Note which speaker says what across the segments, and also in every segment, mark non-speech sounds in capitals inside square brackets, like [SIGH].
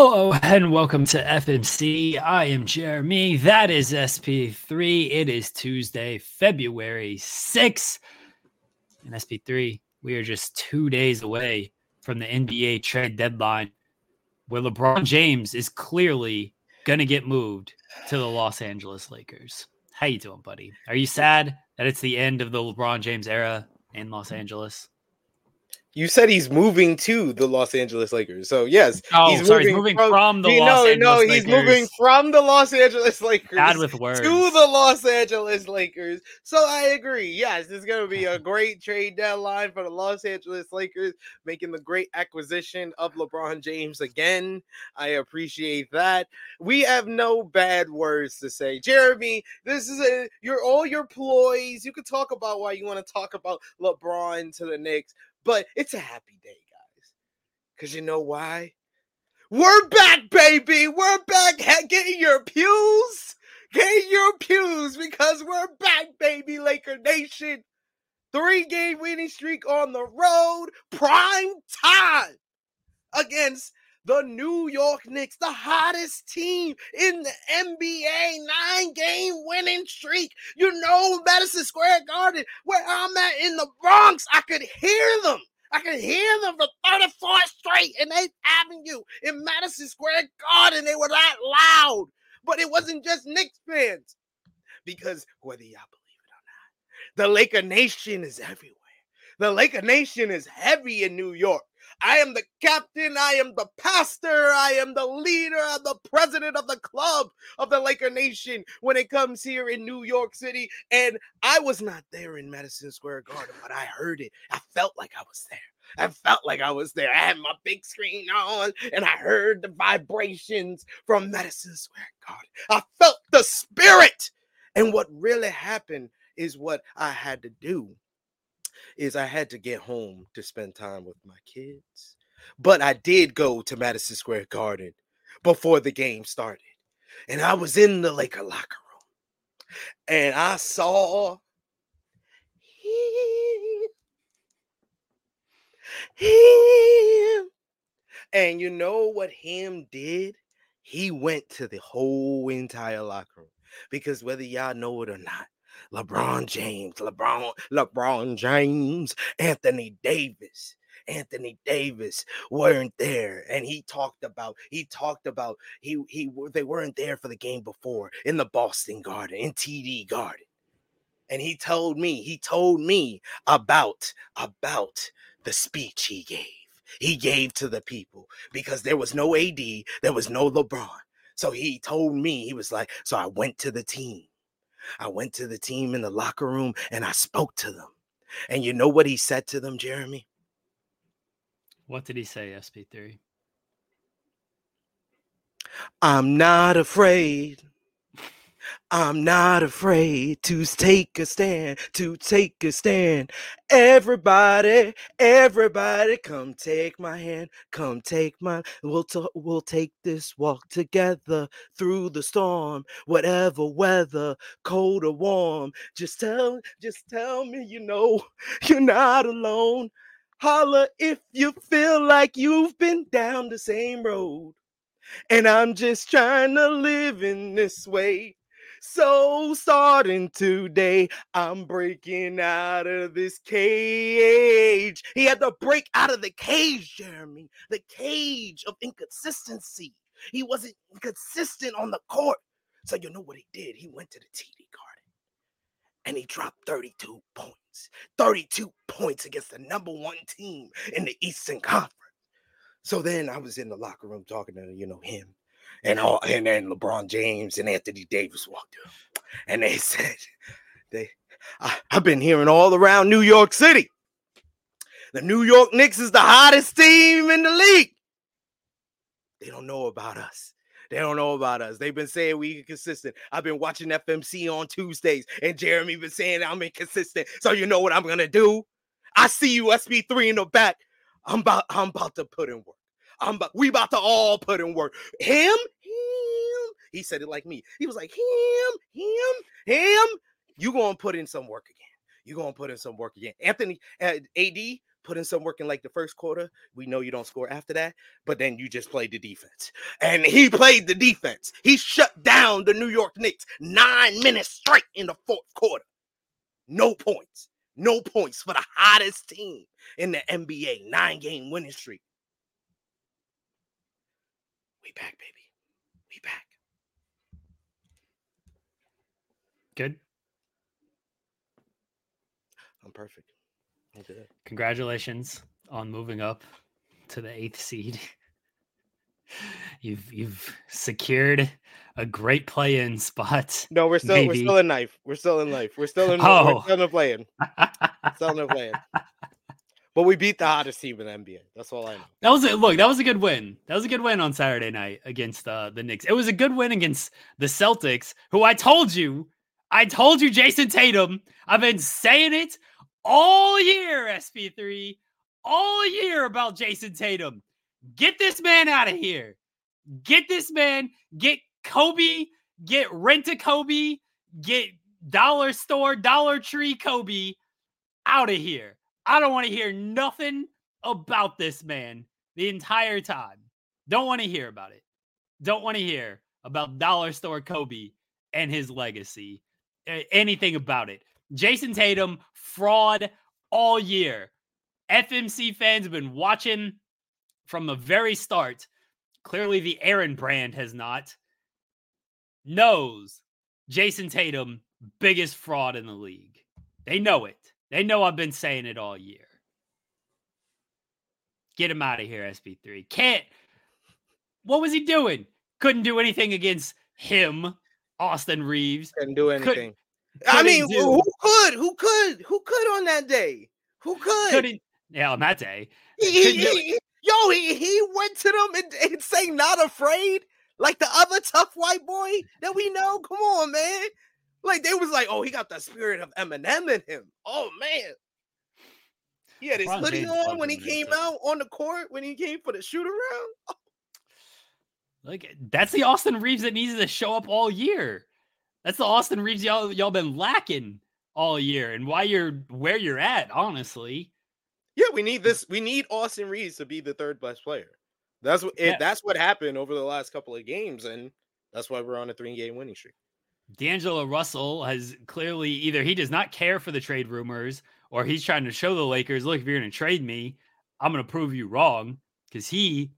Speaker 1: Hello and welcome to FMC. I am Jeremy. That is SP3. It is Tuesday, February 6th. In SP3, we are just two days away from the NBA trade deadline where LeBron James is clearly going to get moved to the Los Angeles Lakers. How you doing, buddy? Are you sad that it's the end of the LeBron James era in Los Angeles?
Speaker 2: You said he's moving to the Los Angeles Lakers. So yes,
Speaker 1: Oh,
Speaker 2: he's
Speaker 1: sorry, he's moving from the
Speaker 2: he-
Speaker 1: Los
Speaker 2: no,
Speaker 1: Angeles
Speaker 2: no,
Speaker 1: Lakers.
Speaker 2: he's moving from the Los Angeles Lakers
Speaker 1: Bad with words.
Speaker 2: to the Los Angeles Lakers. So I agree. Yes, this is going to be a great trade deadline for the Los Angeles Lakers, making the great acquisition of LeBron James again. I appreciate that. We have no bad words to say, Jeremy. This is a your all your ploys. You could talk about why you want to talk about LeBron to the Knicks, but it's a happy day, guys. Because you know why? We're back, baby. We're back. Get your pews. Get your pews because we're back, baby. Laker Nation. Three game winning streak on the road. Prime time against the New York Knicks, the hottest team in the NBA. Nine game winning streak. You know, Madison Square Garden, where I'm at in the Bronx, I could hear them. I could hear them for 34 straight in 8th Avenue in Madison Square Garden. They were that loud. But it wasn't just Knicks fans. Because whether y'all believe it or not, the Laker Nation is everywhere. The Laker Nation is heavy in New York. I am the captain. I am the pastor. I am the leader. I'm the president of the club of the Laker Nation when it comes here in New York City. And I was not there in Madison Square Garden, but I heard it. I felt like I was there. I felt like I was there. I had my big screen on and I heard the vibrations from Madison Square Garden. I felt the spirit. And what really happened is what I had to do is I had to get home to spend time with my kids. But I did go to Madison Square Garden before the game started. And I was in the Laker locker room. And I saw him. Him. And you know what him did? He went to the whole entire locker room. Because whether y'all know it or not, LeBron James, LeBron, LeBron James, Anthony Davis, Anthony Davis weren't there, and he talked about he talked about he he they weren't there for the game before in the Boston Garden in TD Garden, and he told me he told me about about the speech he gave he gave to the people because there was no AD, there was no LeBron. So he told me, he was like, so I went to the team. I went to the team in the locker room and I spoke to them. And you know what he said to them, Jeremy?
Speaker 1: What did he say, SP3?
Speaker 2: I'm not afraid. I'm not afraid to take a stand, to take a stand. Everybody, everybody, come take my hand, come take my. We'll ta- we'll take this walk together through the storm, whatever weather, cold or warm. Just tell, just tell me, you know, [LAUGHS] you're not alone. Holla if you feel like you've been down the same road. And I'm just trying to live in this way. So starting today, I'm breaking out of this cage. He had to break out of the cage, Jeremy, the cage of inconsistency. He wasn't consistent on the court. So you know what he did? He went to the TD Garden and he dropped 32 points. points, 32 points against the number one team in the Eastern Conference. So then I was in the locker room talking to you know him and all, and then LeBron James and Anthony Davis walked in, and they [LAUGHS] said they I, I've been hearing all around New York City. The New York Knicks is the hottest team in the league. They don't know about us. They don't know about us. They've been saying we inconsistent. I've been watching FMC on Tuesdays, and Jeremy been saying I'm inconsistent. So you know what I'm gonna do? I see you SP3 in the back. I'm about I'm about to put in work. I'm about, we about to all put in work. Him, him. He said it like me. He was like him, him, him. You gonna put in some work again. You gonna put in some work again. Anthony uh, AD put in some work in like the first quarter. We know you don't score after that, but then you just played the defense. And he played the defense. He shut down the New York Knicks nine minutes straight in the fourth quarter. No points. No points for the hottest team in the NBA. Nine game winning streak. We back, baby. We back.
Speaker 1: Good.
Speaker 2: I'm perfect. I'm good.
Speaker 1: Congratulations on moving up to the eighth seed. [LAUGHS] You've you've secured a great play-in spot.
Speaker 2: No, we're still
Speaker 1: Maybe.
Speaker 2: we're still in life. We're still in life. We're still in
Speaker 1: Oh.
Speaker 2: we're still in the play-in. [LAUGHS] Still in the play-in. But we beat the hottest team in the NBA. That's all I know.
Speaker 1: That was a look. That was a good win. That was a good win on Saturday night against uh, the Knicks. It was a good win against the Celtics, who I told you, I told you, Jayson Tatum. I've been saying it all year, SP3, all year about Jayson Tatum. Get this man out of here. Get this man. Get Kobe. Get rent a Kobe. Get dollar store, Dollar Tree Kobe out of here. I don't want to hear nothing about this man the entire time. Don't want to hear about it. Don't want to hear about Dollar Store Kobe and his legacy. Anything about it. Jayson Tatum, fraud all year. FMC fans have been watching from the very start. Clearly, the Aaron brand has not. Knows Jayson Tatum, biggest fraud in the league. They know it. They know I've been saying it all year. Get him out of here, SP3. Can't. What was he doing? Couldn't do anything against him, Austin Reaves.
Speaker 2: Couldn't do
Speaker 1: Couldn't-
Speaker 2: anything. I mean,
Speaker 1: do-
Speaker 2: who could? Who could? Who could on that day? Who could?
Speaker 1: Couldn't. Yeah, on that day.
Speaker 2: He, he- he- yo, he, he went to them and, and saying not afraid, like the other tough white boy that we know. Come on, man. Like they was like, oh, he got the spirit of Eminem in him. Oh man. He had his
Speaker 1: LeBron
Speaker 2: hoodie
Speaker 1: James
Speaker 2: on when he came out on the court, when he came for the shoot around. [LAUGHS]
Speaker 1: Like that's the Austin Reaves that needs to show up all year. That's the Austin Reaves y'all y'all been lacking all year, and why you're where you're at, honestly.
Speaker 2: Yeah, we need this. We need Austin Reaves to be the third best player. That's what
Speaker 1: Yeah.
Speaker 2: that's what happened over the last couple of games, and that's why we're on a three game winning streak.
Speaker 1: D'Angelo Russell has clearly either he does not care for the trade rumors or he's trying to show the Lakers, look, if you're going to trade me, I'm going to prove you wrong because he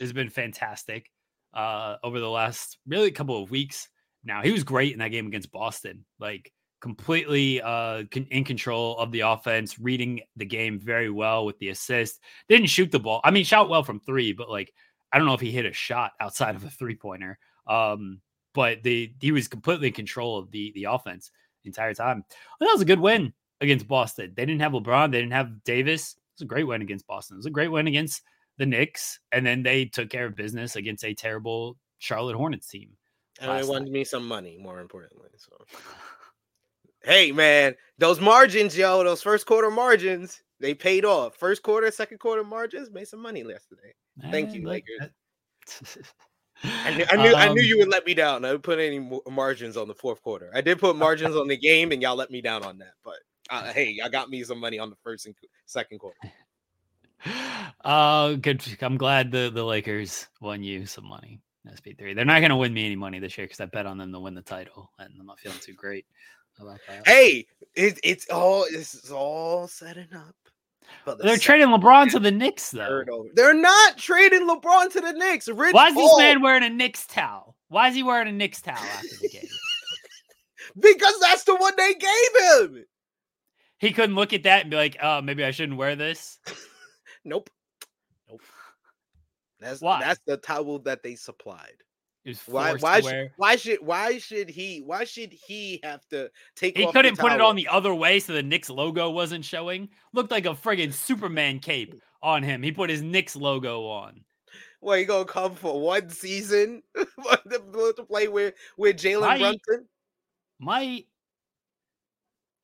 Speaker 1: has been fantastic uh, over the last really couple of weeks. Now he was great in that game against Boston, like completely uh, in control of the offense, reading the game very well with the assist. Didn't shoot the ball. I mean, shot well from three, but like I don't know if he hit a shot outside of a three pointer. Um, but the he was completely in control of the the offense the entire time. Well, that was a good win against Boston. They didn't have LeBron, they didn't have Davis. It was a great win against Boston. It was a great win against the Knicks, and then they took care of business against a terrible Charlotte Hornets team.
Speaker 2: And they
Speaker 1: night.
Speaker 2: me some money, more importantly. So, hey, man, those margins, yo, those first quarter margins, they paid off. First quarter, second quarter margins made some money yesterday. Thank
Speaker 1: Eh,
Speaker 2: you, Lakers.
Speaker 1: that-
Speaker 2: I knew, I knew, I knew
Speaker 1: Um,
Speaker 2: you would let me down. I would put any margins on the fourth quarter. I did put [LAUGHS] margins on the game, and y'all let me down on that. But uh, hey, I got me some money on the first and second quarter. [LAUGHS]
Speaker 1: Uh, good. I'm glad the the Lakers won you some money. SP3. They're not going to win me any money this year because I bet on them to win the title, and I'm not feeling too great about that.
Speaker 2: Hey, it, it's all this is all setting up. The
Speaker 1: They're trading LeBron to the Knicks though.
Speaker 2: They're not trading LeBron to the Knicks. Rich
Speaker 1: Why is this man wearing a Knicks towel? Why is he wearing a Knicks towel after the game? [LAUGHS]
Speaker 2: Because that's the one they gave him.
Speaker 1: He couldn't look at that and be like, "Oh, maybe I shouldn't wear this." [LAUGHS]
Speaker 2: Nope. Nope. That's
Speaker 1: Why?
Speaker 2: that's the towel that they supplied.
Speaker 1: Was
Speaker 2: Why why should, why should why should he why should he have to take
Speaker 1: He couldn't put it on the other way so the Knicks logo wasn't showing. Looked like a friggin' Superman cape [LAUGHS] on him. He put his Knicks logo on.
Speaker 2: Well, he gonna come for one season [LAUGHS] to, play with with Jalen Brunson.
Speaker 1: My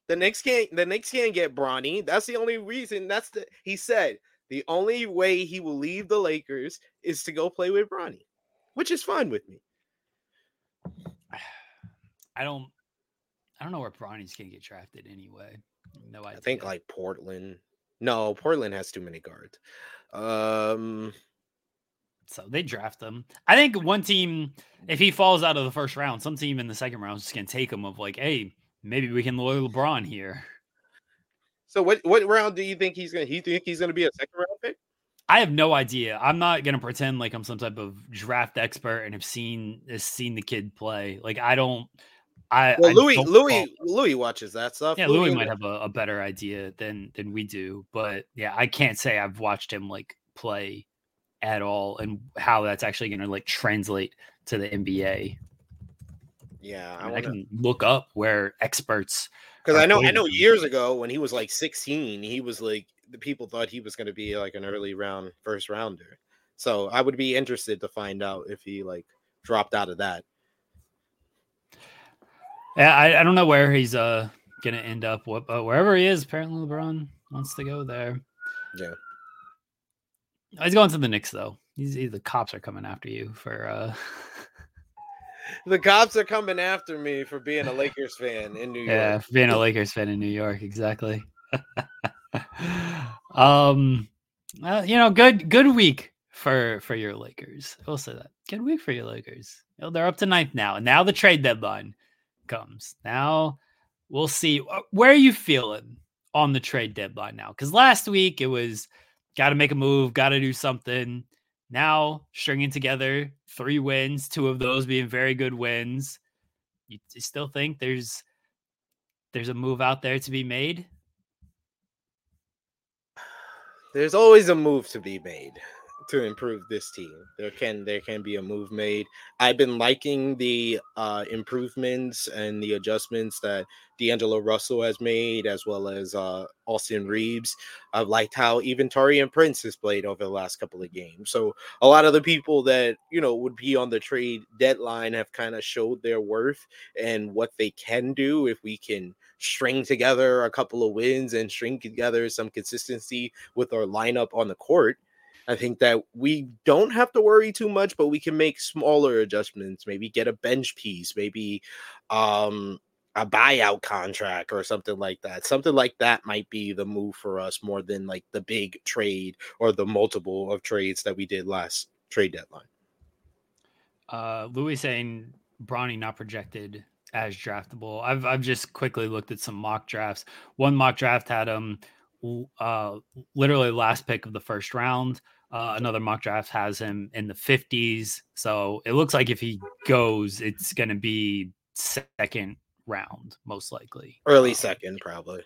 Speaker 2: The Knicks can't. The Knicks can't get Bronny. That's the only reason. That's the. He said the only way he will leave the Lakers is to go play with Bronny, which is fine with me. [SIGHS]
Speaker 1: I don't I don't know where Bronny's gonna get drafted anyway. No idea.
Speaker 2: I think like Portland. No, Portland has too many guards. Um,
Speaker 1: so they draft him. I think one team, if he falls out of the first round, some team in the second round is just gonna take him of like, hey, maybe we can lure LeBron here.
Speaker 2: so what what round do you think he's gonna? He think he's gonna be a second round pick?
Speaker 1: I have no idea. I'm not gonna pretend like I'm some type of draft expert and have seen has seen the kid play. Like I don't. I
Speaker 2: Well,
Speaker 1: I
Speaker 2: Louis
Speaker 1: don't
Speaker 2: Louis Louis watches that stuff.
Speaker 1: Yeah, Louis might have a, a better idea than than we do, but yeah, I can't say I've watched him like play at all and how that's actually going to like translate to the NBA.
Speaker 2: Yeah,
Speaker 1: I,
Speaker 2: I
Speaker 1: mean, I can look up where experts.
Speaker 2: because I know I know years ago when he was like 16, he was like the people thought he was going to be like an early round first rounder. So I would be interested to find out if he like dropped out of that.
Speaker 1: Yeah, I, I don't know where he's uh going to end up. What, but wherever he is, apparently LeBron wants to go there.
Speaker 2: Yeah.
Speaker 1: He's going to the Knicks though. He's, he- the cops are coming after you for uh [LAUGHS]
Speaker 2: The cops are coming after me for being a Lakers fan in New York.
Speaker 1: Yeah, for being a Lakers fan in New York, exactly. [LAUGHS] [LAUGHS] um, uh, you know, good good week for for your Lakers. I will say that good week for your Lakers. You know, they're up to ninth now, and now the trade deadline comes. Now we'll see. Uh, Where are you feeling on the trade deadline now? Because last week it was got to make a move, got to do something. Now stringing together three wins, two of those being very good wins. You, you still think there's there's a move out there to be made?
Speaker 2: There's always a move to be made to improve this team. There can there can be a move made. I've been liking the uh improvements and the adjustments that D'Angelo Russell has made, as well as uh Austin Reaves. I've liked how even Taurean Prince has played over the last couple of games. So a lot of the people that you know would be on the trade deadline have kind of showed their worth and what they can do if we can string together a couple of wins and string together some consistency with our lineup on the court. I think that we don't have to worry too much, but we can make smaller adjustments. Maybe get a bench piece, maybe um, a buyout contract or something like that. Something like that might be the move for us more than like the big trade or the multiple of trades that we did last trade deadline.
Speaker 1: Uh, Louis saying Bronny not projected as draftable. I've I've just quickly looked at some mock drafts. One mock draft had him uh, literally last pick of the first round. Uh, another mock draft has him in the 50s. So it looks like if he goes, it's going to be second round, most likely.
Speaker 2: Early
Speaker 1: Um,
Speaker 2: second, probably.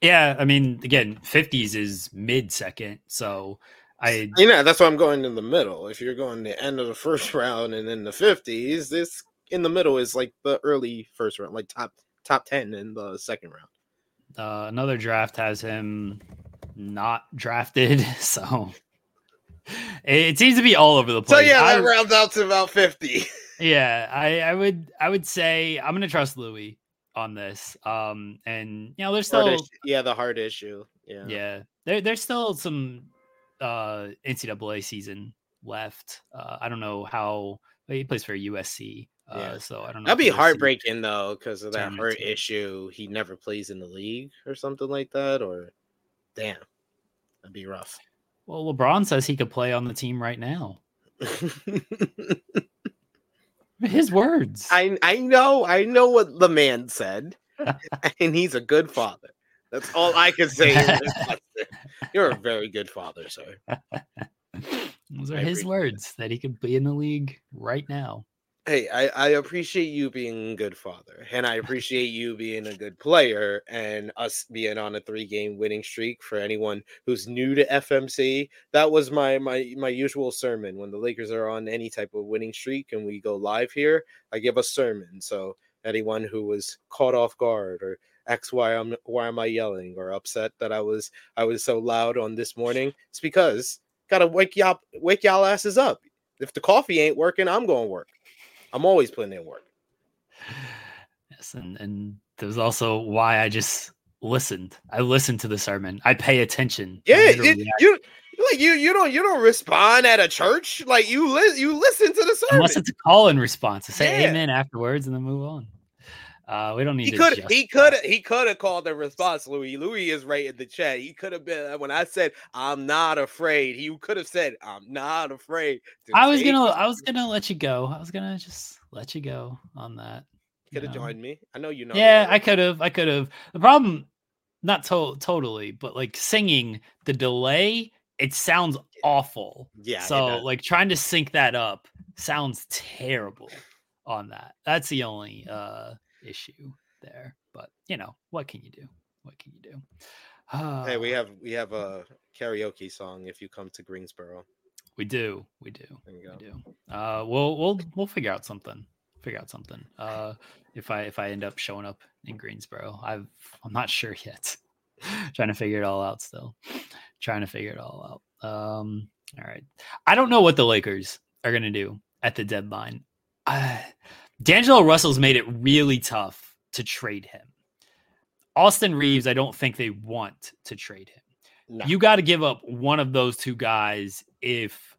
Speaker 1: Yeah. I mean, again, 50s is mid second. So I,
Speaker 2: You know, that's why I'm going in the middle. If you're going the end of the [LAUGHS] first round and then the 50s, this in the middle is like the early first round, like top top 10 in the second round.
Speaker 1: uh, another draft has him not drafted. [LAUGHS] So it, it seems to be all over the place.
Speaker 2: So
Speaker 1: place.
Speaker 2: yeah,
Speaker 1: I-
Speaker 2: that rounds out to about 50. [LAUGHS]
Speaker 1: yeah, I, I would I would say I'm gonna trust Louis on this. Um, and you know, there's still
Speaker 2: yeah, the hard issue. Yeah.
Speaker 1: yeah, there there's still some uh NCAA season left. Uh, I don't know how he plays for USC. Uh,
Speaker 2: Yeah.
Speaker 1: so I don't know.
Speaker 2: That'd be heartbreaking though, because of that
Speaker 1: too.
Speaker 2: issue. He never plays in the league or something like that. Or damn, that'd be rough.
Speaker 1: Well, LeBron says he could play on the team right now. [LAUGHS] His words.
Speaker 2: I I know I know what the man said, [LAUGHS] and he's a good father. That's all I can say. in response [LAUGHS] to- You're a very good father, sir.
Speaker 1: Those are
Speaker 2: I
Speaker 1: his words that he could be in the league right now.
Speaker 2: Hey, I, I appreciate you being a good father, and I [LAUGHS] appreciate you being a good player, and us being on a three-game winning streak. For anyone who's new to FMC, that was my my my usual sermon when the Lakers are on any type of winning streak and we go live here. I give a sermon, so anyone who was caught off guard or X why I'm why am I yelling or upset that I was I was so loud on this morning, it's because gotta wake y'all wake y'all asses up. If the coffee ain't working, I'm going to work. I'm always putting in work.
Speaker 1: Yes, and and there's also why I just listened. I listened to the sermon. I pay attention.
Speaker 2: Yeah, it, you like you you don't you don't respond at a church like you li- you listen to the sermon.
Speaker 1: Unless it's a call in response to say yeah. amen afterwards and then move on. Uh, we don't need.
Speaker 2: He could. He could. He could have called the response. Louis. Louis is right in the chat. He could have been when I said I'm not afraid. He could have said I'm not afraid.
Speaker 1: I was gonna. I was gonna let you go. I was gonna just let you go on that.
Speaker 2: Could have joined me. I know you know.
Speaker 1: Yeah, I could have. I could have. The problem, not to- totally, but like singing the delay, it sounds awful.
Speaker 2: Yeah.
Speaker 1: So like trying to sync that up sounds terrible on that. That's the only. uh issue there. But you know, what can you do? What can you do?
Speaker 2: Uh, hey, we have we have a karaoke song if you come to Greensboro.
Speaker 1: We do, we do, we do. Uh, we'll we'll we'll figure out something. Figure out something. Uh, if I if I end up showing up in Greensboro, I've I'm not sure yet. [LAUGHS] Trying to figure it all out still. Trying to figure it all out. Um, all right. I don't know what the Lakers are gonna do at the deadline. I D'Angelo Russell's made it really tough to trade him. Austin Reaves, I don't think they want to trade him. No. You got to give up one of those two guys if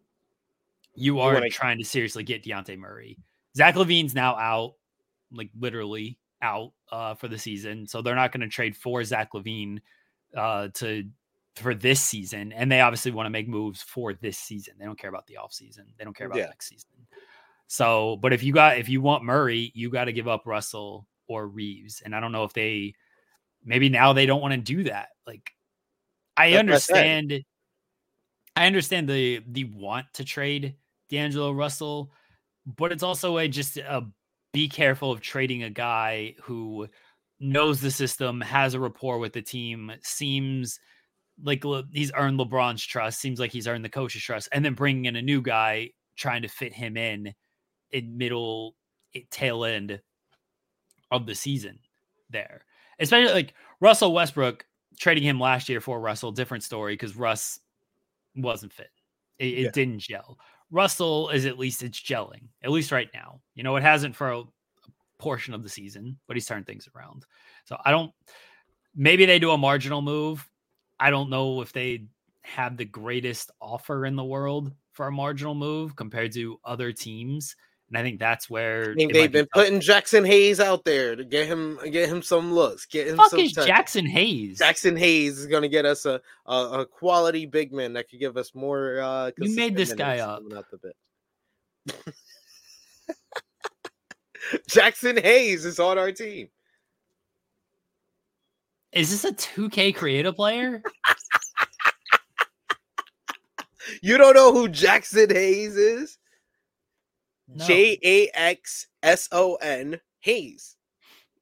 Speaker 1: you are you trying to seriously get Dejounte Murray. Zach LaVine's now out, like literally out uh, for the season. So they're not going to trade for Zach LaVine uh, to for this season. And they obviously want to make moves for this season. They don't care about the offseason. They don't care about yeah. next season. So, but if you got if you want Murray, you got to give up Russell or Reaves. And I don't know if they maybe now they don't want to do that. Like I That's understand I understand the the want to trade D'Angelo Russell, but it's also a just a be careful of trading a guy who knows the system, has a rapport with the team, seems like he's earned LeBron's trust, seems like he's earned the coach's trust, and then bringing in a new guy trying to fit him in in middle eh, tail end of the season there. Especially like Russell Westbrook trading him last year for Russell, different story because Russ wasn't fit. It, it yeah. didn't gel. Russell is at least it's gelling, at least right now. You know, it hasn't for a, a portion of the season, but he's turned things around. So I don't maybe they do a marginal move. I don't know if they have the greatest offer in the world for a marginal move compared to other teams. And I think that's where
Speaker 2: I think they've been putting Jaxson Hayes out there to get him get him some looks. Get him
Speaker 1: Fuck
Speaker 2: some
Speaker 1: is Jaxson Hayes.
Speaker 2: Jaxson Hayes is gonna get us a, a, a quality big man that could give us more uh
Speaker 1: You made this guy up. Out the
Speaker 2: bit. [LAUGHS] Jaxson Hayes is on our team.
Speaker 1: Is this a 2K creative player? [LAUGHS]
Speaker 2: you don't know who Jaxson Hayes is? J A X S O N Hayes.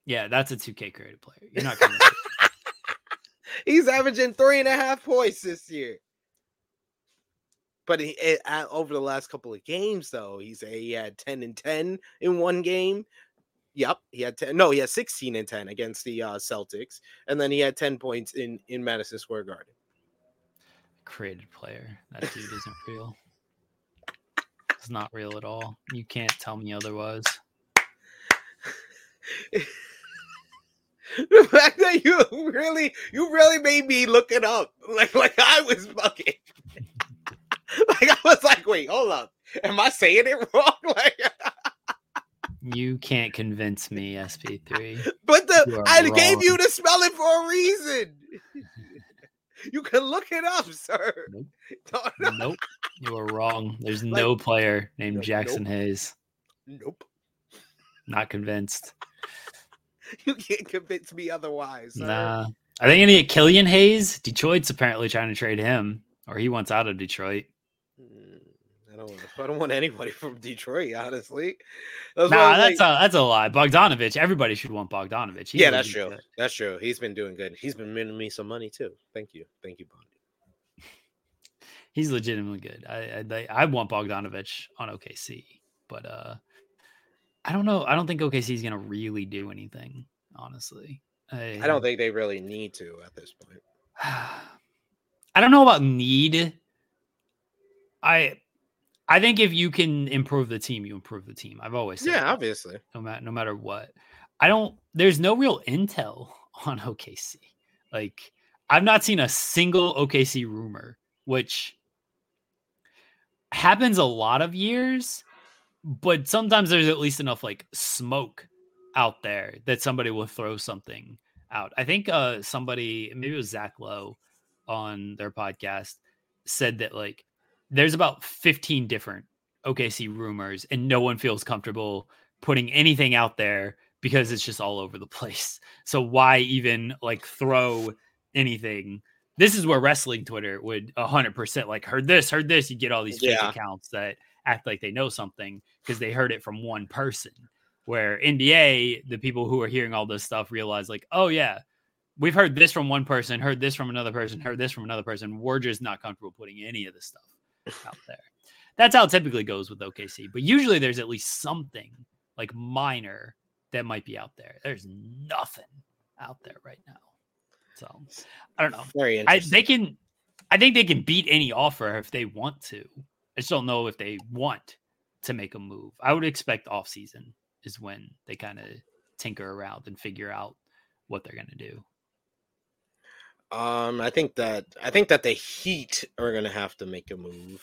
Speaker 1: Yeah, that's a 2K creative player. You're not coming. [LAUGHS]
Speaker 2: He's averaging three and a half points this year. But he, it, eh, over the last couple of games, though, he's a, he had 10 and 10 in one game. Yep, he had 10. No, he had 16 and 10 against the uh, Celtics. And then he had 10 points in, in Madison Square Garden.
Speaker 1: Created player. That dude isn't real. It's not real at all. You can't tell me otherwise. [LAUGHS]
Speaker 2: the fact that you really you really made me look it up like like I was fucking [LAUGHS] like I was like wait hold up am I saying it [LAUGHS] wrong like
Speaker 1: you can't convince me SP3
Speaker 2: but the I wrong. gave you to spell it for a reason [LAUGHS] you can look it up sir
Speaker 1: nope, [LAUGHS] nope. You are wrong. There's like, no player named no, Jaxson nope. Hayes.
Speaker 2: Nope.
Speaker 1: Not convinced. [LAUGHS]
Speaker 2: you can't convince me otherwise. Sir.
Speaker 1: Nah. Are they gonna get Killian Hayes? Detroit's apparently trying to trade him, or he wants out of Detroit.
Speaker 2: Don't. I don't want anybody [LAUGHS] from Detroit. Honestly,
Speaker 1: that's nah, that's like, a that's a lie. Bogdanovich. Everybody should want Bogdanovich.
Speaker 2: Yeah, that's true. Good. That's true. He's been doing good. He's been winning me some money too. Thank you. Thank you, Bondi.
Speaker 1: He's legitimately good. I I, I want Bogdanovich on OKC, but uh, I don't know. I don't think OKC is gonna really do anything. Honestly,
Speaker 2: I, I don't think they really need to at this point. [SIGHS]
Speaker 1: I don't know about need. I I think if you can improve the team, you improve the team. I've always
Speaker 2: said yeah, that, obviously,
Speaker 1: no matter no matter what. I don't. There's no real intel [LAUGHS] on OKC. Like I've not seen a single OKC rumor, which happens a lot of years, but sometimes there's at least enough like smoke out there that somebody will throw something out. I think uh somebody maybe it was Zach Lowe on their podcast said that like there's about 15 different OKC rumors and no one feels comfortable putting anything out there because it's just all over the place. [LAUGHS] So why even like throw anything? This is where wrestling Twitter would 100% like heard this, heard this. You get all these fake yeah. accounts that act like they know something because they heard it from one person. Where NBA, the people who are hearing all this stuff realize like, oh yeah, we've heard this from one person, heard this from another person, heard this from another person. We're just not comfortable putting any of this stuff out there. That's how it typically goes with OKC. But usually there's at least something like minor that might be out there. There's nothing out there right now. So I don't know. Very I, they can I think they can beat any offer if they want to. I just don't know if they want to make a move. I would expect off season is when they kind of tinker around and figure out what they're gonna do.
Speaker 2: Um, I think that I think that the Heat are gonna have to make a move.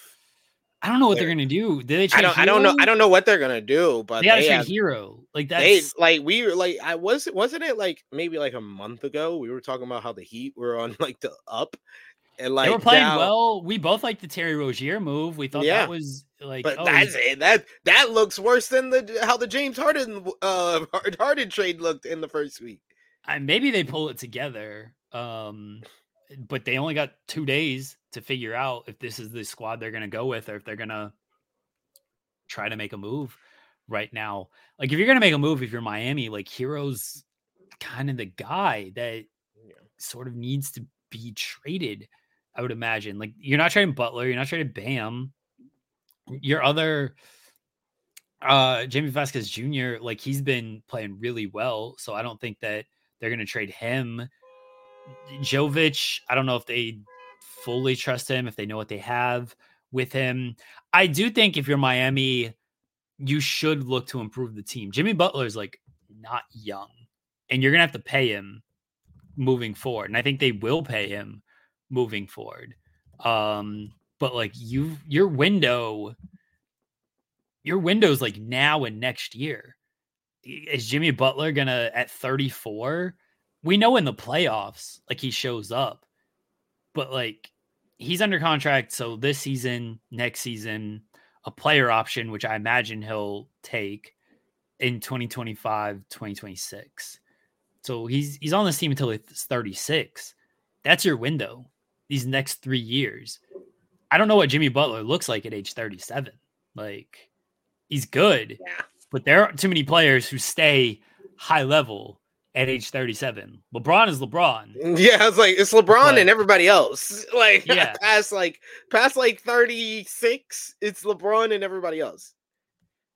Speaker 1: I don't know what they're, they're gonna do. Did they?
Speaker 2: I don't. Herro? I don't know. I don't know what they're gonna do. But
Speaker 1: they trade Herro. Like that.
Speaker 2: They like we were like I was wasn't it like maybe like a month ago we were talking about how the Heat were on [LAUGHS] like the up.
Speaker 1: And like they were playing now, well. We both like the Terry Rozier move. We thought yeah, that was like,
Speaker 2: but oh, that's it. That that looks worse than the how the James Harden uh [LAUGHS] Harden trade looked in the first week.
Speaker 1: I, maybe they pull it together. Um, but they only got two days to figure out if this is the squad they're going to go with or if they're going to try to make a move right now. Like if you're going to make a move, if you're Miami, like Herro's kind of the guy that yeah. sort of needs to be traded. I would imagine. Like you're not trading Butler, you're not trading Bam. Your other uh Jaime Jaquez Jr., like he's been playing really well. So I don't think that they're gonna trade him Jovic, I don't know if they fully trust him, if they know what they have with him. I do think if you're Miami, you should look to improve the team. Jimmy Butler is like not young, and you're gonna have to pay him moving forward. And I think they will pay him moving forward. Um, but like you your window, your window's like now and next year. Is Jimmy Butler gonna at 34? We know in the playoffs, like he shows up, but like he's under contract. So this season, next season, a player option, which I imagine he'll take in 2025, 2026. So he's he's on this team until he's 36. That's your window. These next three years. I don't know what Jimmy Butler looks like at age 37. Like he's good, yeah. but there aren't too many players who stay high level at age 37. LeBron is LeBron. [LAUGHS]
Speaker 2: Yeah, it's like it's LeBron but, and everybody else. [LAUGHS] Like [LAUGHS] yeah. past like past like 36, it's LeBron and everybody else.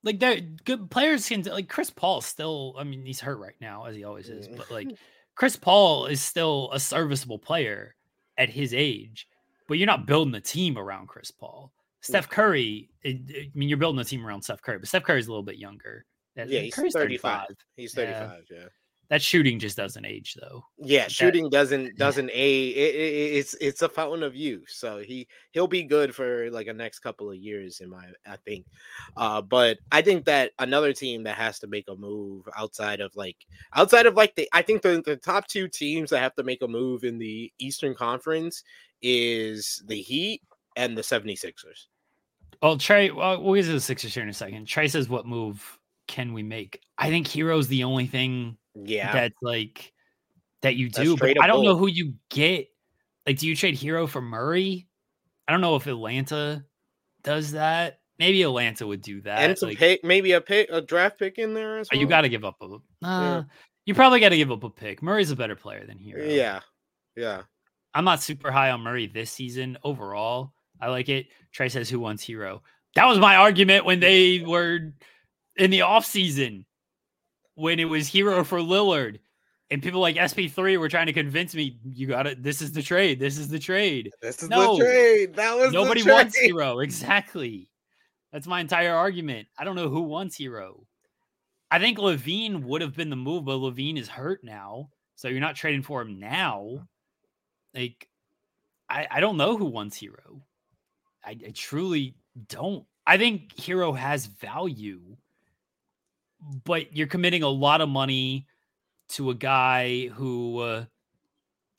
Speaker 1: Like they're good players can like Chris Paul still, I mean, he's hurt right now, as he always is, but like mm. Chris Paul is still a serviceable player at his age, but you're not building a team around Chris Paul. Mm. Steph Curry, I mean, you're building a team around Steph Curry, but Steph Curry's a little bit younger.
Speaker 2: Yeah, he's Curry's 35. 35. He's 35, yeah. yeah
Speaker 1: that shooting just doesn't age though.
Speaker 2: Yeah, shooting doesn't doesn't yeah. age. It, it, it's it's a fountain of youth. So he he'll be good for like a next couple of years in my I think. Uh, but I think that another team that has to make a move outside of like outside of like the I think the, the top two teams that have to make a move in the Eastern Conference is the Heat and the 76ers.
Speaker 1: Well, Trey, well, we'll get to the Sixers here in a second. Trey says, "What move can we make?" I think Herro's the only thing
Speaker 2: yeah.
Speaker 1: That's like that you do. But I don't know who you get. Like, do you trade Herro for Murray? I don't know if Atlanta does that. maybe Atlanta would do that.
Speaker 2: and some
Speaker 1: like,
Speaker 2: pick, maybe a pick, a draft pick in there as well.
Speaker 1: you got to give up a. Uh, You probably got to give up a pick. Murray's a better player than Herro.
Speaker 2: Yeah, yeah.
Speaker 1: I'm not super high on Murray this season overall. I like it. Trey says, "Who wants Herro?" That was my argument when they were in the off season when it was Herro for Lillard, and people like SP3 were trying to convince me, "You got it. This is the trade. This is the trade."
Speaker 2: This is
Speaker 1: No.
Speaker 2: the trade. That was
Speaker 1: Nobody wants. Herro. [LAUGHS] Exactly. That's my entire argument. I don't know who wants Herro. I think LaVine would have been the move, but LaVine is hurt now. So you're not trading for him now. Like, I, I don't know who wants Herro. I, I truly don't. I think Herro has value, but you're committing a lot of money to a guy who uh,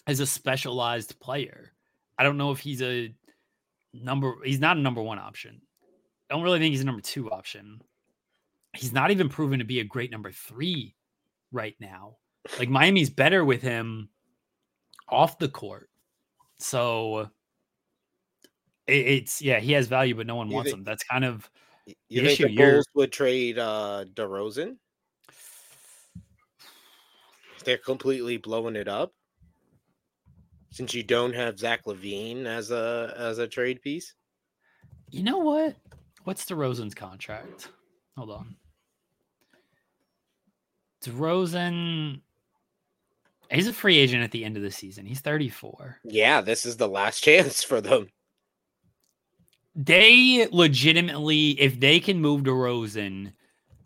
Speaker 1: is a specialized player. I don't know if he's a number. He's not a number one option. I don't really think he's a number two option. He's not even proven to be a great number three right now. Like Miami's better with him off the court. So it's yeah, he has value, but no one wants
Speaker 2: think-
Speaker 1: him. That's kind of
Speaker 2: You
Speaker 1: The
Speaker 2: think the Bulls would trade uh DeRozan? They're completely blowing it up. Since you don't have Zach LaVine as a as a trade piece,
Speaker 1: you know what? What's DeRozan's contract? Hold on. DeRozan he's a free agent at the end of the season. He's 34.
Speaker 2: yeah, this is the last [LAUGHS] chance for them.
Speaker 1: They legitimately, if they can move DeRozan,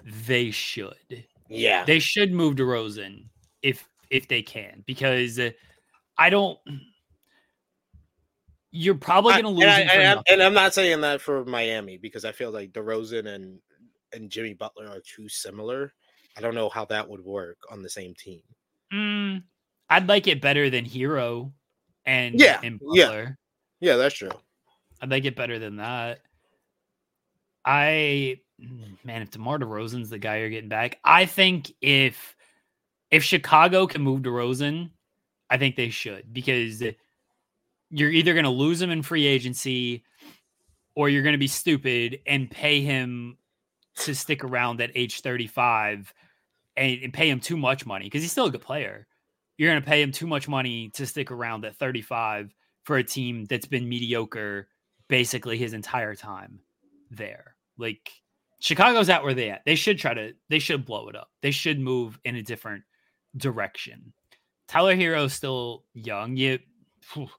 Speaker 1: they should.
Speaker 2: Yeah,
Speaker 1: They should move DeRozan if if they can, because I don't. You're probably going to lose.
Speaker 2: and, I, and, I'm, and I'm not saying that for Miami because I feel like DeRozan and and Jimmy Butler are too similar. I don't know how that would work on the same team.
Speaker 1: Mm, I'd like it better than Herro and
Speaker 2: Yeah,
Speaker 1: and
Speaker 2: yeah. Yeah, that's true.
Speaker 1: I'd like it better than that. I man, if DeMar DeRozan's the guy you're getting back, I think if if Chicago can move DeRozan, I think they should because you're either going to lose him in free agency or you're going to be stupid and pay him to stick around at age 35 and, and pay him too much money because he's still a good player. You're going to pay him too much money to stick around at 35 for a team that's been mediocre basically his entire time there. Like Chicago's at where they at. They should try to they should blow it up. They should move in a different direction. Tyler Herro's still young. You phew,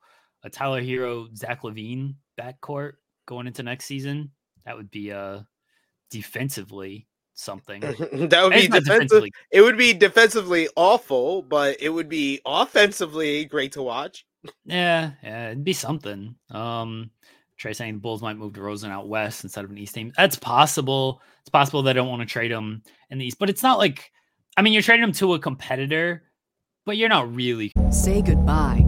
Speaker 1: a Tyler Herro, Zach LaVine backcourt going into next season. That would be uh defensively something. [LAUGHS]
Speaker 2: that would
Speaker 1: And
Speaker 2: be defensive.
Speaker 1: defensively
Speaker 2: It would be defensively awful, but it would be offensively great to watch.
Speaker 1: Yeah, yeah, it'd be something. Um, Trey saying the Bulls might move to DeRozan out west instead of an East team. That's possible. It's possible they don't want to trade him in the East, but it's not like, I mean, you're trading him to a competitor, but you're not really.
Speaker 3: Say goodbye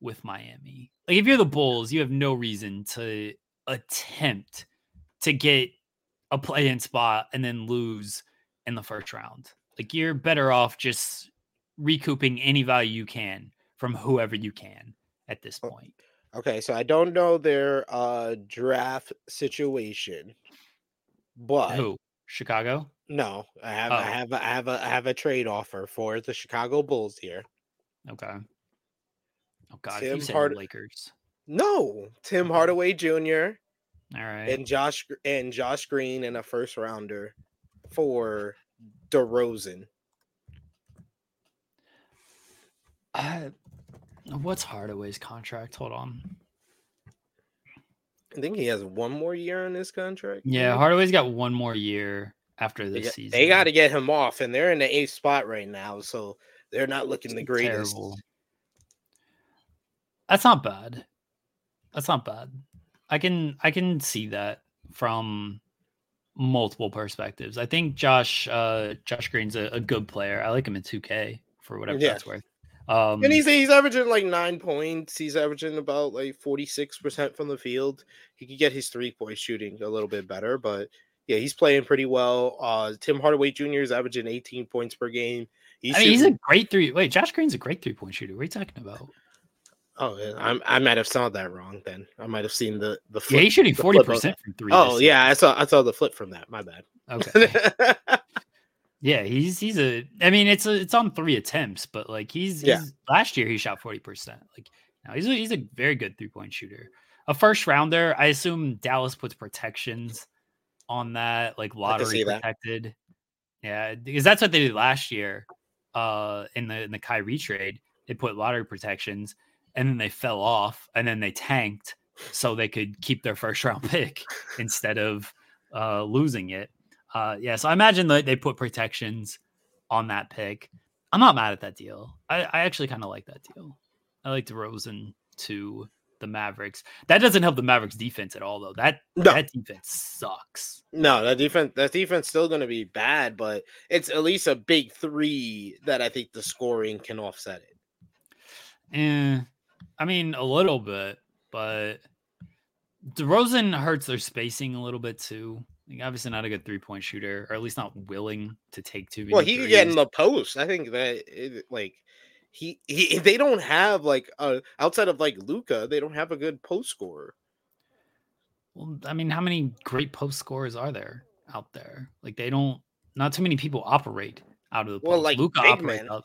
Speaker 1: with Miami. Like if you're the Bulls, you have no reason to attempt to get a play-in spot and then lose in the first round. Like you're better off just recouping any value you can from whoever you can at this point.
Speaker 2: Okay, so I don't know their uh draft situation, but
Speaker 1: Who? Chicago?
Speaker 2: no, I have
Speaker 1: Oh.
Speaker 2: I have a- I have a I have a trade offer for the Chicago Bulls here.
Speaker 1: Okay. Oh God,
Speaker 2: Tim Hard-
Speaker 1: Lakers.
Speaker 2: No, Tim Hardaway Jr.
Speaker 1: All right.
Speaker 2: and Josh and Josh Green and a first rounder for DeRozan.
Speaker 1: Uh, what's Hardaway's contract? Hold on.
Speaker 2: I think he has one more year on his contract.
Speaker 1: Yeah. Hardaway's got one more year after
Speaker 2: They
Speaker 1: this
Speaker 2: got-
Speaker 1: season.
Speaker 2: They got to get him off, and they're in the eighth spot right now, so they're not looking the greatest.
Speaker 1: Terrible. That's not bad. That's not bad. I can I can see that from multiple perspectives. I think Josh uh Josh Green's a, a good player. I like him in 2K for whatever
Speaker 2: Yeah.
Speaker 1: that's worth. Um
Speaker 2: And he's he's averaging like nine points. He's averaging about like forty six percent from the field. He could get his three point shooting a little bit better, but yeah, he's playing pretty well. Uh, Tim Hardaway Jr. is averaging eighteen points per game. He's,
Speaker 1: I mean, he's a great three. Wait, Josh Green's a great three point shooter. What are you talking about?
Speaker 2: Oh, I'm, I might have saw that wrong. Then I might have seen the the
Speaker 1: Yeah,
Speaker 2: flip.
Speaker 1: he's shooting forty percent from three.
Speaker 2: Oh yeah, I saw I saw the flip from that. My bad.
Speaker 1: Okay. [LAUGHS] yeah, he's he's a. I mean, it's a, it's on three attempts, but like he's,
Speaker 2: Yeah.
Speaker 1: he's last year he shot forty percent. Like now he's a, he's a very good three point shooter. A first rounder. I assume Dallas puts protections on that, like lottery
Speaker 2: see that.
Speaker 1: protected. Yeah, because that's what they did last year. Uh, in the in the Kyrie trade, they put lottery protections, and then they fell off, and then they tanked so they could keep their first round [LAUGHS] pick instead of uh, losing it. Uh, yeah, so I imagine that they put protections on that pick. I'm not mad at that deal. I, I actually kind of like that deal. I like DeRozan to the Mavericks. That doesn't help the Mavericks defense at all, though. That
Speaker 2: No.
Speaker 1: that defense sucks.
Speaker 2: No, that defense that defense still going to be bad, but it's at least a big three that I think the scoring can offset it.
Speaker 1: Eh, I mean, a little bit, but DeRozan hurts their spacing a little bit too. Like, obviously, not a good three point shooter, or at least not willing to take many.
Speaker 2: Well, he could get in the post. I think that it, like he, he they don't have like uh outside of like Luka, they don't have a good post scorer.
Speaker 1: Well, I mean, how many great post scorers are there out there? Like, they don't. Not too many people operate out of the post.
Speaker 2: Well, like Luka
Speaker 1: operates out.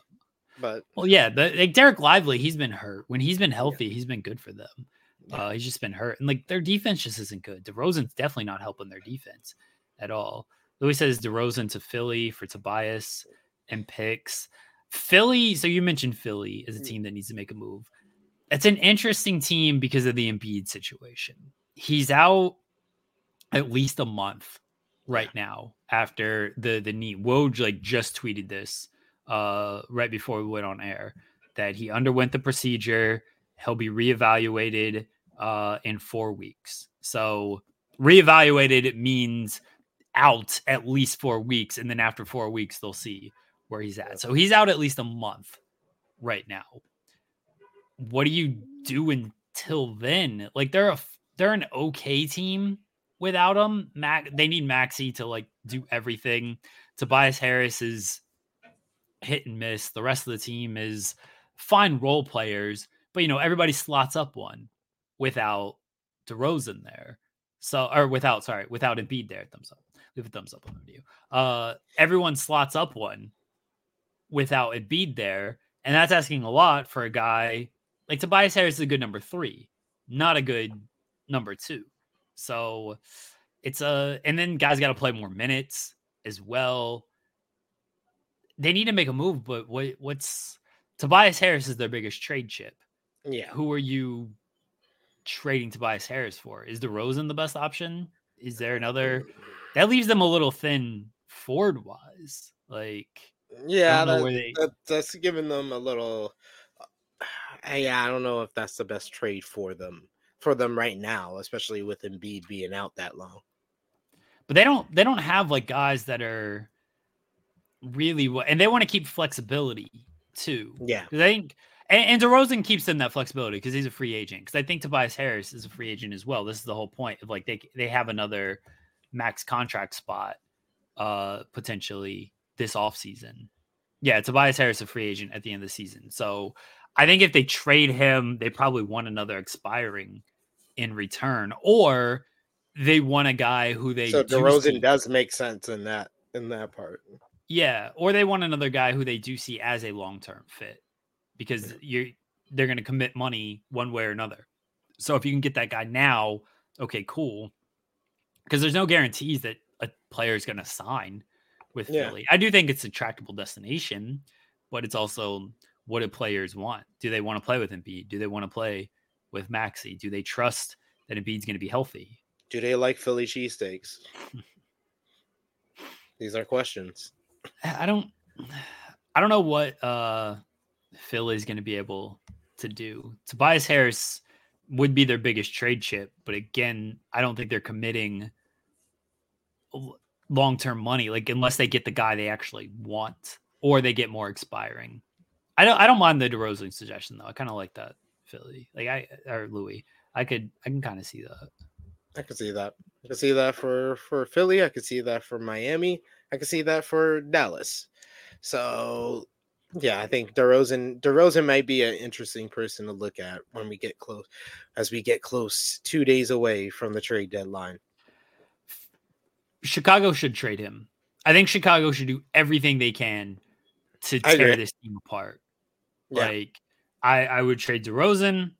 Speaker 2: But
Speaker 1: Well, yeah, but like Dereck Lively, he's been hurt. When he's been healthy, he's been good for them.
Speaker 2: Yeah.
Speaker 1: Uh, he's just been hurt, and like their defense just isn't good. DeRozan's definitely not helping their defense at all. Louis says DeRozan to Philly for Tobias and picks. Philly. So you mentioned Philly as a
Speaker 2: Mm.
Speaker 1: team that needs to make a move. It's an interesting team because of the Embiid situation. He's out at least a month right now after the the knee. Woj like just tweeted this uh right before we went on air that he underwent the procedure. He'll be reevaluated uh in four weeks. So reevaluated means out at least four weeks, and then after four weeks they'll see where he's at. So he's out at least a month right now. What do you do until then? Like they're a they're an okay team without him. Mac they need Maxey to like do everything. Tobias Harris is hit and miss. The rest of the team is fine role players, but you know everybody slots up one without DeRozan there. So or without sorry without Embiid there. Thumbs up. Leave a thumbs up on the video. Uh, everyone slots up one without Embiid there, and that's asking a lot for a guy like Tobias Harris is a good number three, not a good number two. So it's a and then guys got to play more minutes as well. They need to make a move, but what what's Tobias Harris is their biggest trade chip.
Speaker 2: yeah,
Speaker 1: Who are you trading Tobias Harris for? Is DeRozan the best option? Is there another that leaves them a little thin forward wise? Like
Speaker 2: yeah, that,
Speaker 1: they-
Speaker 2: that- that's giving them a little. Uh, yeah, I don't know if that's the best trade for them for them right now, especially with Embiid being out that long.
Speaker 1: but they don't they don't have like guys that are really what and they want to keep flexibility too.
Speaker 2: Yeah,
Speaker 1: I think and, and DeRozan keeps them that flexibility because he's a free agent. Because I think Tobias Harris is a free agent as well. This is the whole point of like they they have another max contract spot uh potentially this offseason. Yeah, Tobias Harris is a free agent at the end of the season. So I think if they trade him, they probably want another expiring in return, or they want a guy who they
Speaker 2: so DeRozan does make sense in that in that part.
Speaker 1: Yeah, or they want another guy who they do see as a long term fit because you're they're going to commit money one way or another. So if you can get that guy now, okay, cool. Because there's no guarantees that a player is going to sign with
Speaker 2: Yeah.
Speaker 1: Philly. I do think it's a tractable destination, but it's also what do players want? Do they want to play with Embiid? Do they want to play with Maxey? Do they trust that Embiid's going to be healthy?
Speaker 2: Do they like Philly cheesesteaks? [LAUGHS] These are questions.
Speaker 1: I don't I don't know what uh Philly's going to be able to do. Tobias Harris would be their biggest trade chip, but again, I don't think they're committing long term money, like unless they get the guy they actually want or they get more expiring. I don't I don't mind the DeRozan suggestion though. I kind of like that Philly. Like I or Louis. I could I can kind of see that.
Speaker 2: I could see that. I could see that for for Philly. I can see that for Miami. I can see that for Dallas. So yeah, I think DeRozan DeRozan might be an interesting person to look at when we get close as we get close two days away from the trade deadline.
Speaker 1: Chicago should trade him. I think Chicago should do everything they can to tear this team apart. Yeah. Like I, I would trade DeRozan.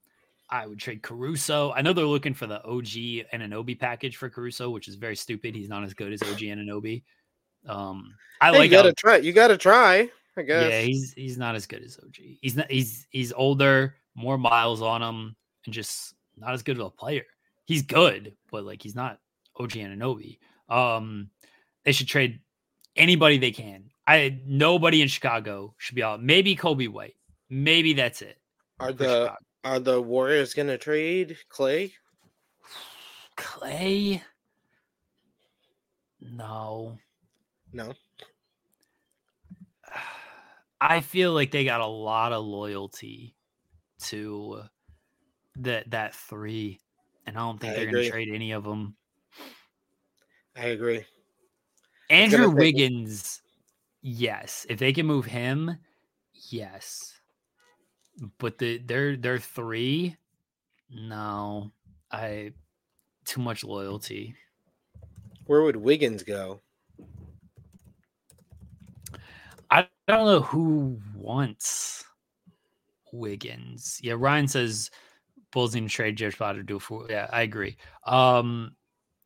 Speaker 1: I would trade Caruso. I know they're looking for the OG Anunoby package for Caruso, which is very stupid. He's not as good as OG Anunoby. Um, I hey, like.
Speaker 2: You gotta how, try. You gotta try. I guess.
Speaker 1: Yeah, he's he's not as good as OG. He's not. He's he's older, more miles on him, and just not as good of a player. He's good, but like he's not OG Anunoby. Um, they should trade anybody they can. I nobody in Chicago should be out. Maybe Coby White. Maybe that's it.
Speaker 2: Are the Chicago. Are the Warriors gonna trade Clay?
Speaker 1: Clay? No.
Speaker 2: No. [SIGHS]
Speaker 1: I feel like they got a lot of loyalty to that that three, and I don't think I they're going to trade any of them.
Speaker 2: I agree.
Speaker 1: Andrew Wiggins, yes. If they can move him, yes. But the their their three, no. I too much loyalty.
Speaker 2: Where would Wiggins go?
Speaker 1: I don't know who wants Wiggins. Yeah, Ryan says Bulls need to trade Josh Potter do for. Yeah, I agree. Um,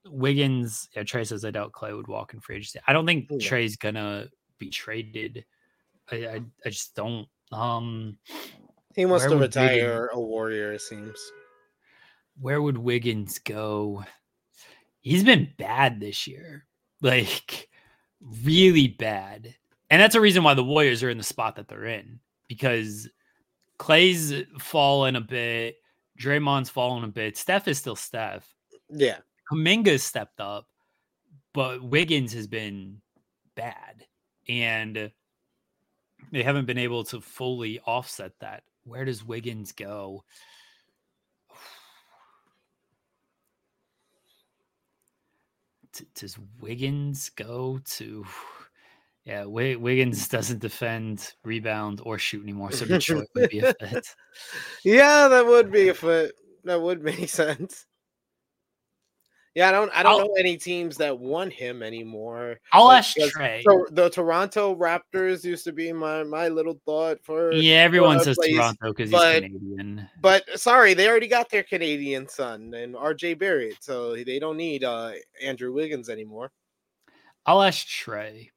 Speaker 1: Wiggins, yeah, Trey says I doubt Clay would walk in free agency. I don't think yeah. Trey's gonna be traded. I, I, I just don't. Um,
Speaker 2: he wants to retire Wiggins, a Warrior. It seems.
Speaker 1: Where would Wiggins go? He's been bad this year, [LAUGHS] like really bad, and that's a reason why the Warriors are in the spot that they're in because Clay's fallen a bit, Draymond's fallen a bit. Steph is still Steph.
Speaker 2: Yeah.
Speaker 1: Kuminga's stepped up, but Wiggins has been bad. And they haven't been able to fully offset that. Where does Wiggins go? does Wiggins go to? Yeah, Wiggins doesn't defend, rebound, or shoot anymore, so Detroit would be a [LAUGHS] fit.
Speaker 2: Yeah, that would be a fit. That would make [LAUGHS] sense. Yeah, I don't. I don't I'll, know any teams that want him anymore.
Speaker 1: I'll like, ask Trey.
Speaker 2: So the Toronto Raptors used to be my my little thought for.
Speaker 1: Yeah, everyone for says place. Toronto because he's Canadian.
Speaker 2: But sorry, they already got their Canadian son and RJ Barrett, so they don't need uh Andrew Wiggins anymore.
Speaker 1: I'll ask Trey.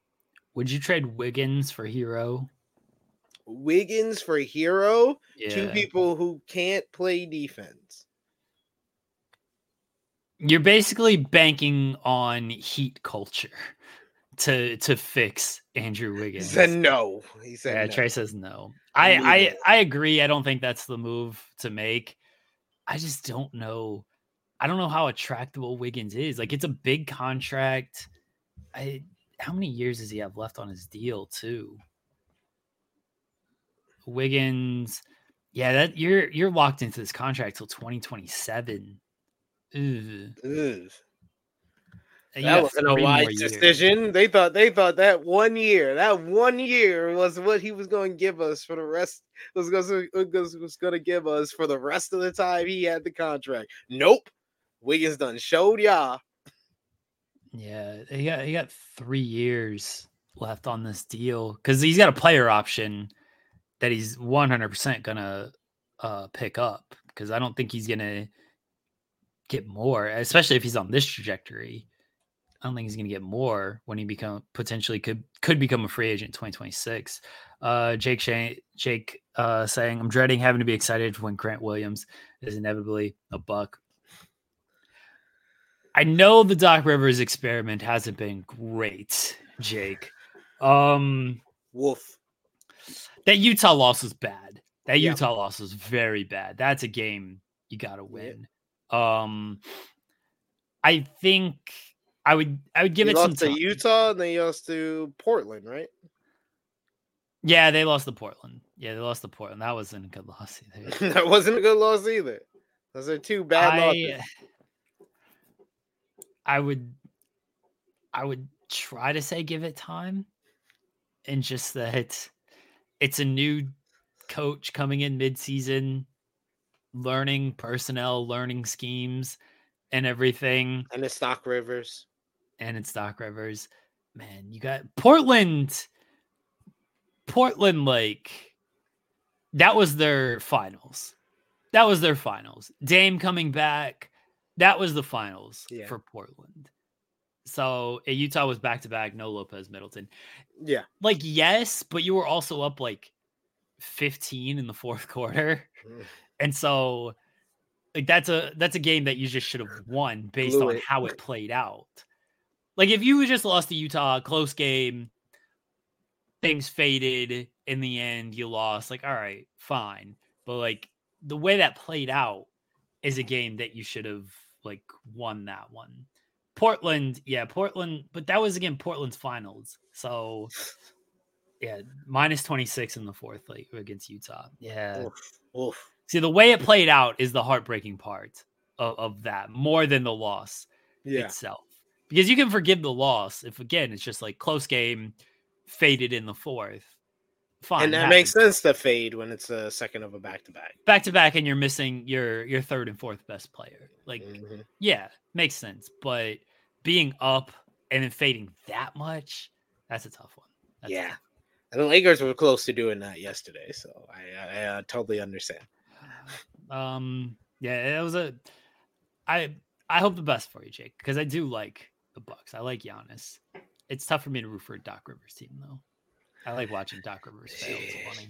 Speaker 1: Would you trade Wiggins for Herro?
Speaker 2: Wiggins for Herro? Yeah. Two people who can't play defense.
Speaker 1: You're basically banking on heat culture to to fix Andrew Wiggins.
Speaker 2: He said no. He said
Speaker 1: yeah,
Speaker 2: no.
Speaker 1: Trey says no. I, I I agree. I don't think that's the move to make. I just don't know. I don't know how attractable Wiggins is. Like it's a big contract. I how many years does he have left on his deal too? Wiggins, yeah, that you're you're locked into this contract till 2027. That
Speaker 2: wasn't a wise decision. They thought they thought that one year, that one year was what he was going to give us for the rest. Was going to was going to give us for the rest of the time he had the contract. Nope, Wiggins done showed y'all.
Speaker 1: Yeah, he got he got three years left on this deal because he's got a player option that he's one hundred percent gonna uh, pick up because I don't think he's gonna get more, especially if he's on this trajectory. I don't think he's going to get more when he become potentially could could become a free agent in 2026. Uh, Jake Shane, Jake uh, saying, "I'm dreading having to be excited when Grant Williams is inevitably a buck." I know the Doc Rivers experiment hasn't been great, Jake. Um,
Speaker 2: Wolf.
Speaker 1: That Utah loss was bad. That yeah. Utah loss was very bad. That's a game you got to win. Um, I think I would I would give
Speaker 2: He
Speaker 1: it some
Speaker 2: lost to
Speaker 1: time.
Speaker 2: Utah and then he lost to Portland, right?
Speaker 1: Yeah, they lost to Portland. Yeah, they lost to Portland. That wasn't a good loss either. [LAUGHS]
Speaker 2: that wasn't a good loss either. Those are two bad
Speaker 1: I,
Speaker 2: losses.
Speaker 1: I would I would try to say give it time and just that it's a new coach coming in mid-season learning personnel learning schemes and everything.
Speaker 2: And it's Doc Rivers.
Speaker 1: and it's Doc Rivers. Man you got Portland. Portland like that was their finals. That was their finals. Dame coming back. That was the finals
Speaker 2: Yeah.
Speaker 1: for Portland. So Utah was back to back no Lopez Middleton.
Speaker 2: Yeah.
Speaker 1: like yes but you were also up like 15 in the fourth [LAUGHS] quarter.
Speaker 2: Mm.
Speaker 1: And so like that's a that's a game that you just should have won based
Speaker 2: Blew
Speaker 1: on
Speaker 2: it.
Speaker 1: how it played out like if you just lost to utah close game things faded in the end you lost like all right fine but like the way that played out is a game that you should have like won that one portland yeah portland but that was again portland's finals so yeah minus 26 in the fourth like against utah yeah
Speaker 2: Oof. Oof.
Speaker 1: See, the way it played out is the heartbreaking part of, of that more than the loss
Speaker 2: Yeah.
Speaker 1: itself. Because you can forgive the loss if, again, it's just like close game, faded in the fourth. Fine.
Speaker 2: and that
Speaker 1: happens.
Speaker 2: makes sense to fade when it's a second of a back to back.
Speaker 1: Back to back, and you're missing your your third and fourth best player. Like,
Speaker 2: Mm-hmm.
Speaker 1: yeah, makes sense. But being up and then fading that much, that's a tough one. That's
Speaker 2: Yeah.
Speaker 1: tough.
Speaker 2: And the Lakers were close to doing that yesterday, so I, I, I totally understand.
Speaker 1: Um, yeah, it was a. I I hope the best for you, Jake, because I do like the Bucks. I like Giannis. It's tough for me to root for a Doc Rivers team, though. I like watching Doc Rivers fail.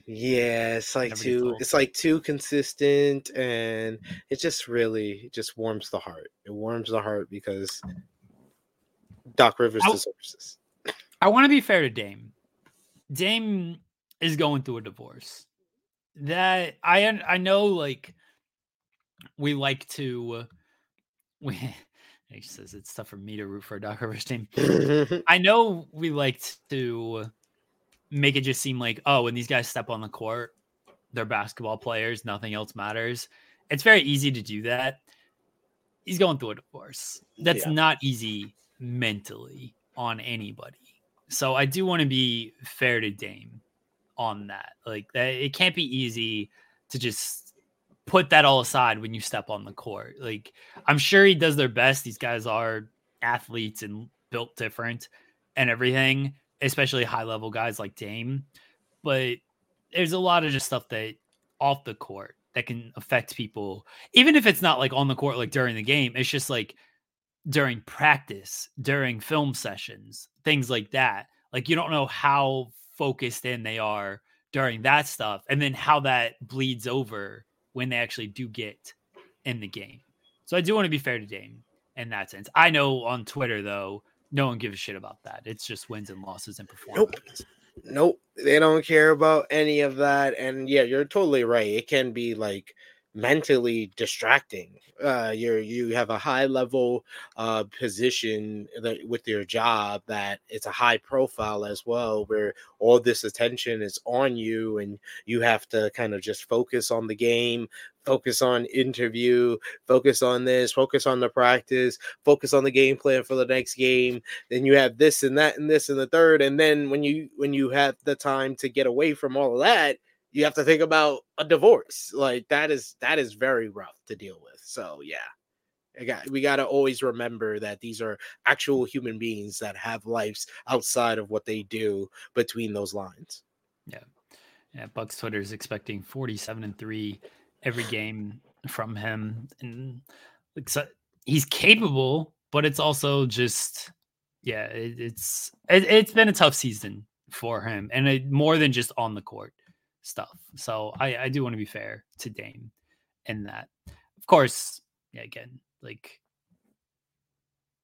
Speaker 2: Yeah, it's like too it's like too consistent and it just really it just warms the heart. It warms the heart because Doc Rivers
Speaker 1: I'll-
Speaker 2: deserves this.
Speaker 1: I want to be fair to Dame. Dame is going through a divorce. That I I know, like we like to. We [LAUGHS] he says it's tough for me to root for a Doc Rivers team. I know we like to make it just seem like, oh, when these guys step on the court, they're basketball players, nothing else matters. It's very easy to do that. He's going through a divorce. That's
Speaker 2: Yeah.
Speaker 1: not easy mentally on anybody. So I do want to be fair to Dame on that. Like that it can't be easy to just put that all aside when you step on the court. Like I'm sure he does their best. These guys are athletes and built different and everything, especially high level guys like Dame. But there's a lot of just stuff that off the court that can affect people, even if it's not like on the court, like during the game. It's just like during practice, during film sessions, things like that. Like you don't know how focused in they are during that stuff, and then how that bleeds over when they actually do get in the game. So I do want to be fair to Dame in that sense. I know on Twitter though, no one gives a shit about that. It's just wins and losses and performance.
Speaker 2: Nope, Nope, they don't care about any of that. And yeah, you're totally right. It can be like mentally distracting. Uh, you're you have a high level uh position that with your job that it's a high profile as well, where all this attention is on you, and you have to kind of just focus on the game, focus on interview, focus on this, focus on the practice, focus on the game plan for the next game then you have this and that and this and the third and then when you when you have the time to get away from all of that you have to think about a divorce like that is that is very rough to deal with so yeah. We got to always remember that these are actual human beings that have lives outside of what they do between those lines.
Speaker 1: Yeah, Bucks Twitter is expecting 47 and 3 every game from him. And he's capable, but it's also just, yeah, it, it's it, it's been a tough season for him and it, more than just on the court stuff. So I, I do want to be fair to Dame in that. Of course, yeah, again, like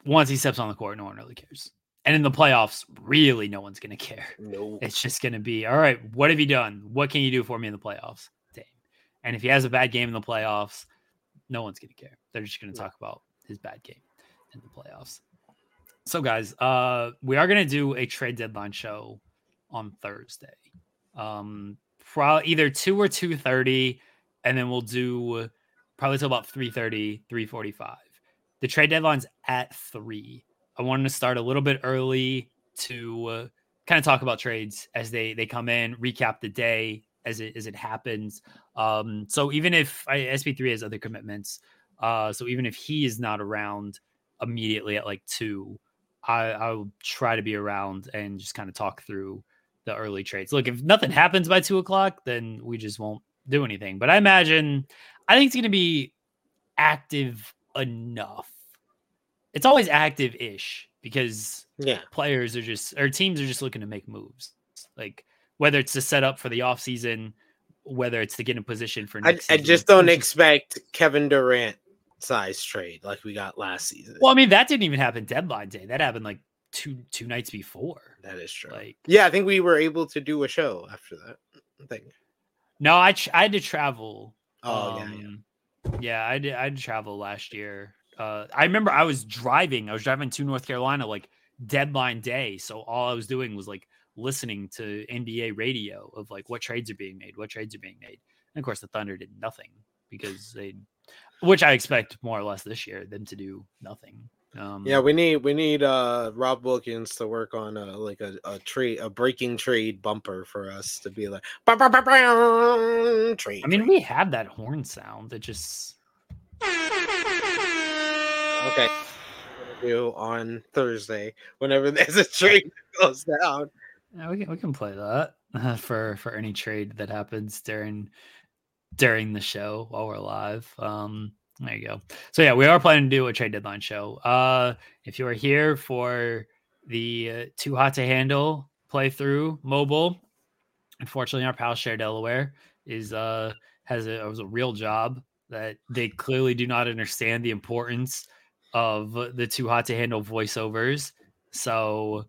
Speaker 1: once he steps on the court, no one really cares. And in the playoffs, really no one's to [LAUGHS] care.
Speaker 2: no
Speaker 1: It's just to be all right. What have you done? What can you do for me in the playoffs, Dame? And if he has a bad game in the playoffs, no one's to care. They're just to
Speaker 2: Yeah.
Speaker 1: talk about his bad game in the playoffs. So, guys, uh, we are gonna do a trade deadline show on Thursday. Um, pro- either two or two thirty, and then we'll do probably till about 3.30 3.45 the trade deadline's at three. I wanted to start a little bit early to uh, kind of talk about trades as they they come in recap the day as it as it happens. Um so even if I, sp3 has other commitments uh so even if he is not around immediately at like two i i'll try to be around and just kind of talk through the early trades look if nothing happens by two o'clock then we just won't do anything but i imagine I think it's going to be active enough. It's always active ish because
Speaker 2: yeah,
Speaker 1: players are just or teams are just looking to make moves. Like whether it's to set up for the off season, whether it's to get in position for
Speaker 2: I, I, just don't expect Kevin Durant size trade like we got last season.
Speaker 1: Well, I mean that didn't even happen deadline day. That happened like two two nights before.
Speaker 2: That is true.
Speaker 1: Like
Speaker 2: yeah, I think we were able to do a show after that. I think.
Speaker 1: No, I I had to travel
Speaker 2: Oh um,
Speaker 1: yeah, yeah. yeah, I did. I did travel last year. Uh, I remember I was driving. I was driving to North Carolina like deadline day. So all I was doing was like listening to NBA radio of like what trades are being made, what trades are being made. And of course, the Thunder did nothing because they, which I expect more or less this year, them to do nothing.
Speaker 2: Um, yeah, we need we need uh Rob Wilkins to work on a like a, a trade a breaking trade bumper for us to be like bah, bah, bah,
Speaker 1: trade. I mean, we have that horn sound. It just
Speaker 2: okay. Do on Thursday whenever [LAUGHS] there's a trade goes down.
Speaker 1: Yeah, we can we can play that uh, [LAUGHS] for for any trade that happens during during the show while we're live. Um, there you go. So yeah, we are planning to do a trade deadline show. Uh, if you are here for the uh, too hot to handle playthrough mobile, unfortunately, our pal Share Delaware is uh has a was a real job that they clearly do not understand the importance of the too hot to handle voiceovers. So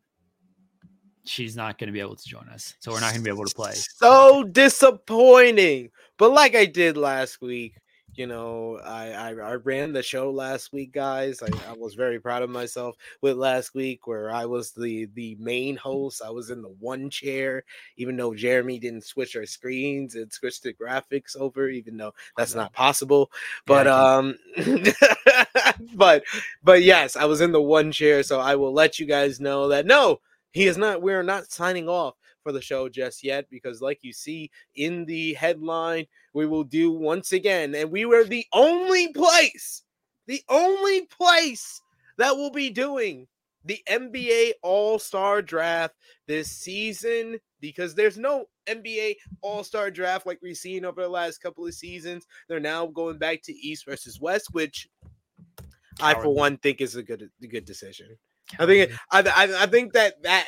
Speaker 1: she's not going to be able to join us. So we're not going to be able to play.
Speaker 2: So disappointing. But like I did last week, you know I, I, I ran the show last week guys I, I was very proud of myself with last week where i was the the main host i was in the one chair even though jeremy didn't switch our screens and switch the graphics over even though that's not possible but um [LAUGHS] but but yes i was in the one chair so i will let you guys know that no he is not we're not signing off for the show just yet because, like you see in the headline, we will do once again, and we were the only place, the only place that will be doing the NBA All Star Draft this season because there's no NBA All Star Draft like we've seen over the last couple of seasons. They're now going back to East versus West, which I, for one, think is a good a good decision. I think I, I, I think that that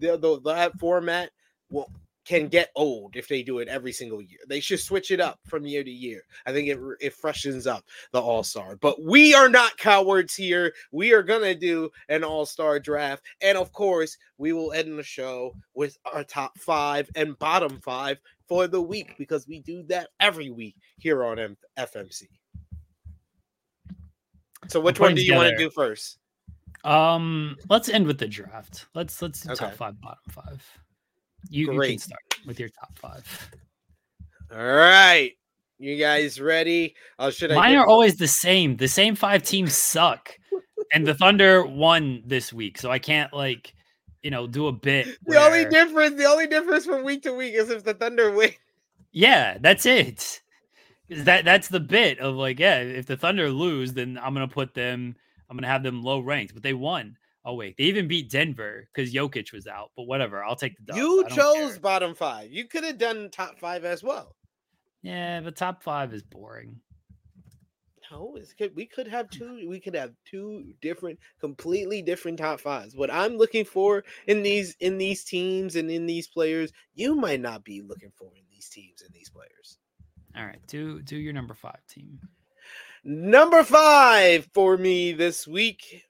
Speaker 2: the, the that format will can get old if they do it every single year. They should switch it up from year to year. I think it it freshens up the All Star. But we are not cowards here. We are gonna do an All Star draft, and of course, we will end the show with our top five and bottom five for the week because we do that every week here on M- FMC. So, which one do you want to do first?
Speaker 1: Um, let's end with the draft. Let's let's do okay. top five, bottom five. You, you can start with your top five.
Speaker 2: All right. You guys ready?
Speaker 1: Oh, should I Mine are always the same. The same five teams suck. and the Thunder won this week. So I can't like, you know, do a bit. [LAUGHS]
Speaker 2: The where... only difference, the only difference from week to week is if the Thunder [LAUGHS] win.
Speaker 1: Yeah, that's it. That that's the bit of like, yeah, if the Thunder lose, then I'm gonna put them, I'm gonna have them low ranked, but they won. Oh wait, they even beat Denver because Jokic was out. But whatever, I'll take the dub.
Speaker 2: You chose care. bottom five. You could have done top five as well.
Speaker 1: Yeah, but top five is boring.
Speaker 2: No, it's good. We could have two. We could have two different, completely different top fives. What I'm looking for in these in these teams and in these players, you might not be looking for in these teams and these players.
Speaker 1: All right, do do your number five team.
Speaker 2: Number five for me this week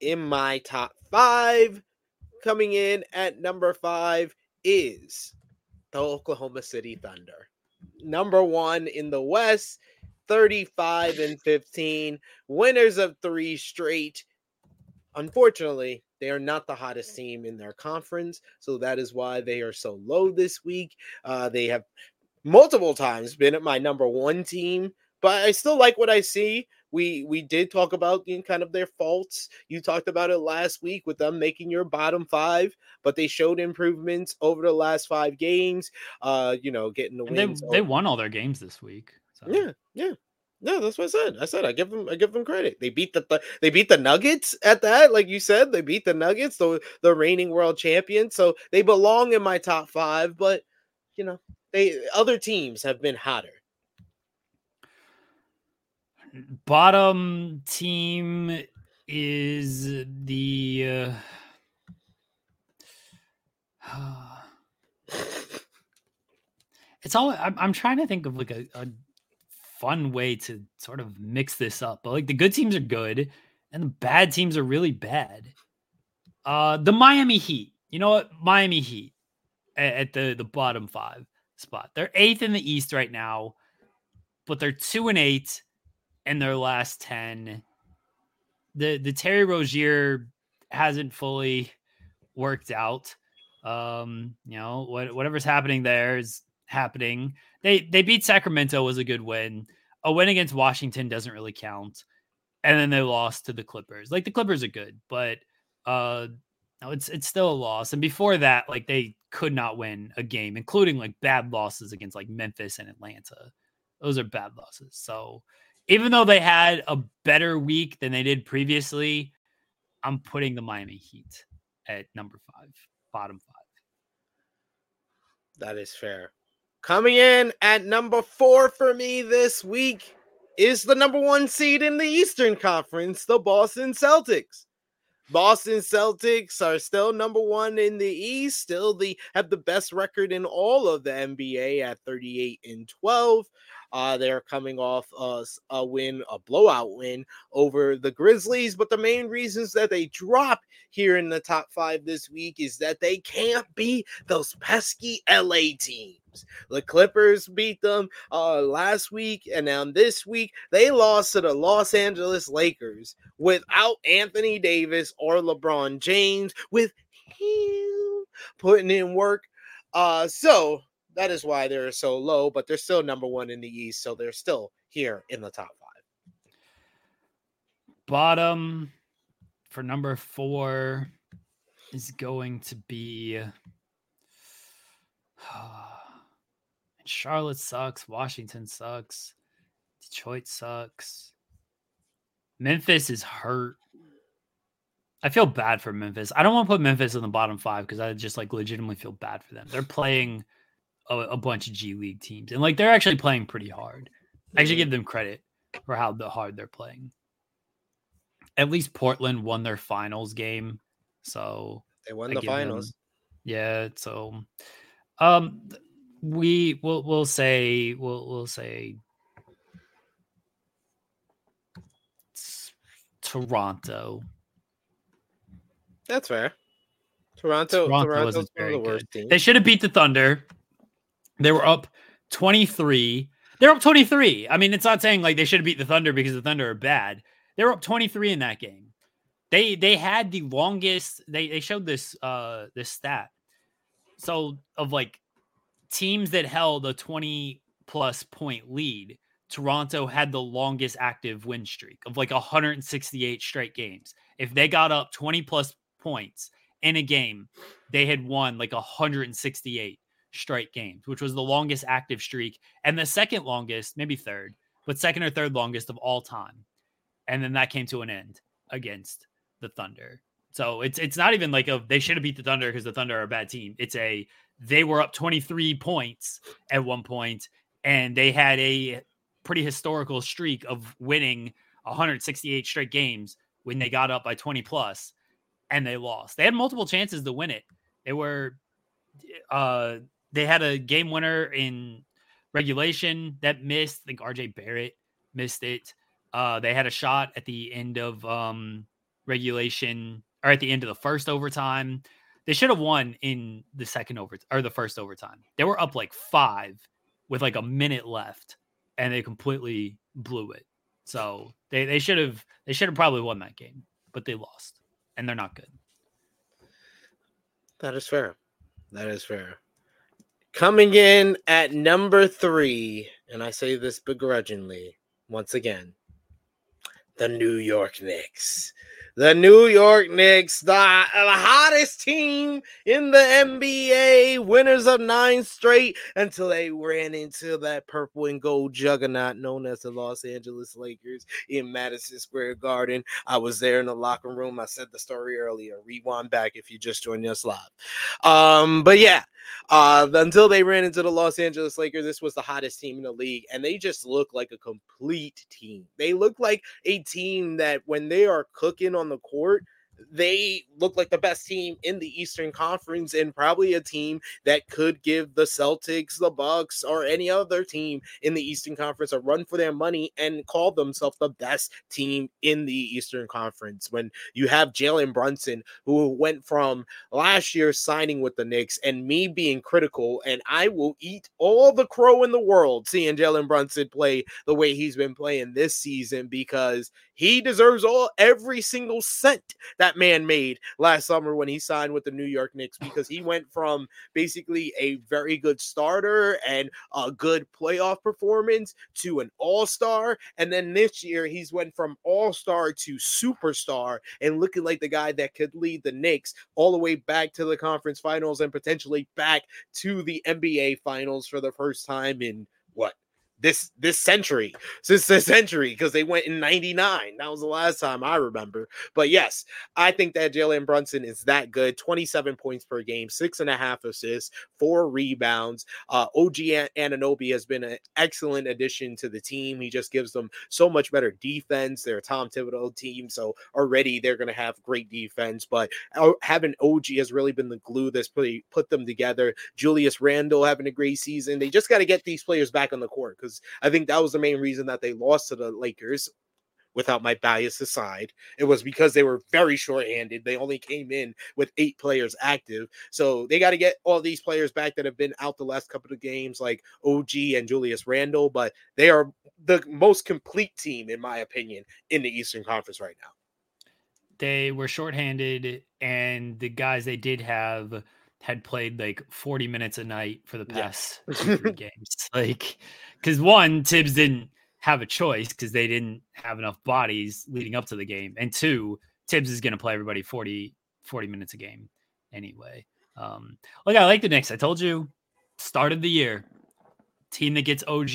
Speaker 2: in my top five. Coming in at number five is the Oklahoma City Thunder. Number one in the West, 35 and 15, winners of three straight. unfortunately, they are not the hottest team in their conference. So that is why they are so low this week. Uh, they have multiple times been at my number one team, but I still like what I see. We we did talk about you know, kind of their faults. You talked about it last week with them making your bottom five, but they showed improvements over the last five games. Uh, you know, getting the wins.
Speaker 1: They, they won all their games this week.
Speaker 2: So. Yeah, yeah. No, that's what I said. I said I give them I give them credit. They beat the, the they beat the Nuggets at that, like you said. They beat the Nuggets, the the reigning world champion. So they belong in my top five. But you know, they other teams have been hotter.
Speaker 1: Bottom team is the. Uh, [SIGHS] it's all I'm, I'm trying to think of like a, a fun way to sort of mix this up. But like the good teams are good and the bad teams are really bad. Uh the Miami Heat. You know what? Miami Heat at, at the the bottom 5 spot. They're 8th in the East right now, but they're 2 and 8 in their last 10. The the Terry Rozier hasn't fully worked out. Um, you know, what, whatever's happening there is happening. They they beat Sacramento was a good win. A win against Washington doesn't really count. And then they lost to the Clippers. Like the Clippers are good, but uh no, it's it's still a loss. And before that, like they could not win a game, including like bad losses against like Memphis and Atlanta. Those are bad losses. So even though they had a better week than they did previously, I'm putting the Miami Heat at number five, bottom five.
Speaker 2: That is fair. Coming in at number four for me this week is the number one seed in the Eastern Conference, the Boston Celtics. Boston Celtics are still number one in the East, still the have the best record in all of the NBA at 38 and 12. Uh, they're coming off a, a win, a blowout win over the Grizzlies. But the main reasons that they drop here in the top five this week is that they can't beat those pesky LA teams. The Clippers beat them uh, last week, and now this week they lost to the Los Angeles Lakers without Anthony Davis or LeBron James, with him putting in work. Uh, so that is why they're so low, but they're still number one in the East, so they're still here in the top five.
Speaker 1: Bottom for number four is going to be. [SIGHS] Charlotte sucks. Washington sucks. Detroit sucks. Memphis is hurt. I feel bad for Memphis. I don't want to put Memphis in the bottom five because I just like legitimately feel bad for them. They're playing a, a, bunch of G League teams, and like they're actually playing pretty hard. I should give them credit for how the hard they're playing. At least Portland won their finals game, so
Speaker 2: they won I the finals. Them,
Speaker 1: yeah, so um, we will we'll say we'll we'll say Toronto.
Speaker 2: That's fair. Toronto, Toronto Toronto's wasn't very
Speaker 1: good. They should have beat the Thunder. They were up 23. They're up 23. I mean, it's not saying like they should have beat the Thunder because the Thunder are bad. They were up 23 in that game. They they had the longest they they showed this uh this stat. So of like teams that held a 20 plus point lead, Toronto had the longest active win streak of like 168 straight games. If they got up 20 plus points in a game, they had won like 168 straight games, which was the longest active streak and the second longest, maybe third, but second or third longest of all time. And then that came to an end against the Thunder. So it's it's not even like a they should have beat the Thunder because the Thunder are a bad team. It's a they were up 23 points at one point and they had a pretty historical streak of winning 168 straight games when they got up by 20 plus and they lost. They had multiple chances to win it. They were uh they had a game winner in regulation that missed. I think RJ Barrett missed it. Uh, they had a shot at the end of um, regulation or at the end of the first overtime. They should have won in the second over or the first overtime. They were up like five with like a minute left, and they completely blew it. So they, they should have they should have probably won that game, but they lost. and they're not good.
Speaker 2: That is fair. That is fair. Coming in at number three, and I say this begrudgingly once again, the New York Knicks the New York Knicks, the, the hottest team in the NBA, winners of nine straight until they ran into that purple and gold juggernaut known as the Los Angeles Lakers in Madison Square Garden. I was there in the locker room. I said the story earlier. Rewind back if you just joined us live. Um, but yeah, uh, until they ran into the Los Angeles Lakers, this was the hottest team in the league, and they just look like a complete team. They look like a team that when they are cooking on the court, they look like the best team in the Eastern Conference and probably a team that could give the Celtics, the Bucks, or any other team in the Eastern Conference a run for their money and call themselves the best team in the Eastern Conference. When you have Jalen Brunson, who went from last year signing with the Knicks and me being critical, and I will eat all the crow in the world seeing Jalen Brunson play the way he's been playing this season because he deserves all every single cent that man made last summer when he signed with the New York Knicks because he went from basically a very good starter and a good playoff performance to an all-star. And then this year he's went from all-star to superstar and looking like the guy that could lead the Knicks all the way back to the conference finals and potentially back to the NBA finals for the first time in what this this century since this century because they went in 99 that was the last time i remember. But yes i think that jalen brunson is that good. 27 points per game six and a half assists four rebounds. Uh og anunoby has been an excellent addition to the team. He just gives them so much better defense. They're a tom thibodeau team so already they're going to have great defense. But uh, having og has really been the glue that's put, put them together. Julius randle having a great season. They just got to get these players back on the court because because I think that was the main reason that they lost to the Lakers. Without my bias aside, it was because they were very short-handed. They only came in with eight players active, so they got to get all these players back that have been out the last couple of games, like OG and Julius Randle. But they are the most complete team, in my opinion, in the Eastern Conference right now.
Speaker 1: They were shorthanded, and the guys they did have had played like 40 minutes a night for the past [LAUGHS] three games. Like, because one, Thibs didn't have a choice because they didn't have enough bodies leading up to the game. And two, Thibs is going to play everybody 40, 40 minutes a game anyway. Um, look, I like the Knicks. I told you, start of the year, team that gets OG,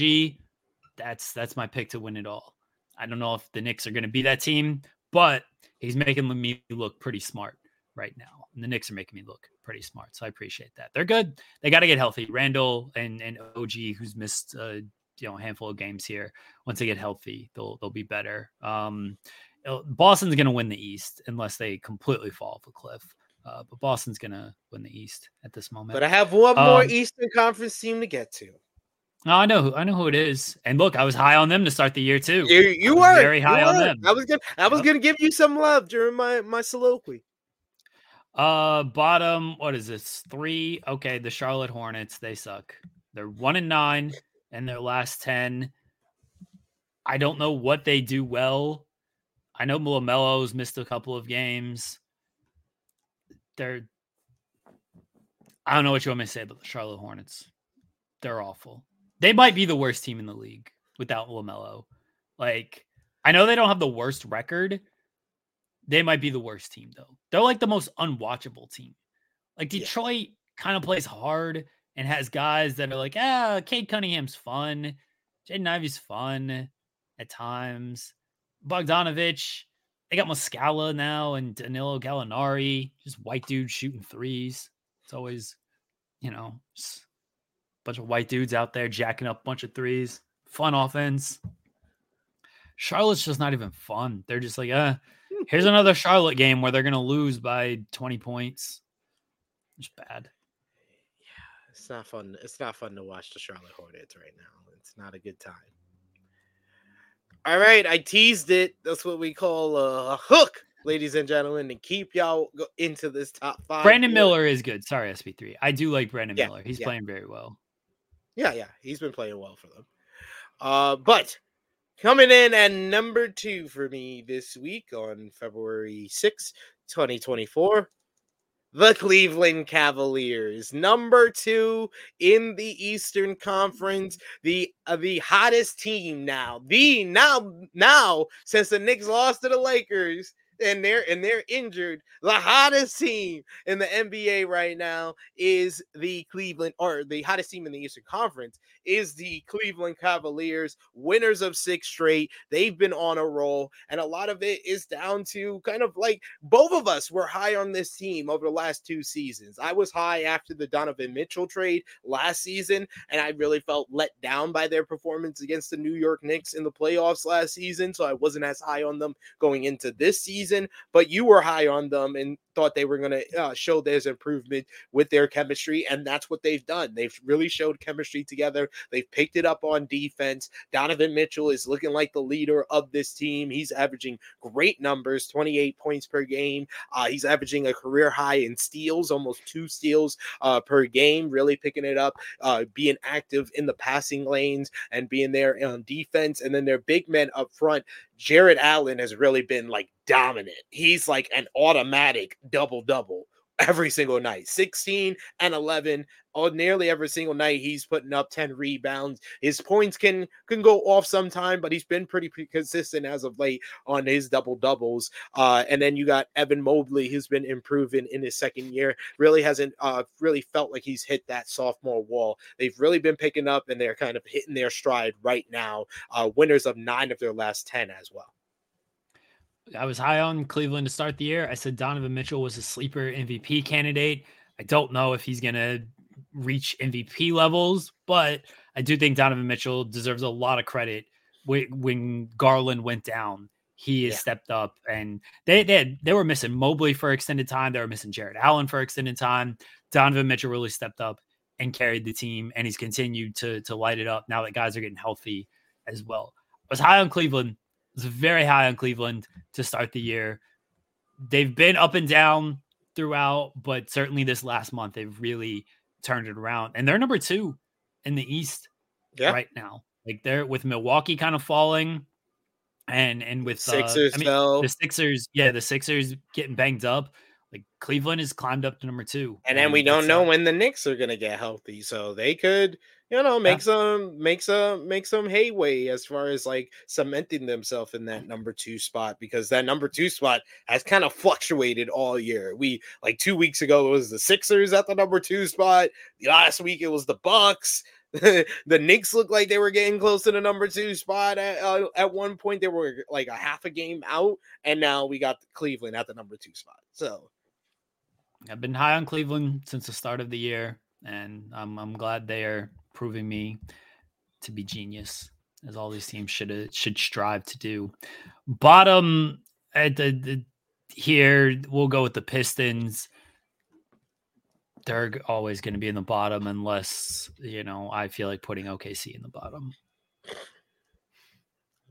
Speaker 1: that's that's my pick to win it all. I don't know if the Knicks are going to be that team, but he's making me look pretty smart right now. And the Knicks are making me look pretty smart. So I appreciate that. They're good. They got to get healthy. Randle and, and OG, who's missed uh, you know a handful of games here, once they get healthy, they'll they'll be better. Um, Boston's going to win the East unless they completely fall off a cliff. Uh, but Boston's going to win the East at this moment.
Speaker 2: But I have one more um, Eastern Conference team to get to.
Speaker 1: No, I know who I know who it is. And look, I was high on them to start the year too.
Speaker 2: You, you were very high on them. I was gonna I was yep. gonna give you some love during my my soliloquy.
Speaker 1: Uh, bottom, what is this? Three. Okay, the Charlotte Hornets, they suck. They're one and nine in their last 10. I don't know what they do well. I know LaMelo's missed a couple of games. They're, I don't know what you want me to say about the Charlotte Hornets. They're awful. They might be the worst team in the league without LaMelo. Like, I know they don't have the worst record, they might be the worst team though. They're like the most unwatchable team. Like Detroit yeah. kind of plays hard and has guys that are like, ah, Cade Cunningham's fun, Jaden Ivey's fun at times. Bogdanovich, they got Muscala now and Danilo Gallinari, just white dudes shooting threes. It's always, you know, a bunch of white dudes out there jacking up a bunch of threes. Fun offense. Charlotte's just not even fun. They're just like, uh, Here's another Charlotte game where they're going to lose by 20 points. It's bad.
Speaker 2: Yeah, it's not fun. It's not fun to watch the Charlotte Hornets right now. It's not a good time. All right, I teased it. That's what we call a hook, ladies and gentlemen, to keep y'all into this top five.
Speaker 1: Brandon Miller is good. Sorry, SP3. I do like Brandon yeah, Miller. He's yeah. playing very well.
Speaker 2: Yeah, yeah, he's been playing well for them. Uh, but Coming in at number two for me this week on February 6th, 2024, the Cleveland Cavaliers, number two in the Eastern Conference, the uh, the hottest team now. The now now since the Knicks lost to the Lakers, and they're and they're injured. The hottest team in the NBA right now is the Cleveland, or the hottest team in the Eastern Conference is the Cleveland Cavaliers, winners of six straight. They've been on a roll, and a lot of it is down to kind of like both of us were high on this team over the last two seasons. I was high after the Donovan Mitchell trade last season, and I really felt let down by their performance against the New York Knicks in the playoffs last season. So I wasn't as high on them going into this season, but you were high on them and thought they were going to uh, show there's improvement with their chemistry, and that's what they've done. They've really showed chemistry together. They've picked it up on defense. Donovan Mitchell is looking like the leader of this team. He's averaging great numbers 28 points per game. Uh, he's averaging a career high in steals, almost two steals uh, per game, really picking it up, uh, being active in the passing lanes and being there on defense. And then their big men up front, Jarrett Allen has really been like dominant. He's like an automatic double double every single night 16 and 11 oh nearly every single night he's putting up 10 rebounds. His points can can go off sometime but he's been pretty, pretty consistent as of late on his double doubles uh and then you got evan mobley who's been improving in his second year really hasn't uh really felt like he's hit that sophomore wall. They've really been picking up and they're kind of hitting their stride right now uh winners of nine of their last 10 as well
Speaker 1: I was high on Cleveland to start the year. I said Donovan Mitchell was a sleeper MVP candidate. I don't know if he's going to reach MVP levels, but I do think Donovan Mitchell deserves a lot of credit. When Garland went down, he has yeah. stepped up, and they they had, they were missing Mobley for extended time. They were missing Jarrett Allen for extended time. Donovan Mitchell really stepped up and carried the team, and he's continued to to light it up now that guys are getting healthy as well. I was high on Cleveland was very high on Cleveland to start the year. They've been up and down throughout, but certainly this last month they've really turned it around. And they're number two in the East yeah. right now. Like they're with Milwaukee kind of falling, and and with
Speaker 2: Sixers
Speaker 1: uh, I mean, the Sixers, yeah, the Sixers getting banged up. Like Cleveland has climbed up to number two,
Speaker 2: and then we don't know when the Knicks are gonna get healthy, so they could you know, make yeah. some make some make some hayway as far as like cementing themselves in that number two spot because that number two spot has kind of fluctuated all year. We like two weeks ago it was the Sixers at the number two spot. Last week it was the Bucks. [LAUGHS] the Knicks looked like they were getting close to the number two spot at, uh, at one point. They were like a half a game out, and now we got Cleveland at the number two spot. So
Speaker 1: I've been high on Cleveland since the start of the year, and I'm I'm glad they are proving me to be genius, as all these teams should should strive to do. Bottom at the, the here, we'll go with the Pistons. They're always going to be in the bottom unless you know I feel like putting OKC in the bottom.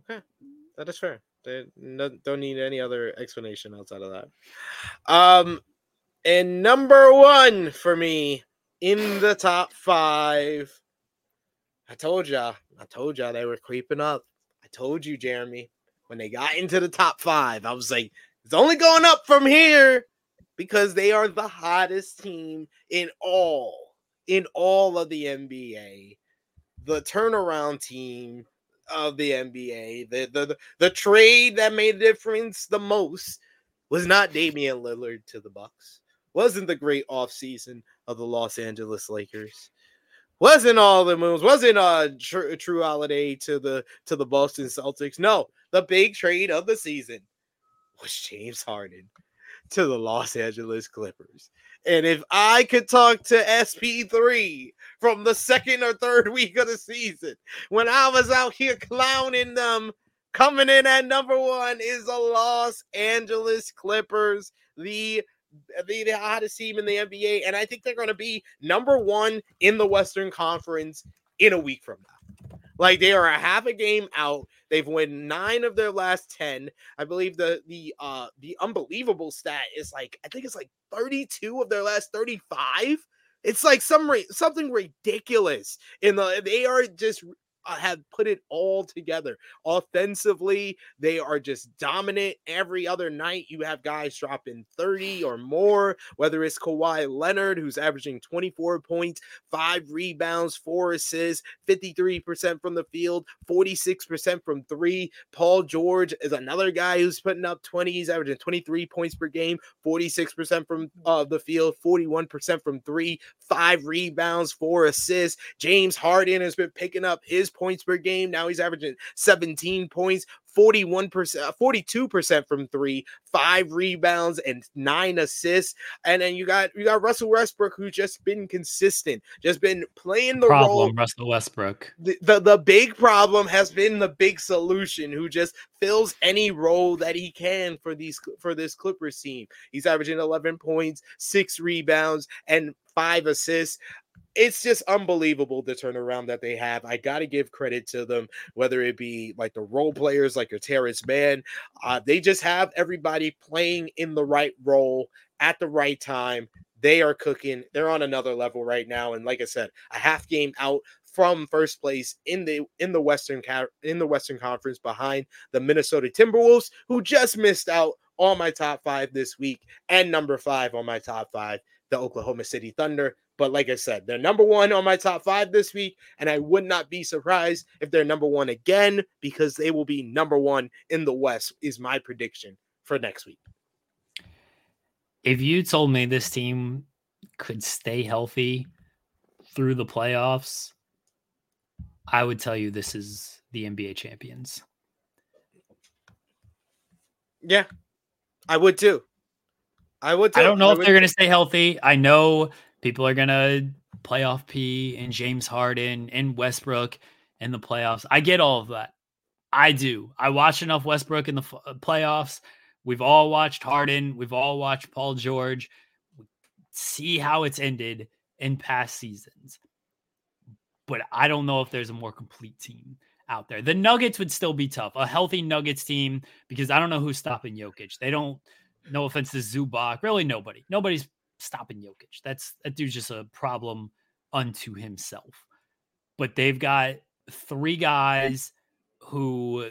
Speaker 2: Okay, that is fair. They no, don't need any other explanation outside of that. Um, and number one for me in the top five I told y'all. I told y'all they were creeping up. I told you, Jeremy, when they got into the top five, I was like, it's only going up from here because they are the hottest team in all, in all of the NBA. The turnaround team of the NBA, the the the, the trade that made a difference the most was not Damian Lillard to the Bucks. Wasn't the great offseason of the Los Angeles Lakers wasn't all the moves, wasn't a Jrue, Jrue Holiday to the to the Boston Celtics. No, the big trade of the season was James Harden to the Los Angeles Clippers. And if I could talk to SP3 from the second or third week of the season, when I was out here clowning them, coming in at number one is the Los Angeles Clippers, the the, the hottest team in the NBA, and I think they're going to be number one in the Western Conference in a week from now. Like they are a half a game out. They've won nine of their last ten. I believe the the uh the unbelievable stat is like I think it's like 32 of their last 35. It's like some something ridiculous. In the they are just have put it all together. Offensively, they are just dominant every other night. You have guys dropping 30 or more, whether it's Kawhi Leonard, who's averaging 24 points, five rebounds, four assists, 53% from the field, 46% from three. Paul George is another guy who's putting up 20. He's averaging 23 points per game, 46% from uh, the field, 41% from three, five rebounds, four assists. James Harden has been picking up his points per game. Now he's averaging 17 points, 41%, 42% uh, from three, five rebounds, and nine assists. And then you got you got Russell Westbrook, who's just been consistent, just been playing the
Speaker 1: problem,
Speaker 2: role.
Speaker 1: Russell Westbrook.
Speaker 2: The, the the big problem has been the big solution, who just fills any role that he can for these for this Clippers team. He's averaging 11 points, six rebounds, and five assists it's just unbelievable the turnaround that they have. I got to give credit to them, whether it be like the role players like your Terance Mann, Uh, they just have everybody playing in the right role at the right time. They are cooking. They're on another level right now. And like I said, a half game out from first place in the in the Western in the Western Conference behind the Minnesota Timberwolves, who just missed out on my top five this week, and number five on my top five, the Oklahoma City Thunder. But like I said, they're number one on my top five this week, and I would not be surprised if they're number one again because they will be number one in the West, is my prediction for next week.
Speaker 1: If you told me this team could stay healthy through the playoffs, I would tell you this is the NBA champions.
Speaker 2: Yeah, I would too. I would. Too.
Speaker 1: I don't know
Speaker 2: I
Speaker 1: if they're going to stay healthy. I know people are gonna playoff P and James Harden and Westbrook in the playoffs. I get all of that. I do. I watch enough Westbrook in the f- uh, playoffs. We've all watched Harden. We've all watched Paul George. See how it's ended in past seasons. But I don't know if there's a more complete team out there. The Nuggets would still be tough. A healthy Nuggets team, because I don't know who's stopping Jokic. They don't, no offense to Zubac, really nobody. Nobody's stopping Jokic. That's that dude's just a problem unto himself. But they've got three guys who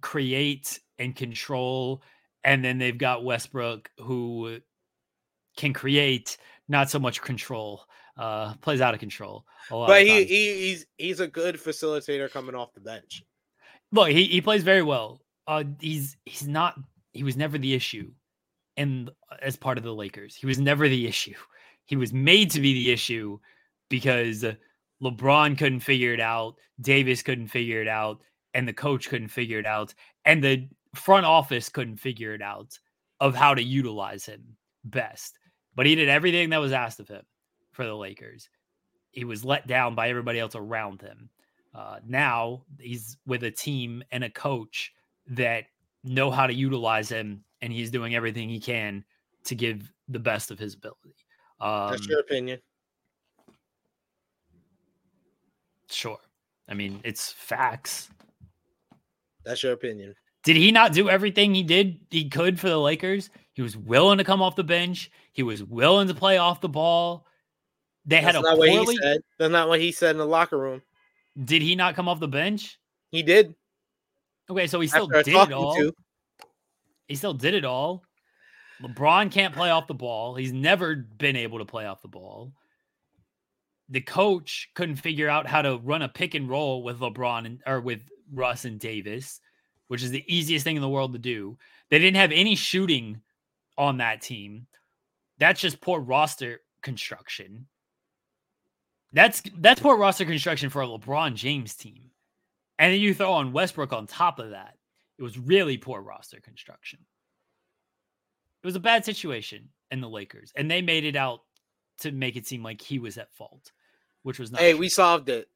Speaker 1: create and control, and then they've got Westbrook who can create, not so much control. Uh, plays out of control.
Speaker 2: but he, he he's he's a good facilitator coming off the bench.
Speaker 1: Look, he, he plays very well. Uh, he's he's not he was never the issue and as part of the Lakers. He was never the issue. He was made to be the issue because LeBron couldn't figure it out, Davis couldn't figure it out, and the coach couldn't figure it out, and the front office couldn't figure it out of how to utilize him best. But he did everything that was asked of him for the Lakers. He was let down by everybody else around him. Uh, now he's with a team and a coach that know how to utilize him and he's doing everything he can to give the best of his ability.
Speaker 2: Um, That's your opinion.
Speaker 1: Sure. I mean, it's facts.
Speaker 2: That's your opinion.
Speaker 1: Did he not do everything he did he could for the Lakers? He was willing to come off the bench. He was willing to play off the ball. They That's had a not poorly...
Speaker 2: what he said. That's not what he said in the locker room.
Speaker 1: Did he not come off the bench?
Speaker 2: He did.
Speaker 1: Okay, so he still After did all. To. He still did it all. LeBron can't play off the ball. He's never been able to play off the ball. The coach couldn't figure out how to run a pick and roll with LeBron and, or with Russ and Davis, which is the easiest thing in the world to do. They didn't have any shooting on that team. That's just poor roster construction. That's that's poor roster construction for a LeBron James team. And then you throw on Westbrook on top of that. It was really poor roster construction. It was a bad situation in the Lakers, and they made it out to make it seem like he was at fault, which was not.
Speaker 2: Hey, true. we solved it.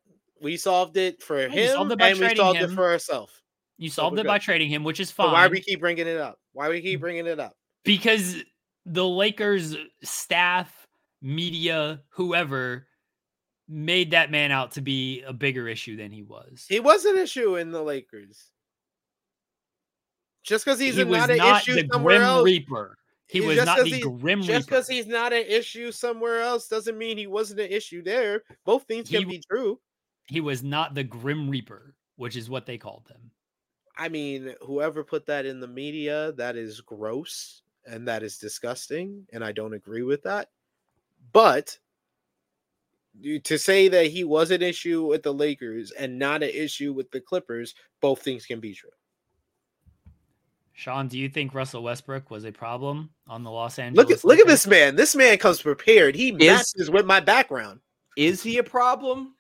Speaker 2: We solved it for yeah, him, it and we solved him. it for ourselves.
Speaker 1: You solved so it good. by trading him, which is fine. But
Speaker 2: why we keep bringing it up? Why we keep mm. bringing it up?
Speaker 1: Because the Lakers staff, media, whoever made that man out to be a bigger issue than he was.
Speaker 2: He was an issue in the Lakers. Just because he's he not an not issue somewhere Grim else.
Speaker 1: Reaper. He was not the Grim
Speaker 2: Reaper. Just because he's not an issue somewhere else doesn't mean he wasn't an issue there. Both things can he, be true.
Speaker 1: he was not the Grim Reaper, which is what they called him.
Speaker 2: I mean, whoever put that in the media, that is gross and that is disgusting, and I don't agree with that. But to say that he was an issue with the Lakers and not an issue with the Clippers, both things can be true.
Speaker 1: Sean, do you think Russell Westbrook was a problem on the Los Angeles?
Speaker 2: Look at look at this man. This man comes prepared. He matches with my background.
Speaker 4: Is he a problem?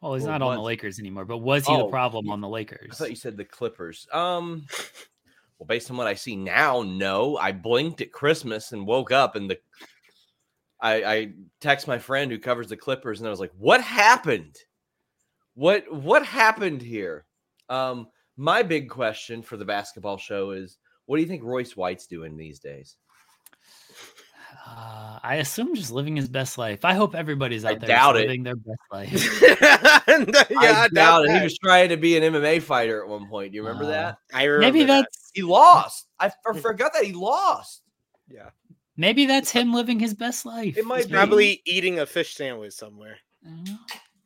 Speaker 1: Well, he's
Speaker 4: Well,
Speaker 1: not on the Lakers anymore, but was he the
Speaker 4: Oh,
Speaker 1: problem on the Lakers?
Speaker 4: I thought you said the Clippers. Um, [LAUGHS] well, based on what I see now, no. I blinked at Christmas and woke up, and the I, I text my friend who covers the Clippers, and I was like, "What happened? What what happened here?" Um, my big question for the basketball show is, what do you think Royce White's doing these days?
Speaker 1: Uh, I assume just living his best life. I hope everybody's
Speaker 4: I
Speaker 1: out there
Speaker 4: doubt
Speaker 1: just
Speaker 4: it.
Speaker 1: living their best [LAUGHS] life.
Speaker 2: yeah,
Speaker 4: I doubt it. He was trying to be an MMA fighter at one point. Do you remember
Speaker 1: Uh,
Speaker 4: that?
Speaker 2: I remember
Speaker 1: Maybe
Speaker 2: that.
Speaker 1: that's
Speaker 4: He lost. I, I forgot that he lost.
Speaker 2: yeah.
Speaker 1: maybe that's him living his best life.
Speaker 4: It might be.
Speaker 2: probably eating a fish sandwich somewhere.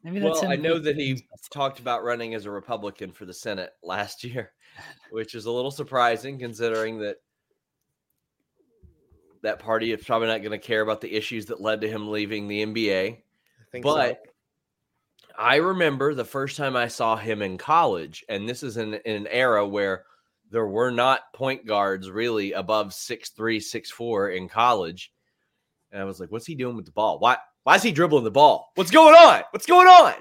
Speaker 1: I don't know. Maybe that's
Speaker 4: Well, I know that he talked about running as a Republican for the Senate last [LAUGHS] year, which is a little surprising considering that that party is probably not going to care about the issues that led to him leaving the NBA.
Speaker 2: I think so.
Speaker 4: But I remember the first time I saw him in college, and this is in, in an era where there were not point guards really above six three, six four in college. And I was like, what's he doing with the ball? Why why is he dribbling the ball? What's going on? What's going on?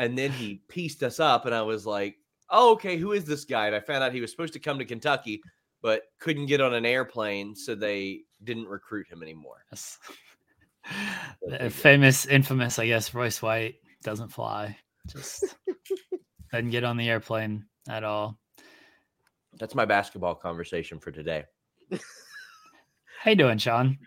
Speaker 4: And then he pieced us up, and I was like, oh, okay, who is this guy? And I found out he was supposed to come to Kentucky, but couldn't get on an airplane, so they didn't recruit him anymore.
Speaker 1: Yes.
Speaker 4: What [LAUGHS]
Speaker 1: The
Speaker 4: they did.
Speaker 1: famous, infamous, I guess, Royce White doesn't fly. Just [LAUGHS] doesn't get on the airplane at all.
Speaker 4: That's my basketball conversation for today.
Speaker 1: How you doing, Sean?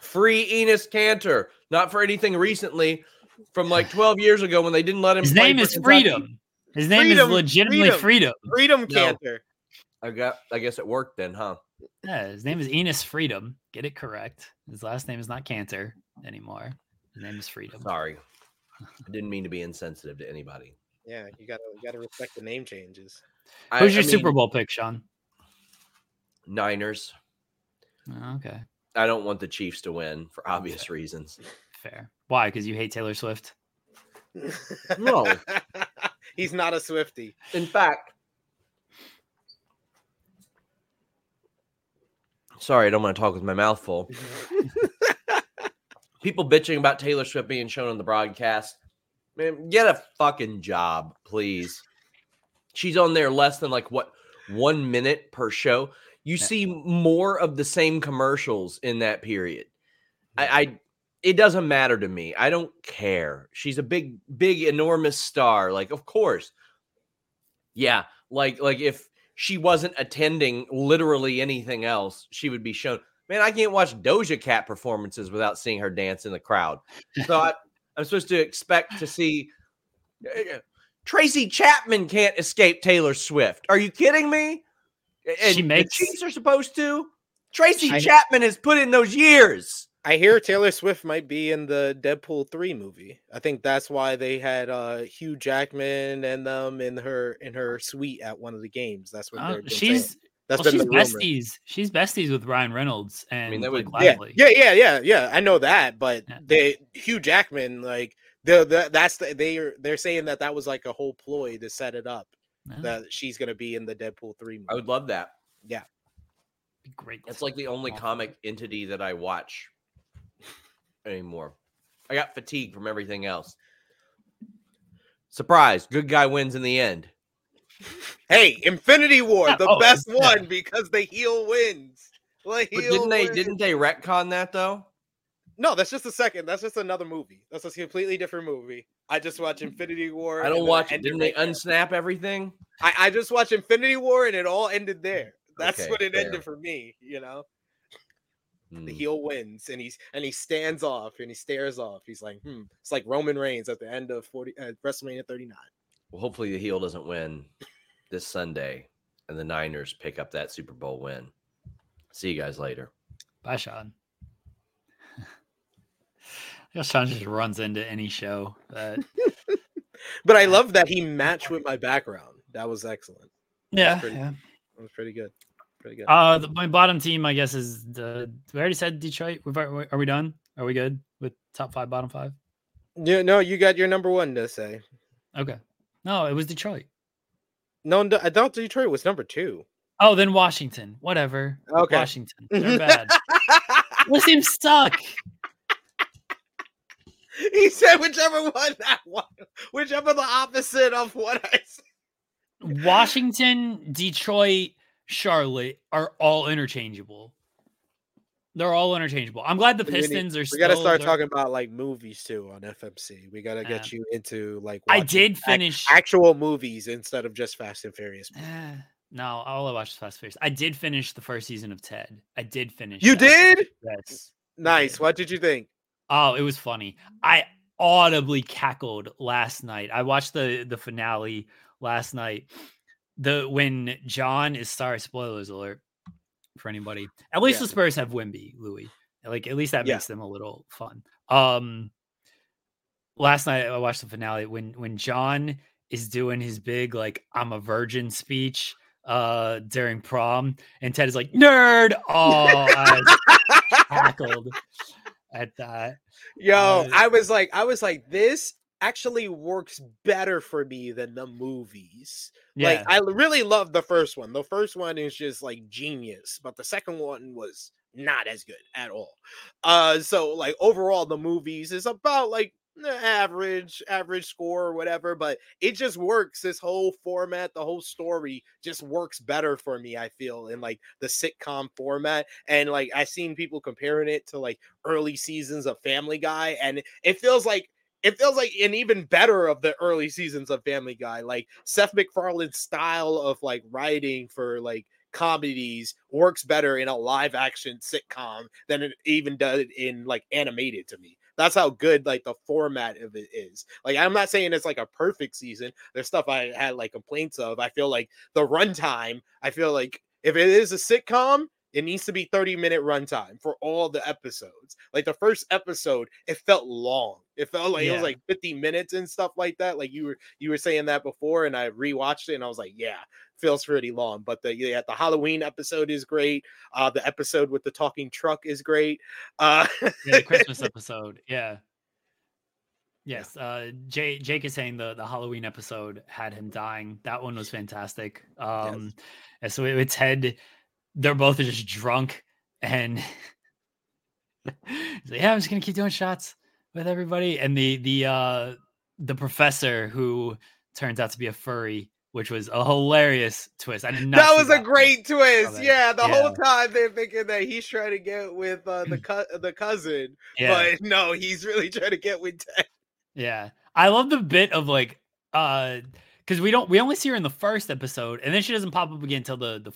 Speaker 4: Free Enes Kanter, not for anything recently, from like 12 years ago when they didn't let him.
Speaker 1: His
Speaker 4: play
Speaker 1: name
Speaker 4: for
Speaker 1: is
Speaker 4: Kentucky.
Speaker 1: Freedom. His name
Speaker 2: Freedom,
Speaker 1: is legitimately
Speaker 2: freedom.
Speaker 1: Freedom.
Speaker 2: Freedom
Speaker 4: No.
Speaker 2: Kanter.
Speaker 4: I got. I guess it worked then, huh?
Speaker 1: Yeah, his name is Enes Freedom. Get it correct. His last name is not Kanter anymore. His name is Freedom.
Speaker 4: Sorry, I didn't mean to be insensitive to anybody.
Speaker 2: Yeah, you gotta you gotta respect the name changes.
Speaker 4: I-
Speaker 1: Who's
Speaker 4: I
Speaker 1: your
Speaker 4: mean,
Speaker 1: Super Bowl pick, Sean?
Speaker 4: Niners.
Speaker 1: Oh, okay,
Speaker 4: I don't want the Chiefs to win for obvious reasons.
Speaker 1: fair. Why? Because you hate Taylor Swift.
Speaker 4: No. [LAUGHS]
Speaker 2: He's not a Swifty.
Speaker 4: In fact, sorry, I don't want to talk with my mouth full. [LAUGHS] People bitching about Taylor Swift being shown on the broadcast. Man, get a fucking job, please. She's on there less than like what one minute per show. You
Speaker 1: Yeah.
Speaker 4: see more of the same commercials in that period. I, I it doesn't matter to me. I don't care. She's a big, big, enormous star. Like, of course. Yeah. Like, like if she wasn't attending literally anything else, she would be shown. Man, I can't watch Doja Cat performances without seeing her dance in the crowd. So I, I'm supposed to expect to see uh, Tracy Chapman can't escape Taylor Swift. Are you kidding me? And
Speaker 1: She
Speaker 4: the
Speaker 1: makes-
Speaker 4: Chiefs are supposed to. Tracy
Speaker 2: I-
Speaker 4: Chapman has put in those years.
Speaker 2: I hear Taylor Swift might be in the Deadpool 3 movie. I think that's why they had uh Hugh Jackman and them in her in her suite at one of the games. That's what
Speaker 1: Uh,
Speaker 2: they're
Speaker 1: she's
Speaker 2: saying. That's
Speaker 1: well,
Speaker 2: been
Speaker 1: she's
Speaker 2: the rumor.
Speaker 1: besties. She's besties with Ryan Reynolds and
Speaker 4: that
Speaker 1: Blake
Speaker 4: would-
Speaker 2: Yeah,
Speaker 1: Lively.
Speaker 2: yeah, yeah, yeah, yeah. I know that, but
Speaker 1: Yeah.
Speaker 2: they Hugh Jackman like the, the that's the, they're they're saying that that was like a whole ploy to set it up
Speaker 1: Yeah,
Speaker 2: that she's gonna be in the Deadpool 3 movie.
Speaker 4: I would love that.
Speaker 1: be great.
Speaker 4: It's like the only
Speaker 1: Awesome.
Speaker 4: comic entity that I watch anymore. I got fatigue from everything else. Surprise, good guy wins in the end.
Speaker 2: Hey, Infinity War, the [LAUGHS]
Speaker 1: oh,
Speaker 2: best
Speaker 1: yeah.
Speaker 2: one because the heel wins. The
Speaker 4: But didn't they
Speaker 2: wins.
Speaker 4: didn't they retcon that though?
Speaker 2: No, that's just a second. That's just another movie. That's a completely different movie. I just watch Infinity War.
Speaker 4: I don't watch it. Didn't they
Speaker 2: right there.
Speaker 4: unsnap everything?
Speaker 2: I, I just watched Infinity War and it all ended there. That's
Speaker 4: Okay,
Speaker 2: what it
Speaker 4: fair.
Speaker 2: ended for me. You know, the
Speaker 4: Hmm.
Speaker 2: heel wins and he's and he stands off and he stares off. He's like, hmm. It's like Roman Reigns at the end of forty uh, WrestleMania thirty nine.
Speaker 4: Well, hopefully the heel doesn't win this Sunday and the Niners pick up that Super Bowl win. See you guys later.
Speaker 1: Bye, Sean. Sean just runs into any show But, [LAUGHS]
Speaker 2: But I love that he matched with my background. That was excellent.
Speaker 1: yeah,
Speaker 2: pretty-
Speaker 1: yeah.
Speaker 2: That was pretty good. Pretty good.
Speaker 1: Uh, the, my bottom team, I guess, is the. We already said Detroit. We've, are are we done? Are we good with top five, bottom five?
Speaker 2: yeah, no, you got your number one to say.
Speaker 1: Okay. No, it was Detroit.
Speaker 2: No, no, I thought Detroit was number two.
Speaker 1: Oh, then Washington. Whatever.
Speaker 2: Okay.
Speaker 1: Washington. They're bad. [LAUGHS] Those teams suck. [LAUGHS]
Speaker 2: he said whichever one that one, whichever the opposite of what I said.
Speaker 1: Washington, Detroit, Charlotte are all interchangeable. They're all interchangeable. I'm glad the
Speaker 2: We need-
Speaker 1: Pistons are
Speaker 2: We got to start
Speaker 1: they're-
Speaker 2: talking about like movies too on FMC. We got to get
Speaker 1: Yeah.
Speaker 2: you into like.
Speaker 1: I did finish.
Speaker 2: actual movies instead of just Fast and Furious.
Speaker 1: Eh, no, all I watched was Fast Furious. I did finish the first season of Ted. I did finish.
Speaker 2: You
Speaker 1: that.
Speaker 2: did
Speaker 1: Yes.
Speaker 2: nice.
Speaker 1: did.
Speaker 2: What did you think?
Speaker 1: Oh, it was funny. I audibly cackled last night. I watched the the finale last night. The when John is sorry, spoilers alert for anybody. At least
Speaker 2: Yeah.
Speaker 1: the Spurs have Wemby, Louis. Like at least that
Speaker 2: Yeah.
Speaker 1: makes them a little fun. Um last night I watched the finale when when John is doing his big like I'm a virgin speech uh during prom and Ted is like nerd. Oh, I [LAUGHS] cackled at that.
Speaker 2: Yo,
Speaker 1: Uh,
Speaker 2: I was like, I was like, this actually works better for me than the movies.
Speaker 1: Yeah.
Speaker 2: Like, I really love the first one. The first one is just like genius, but the second one was not as good at all. Uh, so like overall, the movies is about like average, average score or whatever, but it just works. This whole format, the whole story just works better for me. I feel in like the sitcom format, and like I've seen people comparing it to like early seasons of Family Guy, and it feels like it feels like an even better of the early seasons of Family Guy. Like Seth MacFarlane's style of like writing for like comedies works better in a live action sitcom than it even does in like animated to me. That's how good like the format of it is. Like I'm not saying it's like a perfect season. There's stuff I had like complaints of. I feel like the runtime, I feel like if it is a sitcom, it needs to be 30 minute runtime for all the episodes. Like the first episode, it felt long. It felt like it was like 50 minutes and stuff like that. Like you were you were saying that before, and I rewatched it and I was like, yeah, feels pretty long. But the yeah, the Halloween episode is great. Uh the episode with the talking truck is great. Uh
Speaker 1: yeah, the [LAUGHS] Christmas episode. Yeah. Yes. Uh Jay, Jake is saying the the Halloween episode had him dying. That one was fantastic. Um and so it's head they're both just drunk and [LAUGHS] like, yeah, I'm just gonna keep doing shots with everybody. And the the uh the professor who turns out to be a furry, which was a hilarious twist. I did not
Speaker 2: that was a great twist.
Speaker 1: coming.
Speaker 2: Yeah, the whole time they're thinking that he's trying to get with uh, the co- the cousin,
Speaker 1: Yeah.
Speaker 2: but no, he's really trying to get with [LAUGHS] Ted.
Speaker 1: Yeah. I love the bit of like uh because we don't we only see her in the first episode and then she doesn't pop up again until the the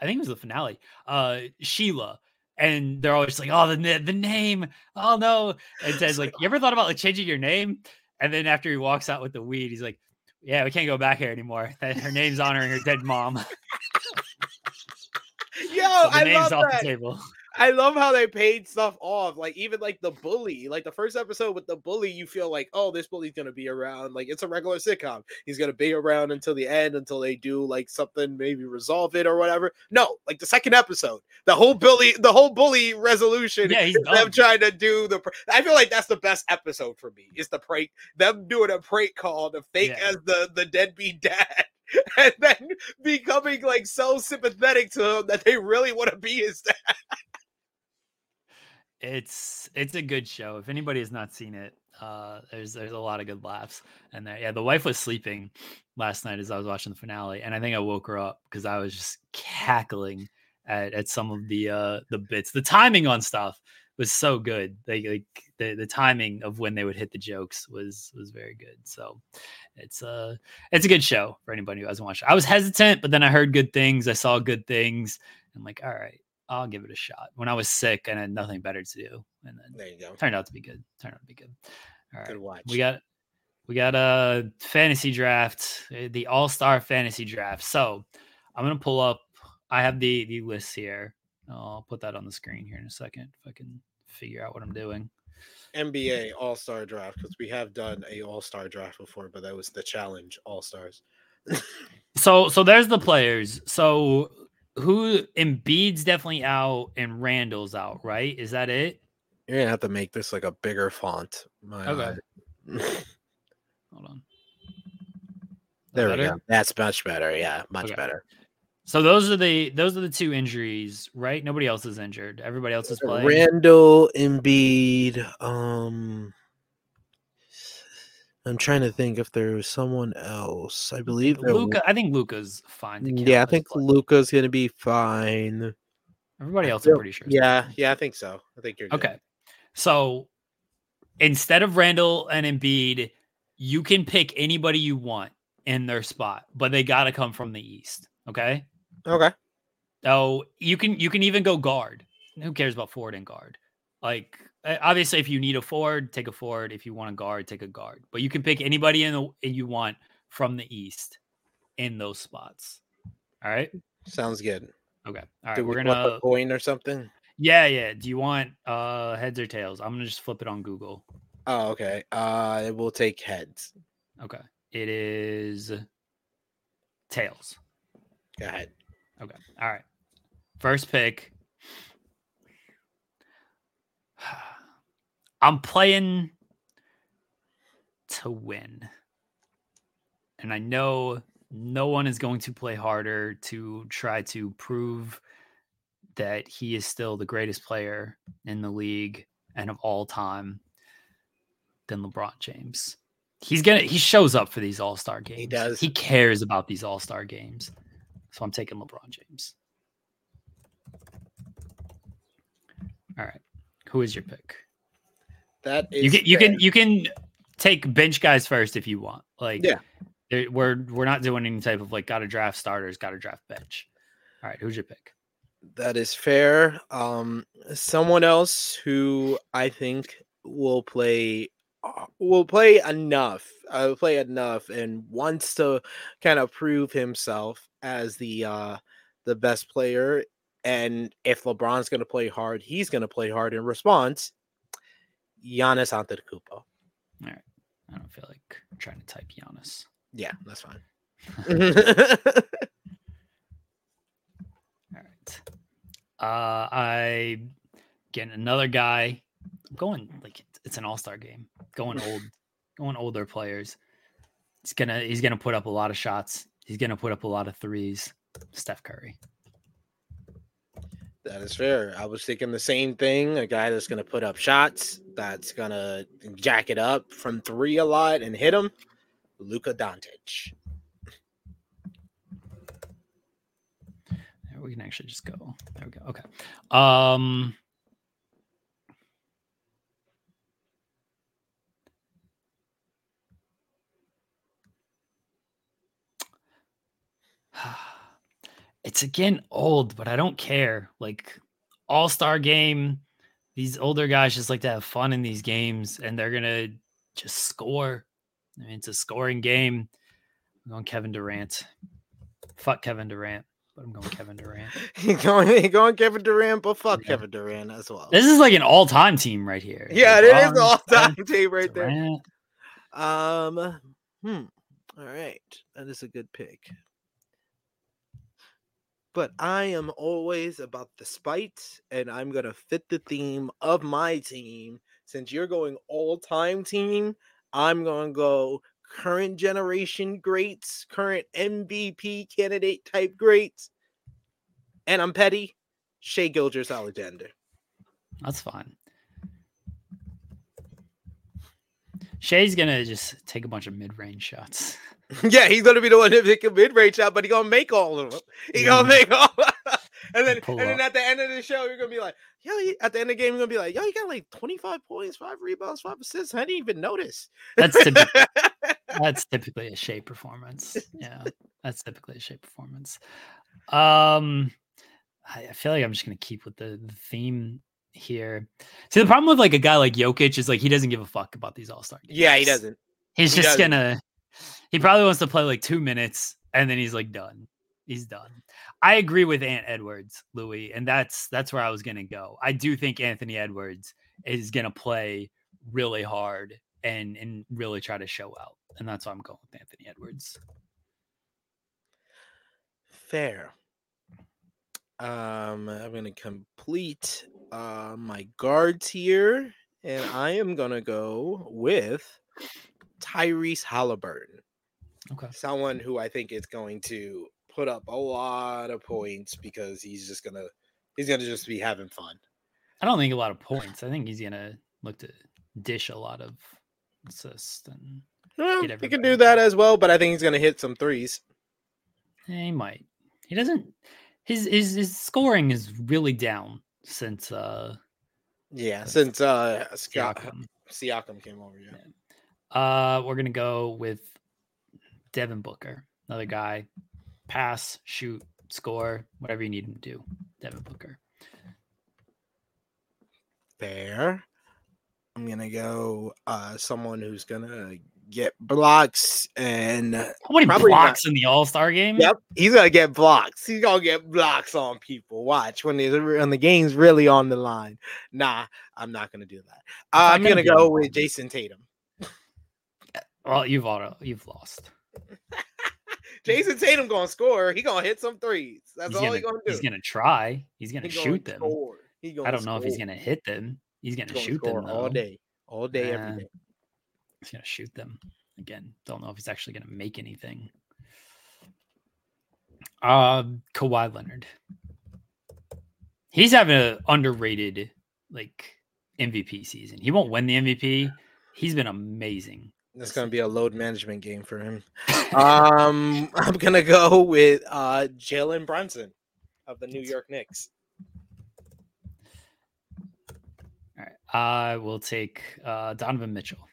Speaker 1: I, think it was the finale. Uh Sheila. And they're always like, oh the the name. Oh no. And Ted's like, [LAUGHS] you ever thought about like changing your name? And then after he walks out with the weed, he's like, Yeah, we can't go back here anymore. Her name's honoring her dead mom. [LAUGHS]
Speaker 2: Yo,
Speaker 1: So
Speaker 2: I
Speaker 1: name's
Speaker 2: love that. I love how they paid stuff off. Like even like the bully, like the first episode with the bully, you feel like, oh, this bully's gonna be around. Like it's a regular sitcom. He's gonna be around until the end, until they do like something, maybe resolve it or whatever. No, like the second episode, the whole bully, the whole bully resolution.
Speaker 1: Yeah, he's [LAUGHS]
Speaker 2: them trying to do the. pr- I feel like that's the best episode for me. Is the prank them doing a prank call to fake
Speaker 1: Yeah.
Speaker 2: as the the deadbeat dad. [LAUGHS] And then becoming like so sympathetic to him that they really want to be his dad. [LAUGHS]
Speaker 1: It's it's a good show. If anybody has not seen it, uh, there's there's a lot of good laughs. And there, yeah, the wife was sleeping last night as I was watching the finale, and I think I woke her up because I was just cackling at, at some of the uh the bits. The timing on stuff was so good. Like like the the timing of when they would hit the jokes was was very good. So it's uh it's a good show for anybody who hasn't watched. it. I was hesitant, but then I heard good things. I saw good things. I'm like, all right, I'll give it a shot. When I was sick and had nothing better to do, and then
Speaker 2: There you go.
Speaker 1: turned out to be good. Turned out to be good. All right,
Speaker 2: Good watch.
Speaker 1: we got we got a fantasy draft, uh, the All Star fantasy draft. So I'm gonna pull up. I have the the list here. I'll put that on the screen here in a second if I can figure out what I'm doing.
Speaker 2: NBA All Star Draft because we have done a All Star Draft before, but that was the challenge All Stars. [LAUGHS]
Speaker 1: So so there's the players. So who Embiid's definitely out and Randle's out, right? Is that it?
Speaker 2: You're gonna have to make this like a bigger font. My
Speaker 1: Okay. [LAUGHS] Hold on.
Speaker 2: there we go. That's much better. Yeah, much
Speaker 1: Okay.
Speaker 2: better.
Speaker 1: So those are the those are the two injuries, right? Nobody else is injured. Everybody else is playing.
Speaker 2: Randle Embiid. Um, I'm trying to think if there's someone else. I believe
Speaker 1: Luka, I think Luka's fine. to
Speaker 2: Yeah, I think. Luka's gonna be fine.
Speaker 1: everybody else. I'm pretty sure.
Speaker 2: Yeah, yeah, I think so. I think you're good.
Speaker 1: Okay. So instead of Randle and Embiid, you can pick anybody you want in their spot, but they got to come from the East. Okay.
Speaker 2: Okay.
Speaker 1: So you can you can even go guard. Who cares about forward and guard? Like obviously, if you need a forward, take a forward. If you want a guard, take a guard. But you can pick anybody in the you want from the East in those spots. All right.
Speaker 2: Sounds good.
Speaker 1: Okay. All right.
Speaker 2: Do
Speaker 1: we're gonna.
Speaker 2: a coin or something?
Speaker 1: Yeah, yeah. Do you want uh heads or tails? I'm gonna just flip it on Google.
Speaker 2: Oh, okay. Uh, it will take heads.
Speaker 1: Okay. It is tails.
Speaker 2: Go ahead.
Speaker 1: Okay. All right. First pick. [SIGHS] I'm playing to win. And I know no one is going to play harder to try to prove that he is still the greatest player in the league and of all time than LeBron James. He's gonna he shows up for these all-star games.
Speaker 2: He does.
Speaker 1: He cares about these all-star games. So I'm taking LeBron James. All right. Who is your pick?
Speaker 2: That is
Speaker 1: You can you
Speaker 2: fair.
Speaker 1: can you can take bench guys first if you want. Like
Speaker 2: Yeah.
Speaker 1: we're we're not doing any type of like got to draft starters, got to draft bench. All right, who's your pick?
Speaker 2: That is fair. Um, someone else who I think will play uh, will play enough. Uh, play enough and wants to kind of prove himself as the uh the best player. And if LeBron's going to play hard, he's going to play hard in response. Giannis Antetokounmpo. All right.
Speaker 1: I don't feel like trying to type Giannis.
Speaker 2: Yeah, that's fine. [LAUGHS]
Speaker 1: All right. Uh I getting another guy. I'm going like it's- it's an all-star game. Going [LAUGHS] old, going older players. He's gonna he's gonna put up a lot of shots. He's gonna put up a lot of threes. Steph Curry.
Speaker 2: That is fair. I was thinking the same thing. A guy that's going to put up shots, that's going to jack it up from three a lot and hit him. Luka Doncic.
Speaker 1: There, we can actually just go. There we go. Okay. Um [SIGHS] [SIGHS] It's again old, but I don't care. Like all-star game, these older guys just like to have fun in these games and they're gonna just score. I mean, it's a scoring game. I'm going Kevin Durant. Fuck Kevin Durant, but I'm going Kevin Durant. [LAUGHS]
Speaker 2: He going, he going Kevin Durant, but fuck
Speaker 1: Yeah.
Speaker 2: Kevin Durant as well.
Speaker 1: This is like an all-time team right here.
Speaker 2: yeah, it is
Speaker 1: LeBron,
Speaker 2: the all-time team right there. Um, hmm. All right, that is a good pick. But I am always about the spite, and I'm gonna fit the theme of my team. Since you're going all-time team, I'm gonna go current generation greats, current MVP candidate type greats, and I'm petty. Shai Gilgeous-Alexander.
Speaker 1: That's fine. Shai's gonna just take a bunch of mid-range shots. [LAUGHS]
Speaker 2: yeah, he's gonna be the one to pick a mid-range shot, but he gonna make all of them. He
Speaker 1: Yeah.
Speaker 2: gonna make all. [LAUGHS] and then,
Speaker 1: Pull
Speaker 2: and then at the end of the show, you're gonna be like, "Yo," at the end of the game, you're gonna be like, "Yo, you got like 25 points, five rebounds, five assists. I didn't even notice."
Speaker 1: That's typical. [LAUGHS] that's typically a Shai performance. Yeah, that's typically a Shai performance. Um, I, I feel like I'm just gonna keep with the, the theme here. See, the problem with like a guy like Jokic is like he doesn't give a fuck about these All Star games.
Speaker 2: yeah, he doesn't.
Speaker 1: He's
Speaker 2: He
Speaker 1: just
Speaker 2: doesn't.
Speaker 1: gonna. He probably wants to play like two minutes and then he's like done. He's done. I agree with Ant Edwards, Louis, and that's that's where I was gonna go. I do think Anthony Edwards is gonna play really hard and and really try to show out, and that's why I'm going with Anthony Edwards.
Speaker 2: Fair. Um, I'm gonna complete uh my guards here, and I am gonna go with Tyrese Halliburton.
Speaker 1: Okay.
Speaker 2: Someone who I think is going to put up a lot of points because he's just gonna he's gonna just be having fun.
Speaker 1: I don't think a lot of points. I think he's gonna look to dish a lot of assists and
Speaker 2: Well, he can do that as well, but I think he's gonna hit some threes.
Speaker 1: eh, he might. He doesn't. His his his scoring is really down since uh
Speaker 2: Yeah, since uh Scott
Speaker 1: Siakam.
Speaker 2: Siakam came over. Yeah.
Speaker 1: Uh, we're gonna go with Devin Booker, another guy. Pass, shoot, score, whatever you need him to do. Devin Booker.
Speaker 2: Fair. I'm gonna go uh someone who's gonna get blocks and
Speaker 1: How many
Speaker 2: Probably not.
Speaker 1: blocks in the All Star game?
Speaker 2: yep, he's gonna get blocks. He's gonna get blocks on people. Watch when the when the game's really on the line. Nah, I'm not gonna do that. Uh, I'm
Speaker 1: gonna
Speaker 2: gonna go with Jayson Tatum.
Speaker 1: Well, you've auto, you've lost. [LAUGHS]
Speaker 2: Jayson Tatum gonna score. He gonna hit some threes. That's
Speaker 1: he's
Speaker 2: all
Speaker 1: gonna,
Speaker 2: he gonna do.
Speaker 1: he's gonna try. He's gonna
Speaker 2: He
Speaker 1: shoot them.
Speaker 2: Score. He
Speaker 1: I don't know if he's gonna hit them. He's gonna,
Speaker 2: He's
Speaker 1: shoot
Speaker 2: score
Speaker 1: them
Speaker 2: all day, all day,
Speaker 1: Uh,
Speaker 2: every day.
Speaker 1: He's gonna shoot them again. Don't know if he's actually gonna make anything. Um, Kawhi Leonard. He's having an underrated like MVP season. He won't win the MVP. He's been amazing.
Speaker 2: It's gonna be a load management game for him. um, [LAUGHS] I'm gonna go with uh Jalen Brunson of the New York Knicks.
Speaker 1: All right. I will take uh, Donovan Mitchell.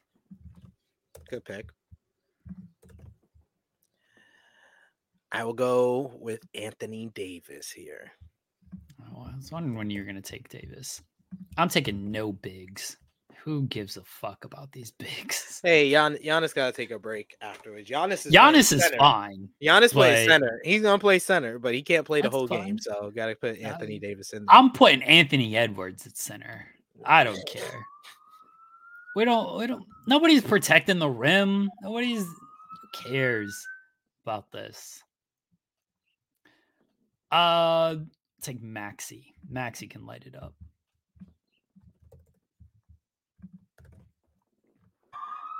Speaker 2: Good pick. I will go with Anthony Davis here.
Speaker 1: Oh, I was wondering when you were going to take Davis. I'm taking no bigs. Who gives a fuck about these [LAUGHS] bigs?
Speaker 2: Hey, Gian- Giannis got to take a break afterwards. Giannis is
Speaker 1: Giannis is
Speaker 2: center.
Speaker 1: fine.
Speaker 2: Giannis plays center. He's gonna play center, but he can't play the whole
Speaker 1: fine.
Speaker 2: game. So got to put. Anthony Davis in. There.
Speaker 1: I'm putting Anthony Edwards at center. I don't care. We don't. We don't. Nobody's protecting the rim. Nobody's who cares about this. Uh, take Maxey. Maxey can light it up.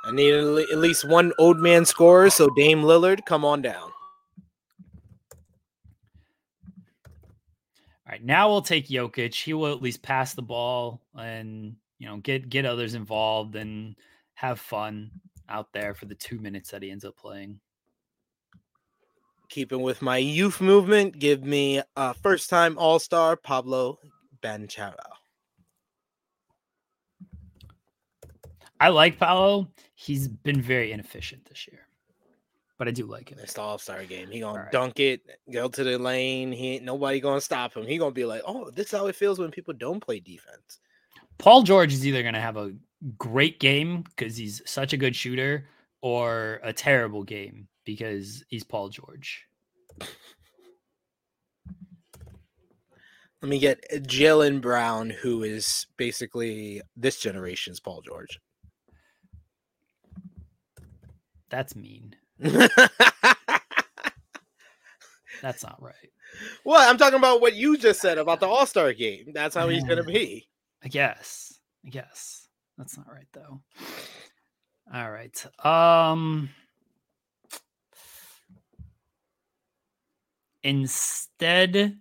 Speaker 2: I need at at least one old man scorer. So Dame Lillard, come on down.
Speaker 1: All right, now we'll take Jokic. He will at least pass the ball and you know get get others involved and have fun out there for the two minutes that he ends up playing.
Speaker 2: Keeping with my youth movement, give me a first time All Star Paolo Banchero.
Speaker 1: I like Paolo. He's been very inefficient this year, but I do like him.
Speaker 2: It's the All Star game. He gonna
Speaker 1: Alright.
Speaker 2: dunk it, go to the lane. He ain't nobody gonna stop him. He gonna be like, "Oh, this is how it feels when people don't play defense."
Speaker 1: Paul George is either going to have a great game because he's such a good shooter, or a terrible game because he's Paul George.
Speaker 2: Let me get Jaylen Brown, who is basically this generation's Paul George.
Speaker 1: That's mean. [LAUGHS] That's not right.
Speaker 2: well, I'm talking about what you just said about the All Star game. That's how he's gonna be.
Speaker 1: I guess. I guess. That's not right though. All right. Um instead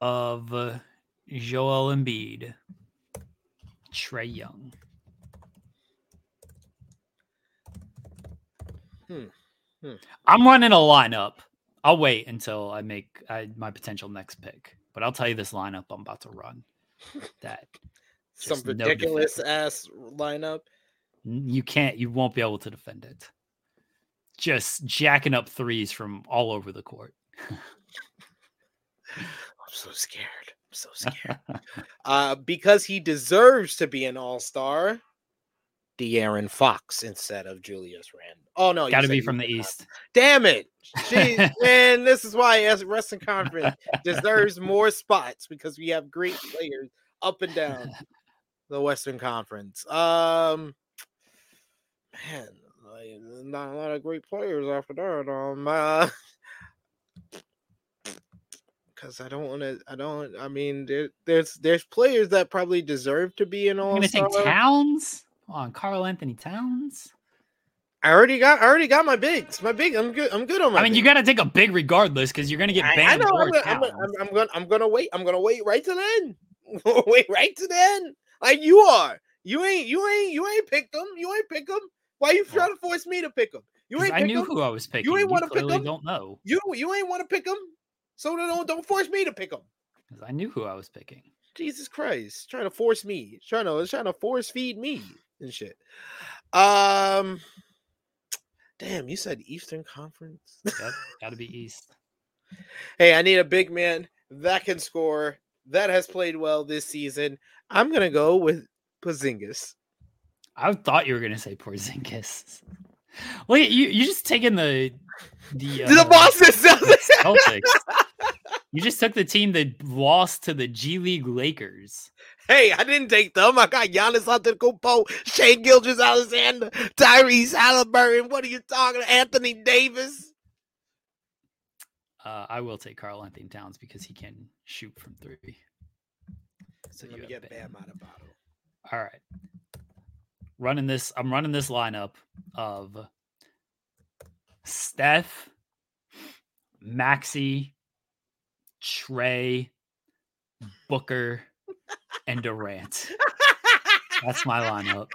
Speaker 1: of Joel Embiid, Trae Young.
Speaker 2: Hmm. Hmm.
Speaker 1: I'm running a lineup. I'll wait until I make I, my potential next pick, but I'll tell you this lineup I'm about to run. That [LAUGHS]
Speaker 2: Some
Speaker 1: Just no
Speaker 2: ridiculous ass lineup.
Speaker 1: You can't, you won't be able to defend it. Just jacking up threes from all over the court. [LAUGHS]
Speaker 2: I'm so scared. I'm so scared. uh, because he deserves to be an All Star. De'Aaron Fox instead of Julius Randle. Oh no,
Speaker 1: Got to be from the East.
Speaker 2: Damn it. [LAUGHS] Jeez, man, this is why as Western Conference deserves more spots because we have great players up and down the Western Conference. Um man, like, not a lot of great players after that. Um uh, because I don't want to. I don't. I mean, there, there's there's players that probably deserve to be in all
Speaker 1: gonna say. Towns. On, Karl-Anthony Towns.
Speaker 2: I already got. I already got my bigs. My big. I'm good. I'm good on my.
Speaker 1: I mean, you got to take a big regardless because you're gonna get
Speaker 2: I, I know. I'm gonna, I'm, gonna, I'm, I'm gonna. I'm gonna wait. I'm gonna wait right to the end. [LAUGHS] wait right to the end, like you are. You ain't. You ain't. You ain't picked them. You ain't pick them. Why you trying oh. to force me to pick them? You ain't.
Speaker 1: I
Speaker 2: pick
Speaker 1: knew
Speaker 2: 'em.
Speaker 1: who I was picking.
Speaker 2: You ain't wanna pick
Speaker 1: clearly
Speaker 2: 'em?
Speaker 1: Don't know
Speaker 2: You you ain't want to pick them. So don't don't force me to pick them.
Speaker 1: because I knew who I was picking.
Speaker 2: Jesus Christ, trying to force me, trying to trying to force feed me and shit. Um, damn, you said Eastern Conference.
Speaker 1: Yep, [LAUGHS] got to be East.
Speaker 2: hey, I need a big man that can score, that has played well this season. I'm gonna go with Porzingis.
Speaker 1: I thought you were gonna say Porzingis. Look at you. You just taking the the,
Speaker 2: the
Speaker 1: uh,
Speaker 2: Boston Celtics.
Speaker 1: Celtics. [LAUGHS] you just took the team that lost to the G League Lakers.
Speaker 2: Hey, I didn't take them. I got Giannis Antetokounmpo, Shai Gilgeous-Alexander, Tyrese Halliburton. What are you talking? Anthony Davis.
Speaker 1: Uh, I will take Karl-Anthony Towns because he can shoot from three. So
Speaker 2: Let
Speaker 1: you
Speaker 2: get
Speaker 1: Bam.
Speaker 2: Bam out of bottle.
Speaker 1: All right. Running this, I'm running this lineup of Steph, Maxey, Trae, Booker, and Durant. That's my lineup.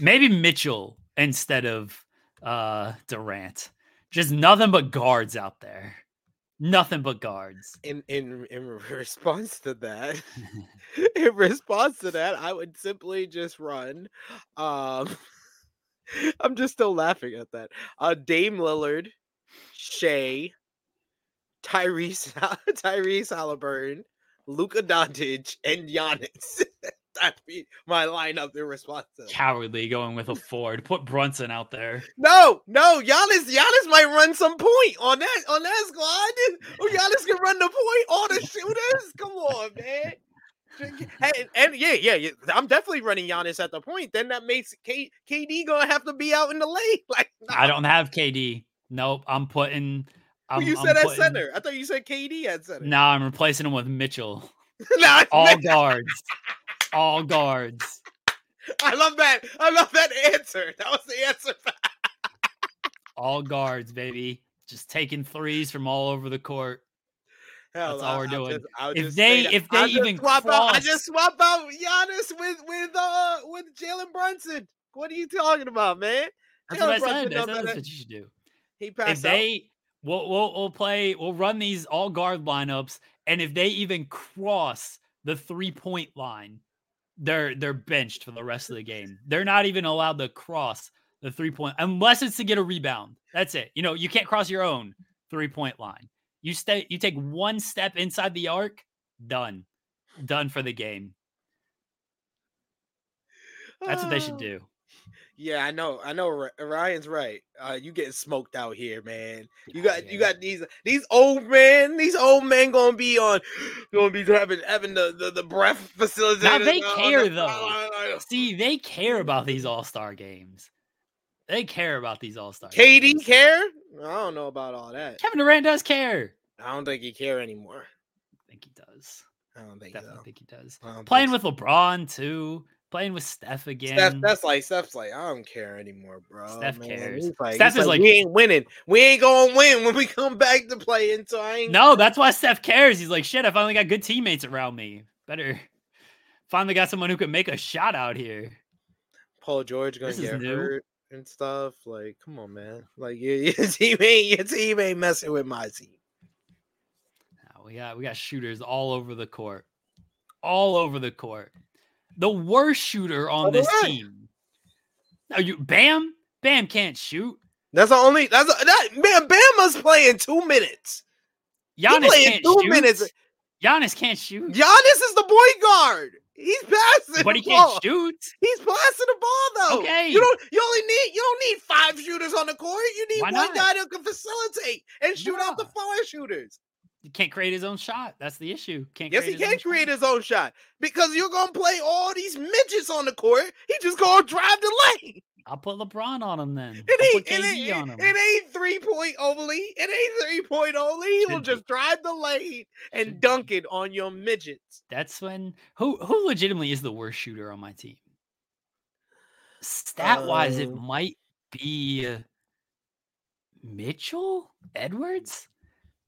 Speaker 1: Maybe Mitchell instead of uh Durant. Just nothing but guards out there. Nothing but guards.
Speaker 2: in in in response to that [LAUGHS] [LAUGHS] in response to that i would simply just run um [LAUGHS] i'm just still laughing at that uh dame lillard Shai tyrese [LAUGHS] tyrese halliburton luka doncic and Giannis. [LAUGHS] that'd be my lineup in response to.
Speaker 1: Cowardly going with a Ford. Put Brunson out there.
Speaker 2: no no Giannis Giannis might run some point on that on that squad oh Giannis can run the point all the shooters come on man and, and yeah, yeah, yeah, I'm definitely running Giannis at the point. Then that makes K, KD gonna have to be out in the lane. [LAUGHS] Like
Speaker 1: I don't have KD. Nope. I'm putting. I'm,
Speaker 2: you
Speaker 1: I'm
Speaker 2: said at
Speaker 1: putting-
Speaker 2: center. I thought you said KD at center.
Speaker 1: Now I'm replacing him with Mitchell. [LAUGHS]
Speaker 2: Nah,
Speaker 1: All guards. All guards. [LAUGHS]
Speaker 2: I love that. I love that answer. That was the answer. [LAUGHS]
Speaker 1: All guards, baby. Just taking threes from all over the court.
Speaker 2: Hell,
Speaker 1: That's all
Speaker 2: I-
Speaker 1: we're doing.
Speaker 2: just-
Speaker 1: If they- if they
Speaker 2: I'll
Speaker 1: even
Speaker 2: swap out, I just swap out Giannis with with uh with Jalen Brunson. What are you talking about, man?
Speaker 1: That's
Speaker 2: Jalen
Speaker 1: what I
Speaker 2: Brunson
Speaker 1: said. I that's what you should do.
Speaker 2: He
Speaker 1: If
Speaker 2: out.
Speaker 1: they we'll, we'll we'll play we'll run these all guard lineups, and if they even cross the three point line, they're they're benched for the rest of the game. They're not even allowed to cross the three point unless it's to get a rebound. That's it. You know, you can't cross your own three point line. You stay you take one step inside the arc, done. Done for the game. That's what they should
Speaker 2: Oh.
Speaker 1: do.
Speaker 2: Yeah, I know. I know. Ryan's right. Uh, you getting smoked out here, man. You got you got these these old men. These old men gonna be on, [GASPS] gonna be having having the the, the breath facility.
Speaker 1: Now they care, though. See, they care about these all-star games. They care about these all-star
Speaker 2: KD
Speaker 1: games.
Speaker 2: care? I don't know about all that.
Speaker 1: Kevin Durant does care.
Speaker 2: I don't think he care anymore.
Speaker 1: I think he does.
Speaker 2: I don't think
Speaker 1: Definitely
Speaker 2: so.
Speaker 1: think he does. Playing
Speaker 2: think
Speaker 1: with LeBron too. Playing with Steph again.
Speaker 2: Steph, that's like Steph's like I don't care anymore, bro.
Speaker 1: Steph
Speaker 2: man.
Speaker 1: cares.
Speaker 2: He's like,
Speaker 1: Steph is like-
Speaker 2: we ain't winning. We ain't gonna win when we come back to play. And so I ain't.
Speaker 1: no, that's why Steph cares. He's like, shit. I finally got good teammates around me. Better [LAUGHS] finally got someone who can make a shot out here.
Speaker 2: Paul George gonna
Speaker 1: This
Speaker 2: get hurt and stuff. Like, come on, man. Like your, [LAUGHS] your team ain't your team ain't messing with my team.
Speaker 1: Now, we got we got shooters all over the court, all over the court. The worst shooter on this
Speaker 2: way-
Speaker 1: team. Are you Bam? Bam can't shoot.
Speaker 2: That's the only. That's a, that man. Bama's playing two minutes.
Speaker 1: Giannis can't
Speaker 2: two
Speaker 1: shoot.
Speaker 2: minutes.
Speaker 1: Giannis can't shoot.
Speaker 2: Giannis is the point guard. He's passing,
Speaker 1: but he
Speaker 2: the
Speaker 1: can't shoot.
Speaker 2: He's passing the ball though.
Speaker 1: Okay.
Speaker 2: you don't. You only need. You don't need five shooters on the court. You need
Speaker 1: Why
Speaker 2: one
Speaker 1: not?
Speaker 2: guy that can facilitate and shoot out the
Speaker 1: Yeah.
Speaker 2: four shooters.
Speaker 1: He can't create his own shot. That's the issue. Can't.
Speaker 2: Yes, he
Speaker 1: create his
Speaker 2: can
Speaker 1: own shot.
Speaker 2: create his own shot because you're gonna play all these midgets on the court. He just gonna drive the lane.
Speaker 1: I'll put LeBron on him then.
Speaker 2: It ain't, it, ain't, it ain't three point only. It ain't three point only. He will just drive the lane and
Speaker 1: Should
Speaker 2: dunk it on your midgets.
Speaker 1: That's when who who legitimately is the worst shooter on my team. Stat wise, it
Speaker 2: Um,
Speaker 1: might be uh, Mitchell Edwards.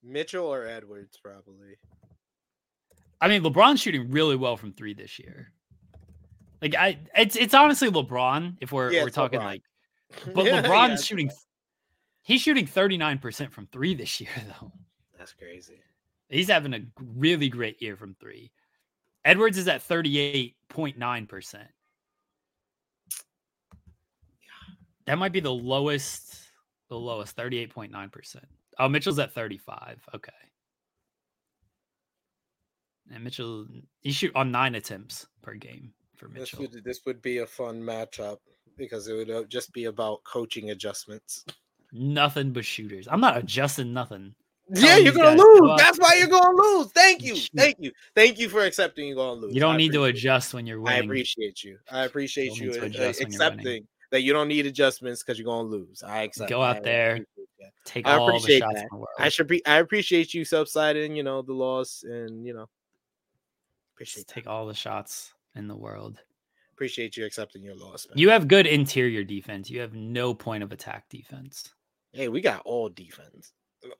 Speaker 2: Mitchell or Edwards, probably.
Speaker 1: I mean, LeBron's shooting really well from three this year. Like I, it's it's honestly LeBron if we're
Speaker 2: Yeah,
Speaker 1: we're talking
Speaker 2: LeBron.
Speaker 1: like, [LAUGHS] but
Speaker 2: Yeah,
Speaker 1: LeBron's
Speaker 2: yeah,
Speaker 1: shooting. He's shooting thirty nine percent from three this year [LAUGHS] though.
Speaker 2: That's crazy.
Speaker 1: He's having a really great year from three. Edwards is at thirty eight point nine percent. That might be the lowest. The lowest, thirty eight point nine percent. Oh, Mitchell's at thirty five. Okay. And Mitchell, he shoot on nine attempts per game for
Speaker 2: This
Speaker 1: Mitchell.
Speaker 2: would this would be a fun matchup because it would uh, just be about coaching adjustments.
Speaker 1: Nothing but shooters. I'm not adjusting nothing.
Speaker 2: Yeah, you're gonna lose. That's why you're gonna lose. Thank you, thank you, thank you for accepting you're gonna lose.
Speaker 1: You don't
Speaker 2: I
Speaker 1: need to
Speaker 2: it.
Speaker 1: adjust when you're winning.
Speaker 2: I appreciate you. I appreciate you
Speaker 1: need to
Speaker 2: uh,
Speaker 1: adjust when you're
Speaker 2: accepting that you don't need adjustments because you're gonna lose. I accept.
Speaker 1: Go
Speaker 2: I
Speaker 1: out there. Take
Speaker 2: I
Speaker 1: all the shots
Speaker 2: that.
Speaker 1: in the world.
Speaker 2: I should be. I appreciate you subsiding. You know the loss, and you know appreciate
Speaker 1: take all the shots in the world.
Speaker 2: appreciate you accepting your loss, man.
Speaker 1: You have good interior defense. You have no point of attack defense.
Speaker 2: hey, we got all defense.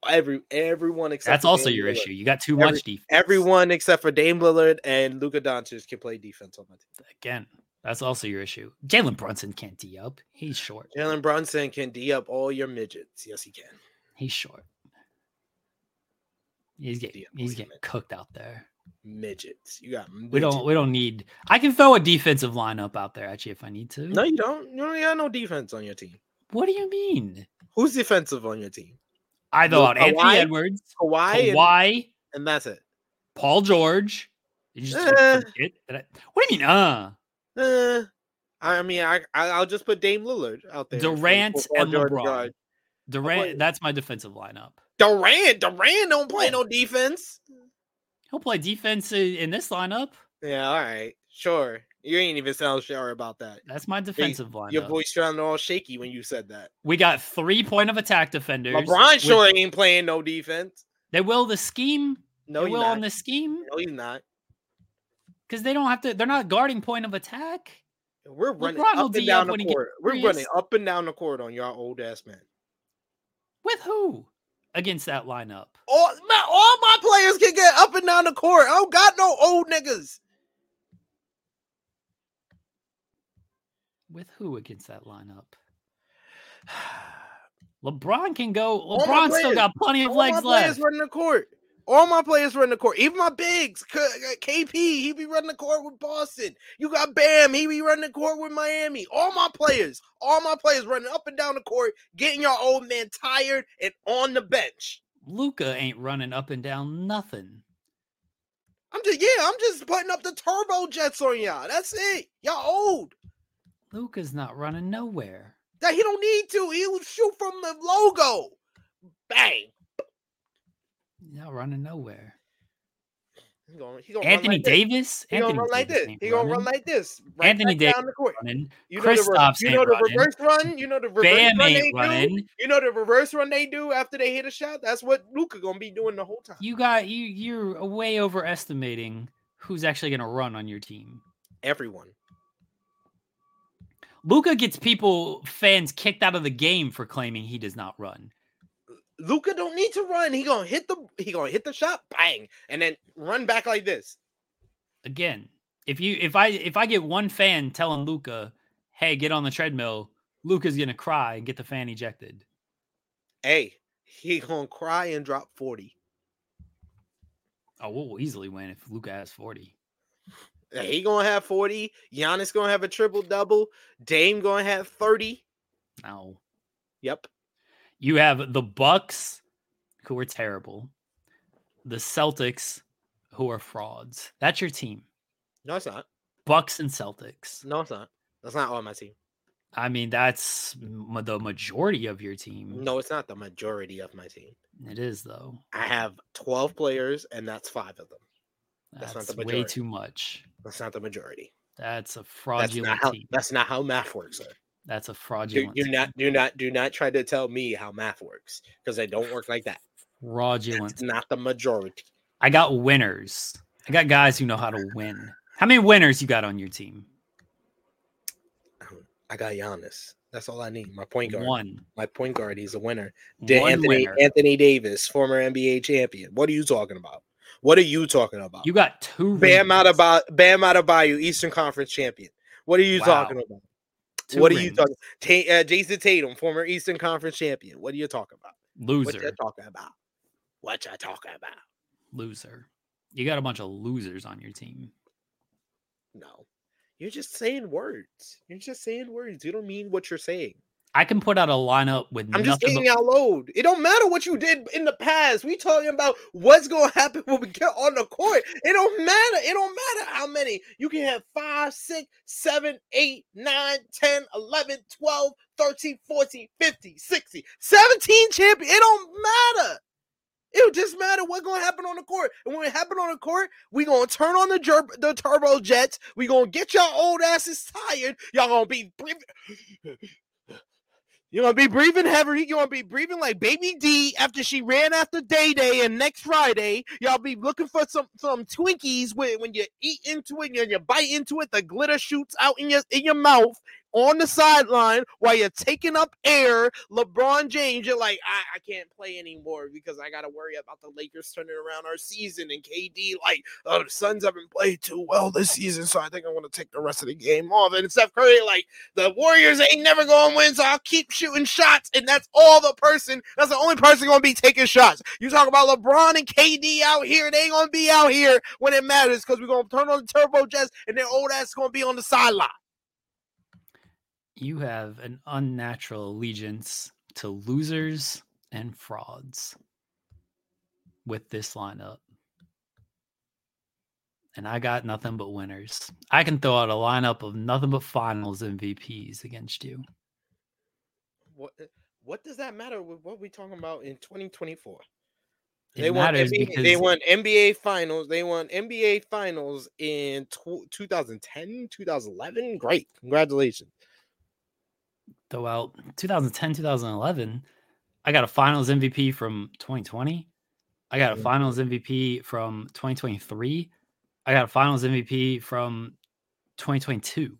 Speaker 2: Every everyone except
Speaker 1: That's
Speaker 2: for
Speaker 1: also
Speaker 2: Dame
Speaker 1: your
Speaker 2: Lillard.
Speaker 1: issue. You got too
Speaker 2: Every-
Speaker 1: much defense.
Speaker 2: Everyone except for Dame Lillard and Luka Doncic can play defense on my team.
Speaker 1: again. That's also your issue. Jalen Brunson can't D up. He's short.
Speaker 2: Jalen Brunson can D up all your midgets. Yes, he can.
Speaker 1: He's short. He's getting he's getting cooked out there.
Speaker 2: Midgets. You got midgets.
Speaker 1: We don't we don't need. I can throw a defensive lineup out there actually if I need to.
Speaker 2: No, you don't. You don't got no defense on your team.
Speaker 1: What do you mean?
Speaker 2: Who's defensive on your team?
Speaker 1: I thought Anthony
Speaker 2: Kawhi-
Speaker 1: Edwards,
Speaker 2: Kawhi, and,
Speaker 1: Kawhi,
Speaker 2: and that's it.
Speaker 1: Paul George. Did you just
Speaker 2: Eh.
Speaker 1: forget that I- what do you mean? Uh
Speaker 2: Uh, I mean, I, I'll just put Dame Lillard out there.
Speaker 1: Durant and LeBron.
Speaker 2: guard.
Speaker 1: Durant. That's my defensive lineup.
Speaker 2: Durant, Durant don't play no defense.
Speaker 1: He'll play defense in this lineup.
Speaker 2: Yeah, all right, sure. You ain't even sound sure about that.
Speaker 1: That's my defensive lineup.
Speaker 2: Your voice sounded all shaky when you said that.
Speaker 1: We got three point of attack defenders.
Speaker 2: LeBron
Speaker 1: with-
Speaker 2: sure ain't playing no defense.
Speaker 1: They will the scheme.
Speaker 2: No,
Speaker 1: they
Speaker 2: he's
Speaker 1: will
Speaker 2: not.
Speaker 1: on the scheme
Speaker 2: No, he's not.
Speaker 1: Because they don't have to. They're not guarding point of attack.
Speaker 2: We're running
Speaker 1: LeBron
Speaker 2: up and
Speaker 1: up
Speaker 2: down the
Speaker 1: when he gets
Speaker 2: court. We're running up and down the court on your old ass man.
Speaker 1: With who? Against that lineup.
Speaker 2: All my, all my players can get up and down the court. I don't got no old niggas.
Speaker 1: With who against that lineup? [SIGHS] LeBron can go. LeBron still got plenty of
Speaker 2: All my
Speaker 1: legs
Speaker 2: players
Speaker 1: left.
Speaker 2: running the court. All my players running the court. Even my bigs, KP, he be running the court with Boston. You got Bam, he be running the court with Miami. All my players, all my players running up and down the court, getting your old man tired and on the bench.
Speaker 1: Luka ain't running up and down nothing.
Speaker 2: I'm just yeah, I'm just putting up the turbo jets on y'all. That's it. Y'all old.
Speaker 1: Luka's not running nowhere.
Speaker 2: That he don't need to. He will shoot from the logo. Bang.
Speaker 1: Not running nowhere.
Speaker 2: He gonna, he gonna
Speaker 1: Anthony
Speaker 2: like.
Speaker 1: Davis.
Speaker 2: He
Speaker 1: Anthony
Speaker 2: gonna run like
Speaker 1: Davis
Speaker 2: this. He gonna run like this. Right
Speaker 1: Anthony Davis
Speaker 2: down the court.
Speaker 1: running.
Speaker 2: You know the, you know the
Speaker 1: running.
Speaker 2: reverse run. You know the reverse
Speaker 1: Bam
Speaker 2: run they
Speaker 1: ain't
Speaker 2: do. You know the reverse run they do after they hit a shot. That's what Luka gonna be doing the whole time.
Speaker 1: You got you. You're way overestimating who's actually going to run on your team.
Speaker 2: Everyone.
Speaker 1: Luka gets people fans kicked out of the game for claiming he does not run.
Speaker 2: Luka don't need to run. He gonna hit the he gonna hit the shot, bang, and then run back like this.
Speaker 1: Again, if you if I if I get one fan telling Luka, "Hey, get on the treadmill," Luka's going to cry and get the fan ejected.
Speaker 2: Hey, he gonna cry and drop 40.
Speaker 1: Oh, we'll easily win if Luca has 40.
Speaker 2: He gonna have 40. Giannis gonna have a triple double. Dame gonna have 30.
Speaker 1: No.
Speaker 2: Yep.
Speaker 1: You have the Bucks who are terrible. The Celtics who are frauds. That's your team.
Speaker 2: No, it's not.
Speaker 1: Bucks and Celtics.
Speaker 2: No, it's not. That's not on my team.
Speaker 1: I mean, that's m- the majority of your team.
Speaker 2: No, it's not the majority of my team.
Speaker 1: It is though.
Speaker 2: I have 12 players, and that's five of them.
Speaker 1: That's,
Speaker 2: That's not the
Speaker 1: way too much.
Speaker 2: That's not the majority.
Speaker 1: That's a
Speaker 2: That's
Speaker 1: fraudulent
Speaker 2: not how.
Speaker 1: team.
Speaker 2: That's not how math works, sir.
Speaker 1: That's a fraudulent.
Speaker 2: do
Speaker 1: team.
Speaker 2: not, do not, do not try to tell me how math works because they don't work like that.
Speaker 1: fraudulent.
Speaker 2: It's not the majority.
Speaker 1: I got winners. I got guys who know how to win. How many winners you got on your team?
Speaker 2: I got Giannis. That's all I need. My point guard.
Speaker 1: One.
Speaker 2: My point guard. He's a winner. Anthony
Speaker 1: winner.
Speaker 2: Anthony Davis, former NBA champion. What are you talking about? What are you talking about?
Speaker 1: You got two.
Speaker 2: Bam out
Speaker 1: rings.
Speaker 2: about Bam Adebayo, Eastern Conference champion. What are you
Speaker 1: Wow.
Speaker 2: talking about?
Speaker 1: Two
Speaker 2: what are you talking? Ta- uh, Jayson Tatum, former Eastern Conference champion. What are you talking about? Loser. What you talking about? What you talking about?
Speaker 1: Loser. You got a bunch of losers on your team.
Speaker 2: No, you're just saying words. You're just saying words. You don't mean what you're saying.
Speaker 1: I can put out a lineup with
Speaker 2: I'm just getting out loud. It don't matter what you did in the past. We talking about what's gonna happen when we get on the court. It don't matter. It don't matter how many. You can have 5, 6, 7, 8, 9, 10, 11, 12, 13, 14, 15, 16, 17 champion. It don't matter. It just matter what's gonna happen on the court. And when it happen on the court, we gonna turn on the the turbo jets. We gonna get y'all old asses tired. Y'all gonna be You're gonna be breathing heavy. You're gonna be breathing like Baby D after she ran after Day Day, and next Friday y'all be looking for some some Twinkies when when you eat into it and you bite into it, the glitter shoots out in your in your mouth on the sideline while you're taking up air. LeBron James, you're like, I, I can't play anymore because I gotta worry about the Lakers turning around our season and KD like, oh the Suns haven't played too well this season, so I think I want to take the rest of the game off. And Steph Curry like the Warriors ain't never gonna win, so I'll keep shooting shots, and that's all the person. That's the only person gonna be taking shots. You talk about LeBron and KD out here, they ain't gonna be out here when it matters because we're gonna turn on the turbo jets, and their old ass gonna be on the sideline.
Speaker 1: You have an unnatural allegiance to losers and frauds with this lineup. And I got nothing but winners. I can throw out a lineup of nothing but finals MVPs against you.
Speaker 2: What eh, what does that matter with what we talking about in 2024?
Speaker 1: It
Speaker 2: they won NBA,
Speaker 1: because
Speaker 2: they won NBA finals. They won NBA finals in tw 2010, 2011. Great. Congratulations.
Speaker 1: Out 2010, 2011. I got a finals MVP from 2020. I got a finals MVP from 2023. I got a finals MVP from 2022.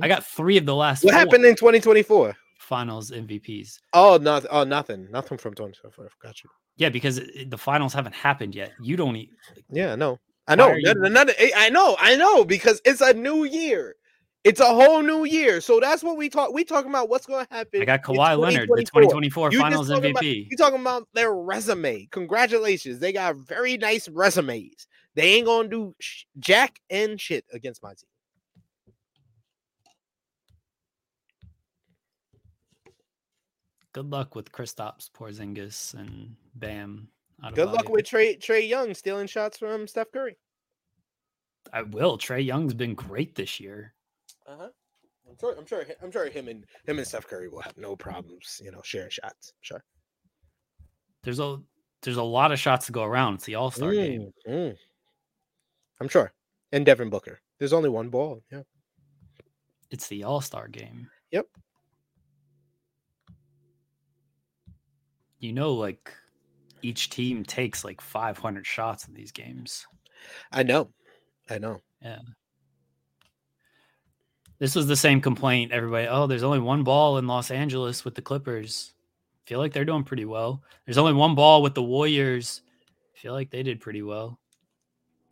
Speaker 1: I got three of the last
Speaker 2: Mm-hmm. What happened in 2024?
Speaker 1: finals MVPs.
Speaker 2: Oh, not oh nothing. Nothing from 2024. Got you.
Speaker 1: Yeah, because it- the finals haven't happened yet. You don't e- need.
Speaker 2: Yeah, no. I know.
Speaker 1: are you-
Speaker 2: None- none- I I know. I know because it's a new year. It's a whole new year. So that's what we talk. We talking about what's going to happen.
Speaker 1: I got Kawhi Leonard, the
Speaker 2: 2024.
Speaker 1: 2024
Speaker 2: You
Speaker 1: finals MVP.
Speaker 2: You talking about their resume? Congratulations, they got very nice resumes. They ain't gonna do sh- jack and shit against my team.
Speaker 1: Good luck with Kristaps Porzingis and Bam.
Speaker 2: Good luck with Trae Trae Young stealing shots from Steph Curry.
Speaker 1: I will. Trae Young's been great this year.
Speaker 2: Uh huh. I'm sure. I'm sure. I'm sure him and him and Steph Curry will have no problems. You know, sharing shots. Sure.
Speaker 1: There's a there's a lot of shots to go around. It's the All Star game.
Speaker 2: Mm, mm. I'm sure. And Devin Booker. There's only one ball. Yeah.
Speaker 1: It's the All Star game.
Speaker 2: Yep.
Speaker 1: You know, like each team takes like 500 shots in these games.
Speaker 2: I know. I know.
Speaker 1: This was the same complaint. Everybody, oh, there's only one ball in Los Angeles with the Clippers. Feel like they're doing pretty well. There's only one ball with the Warriors. Feel like they did pretty well.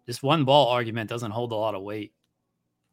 Speaker 1: This one ball argument doesn't hold a lot of weight.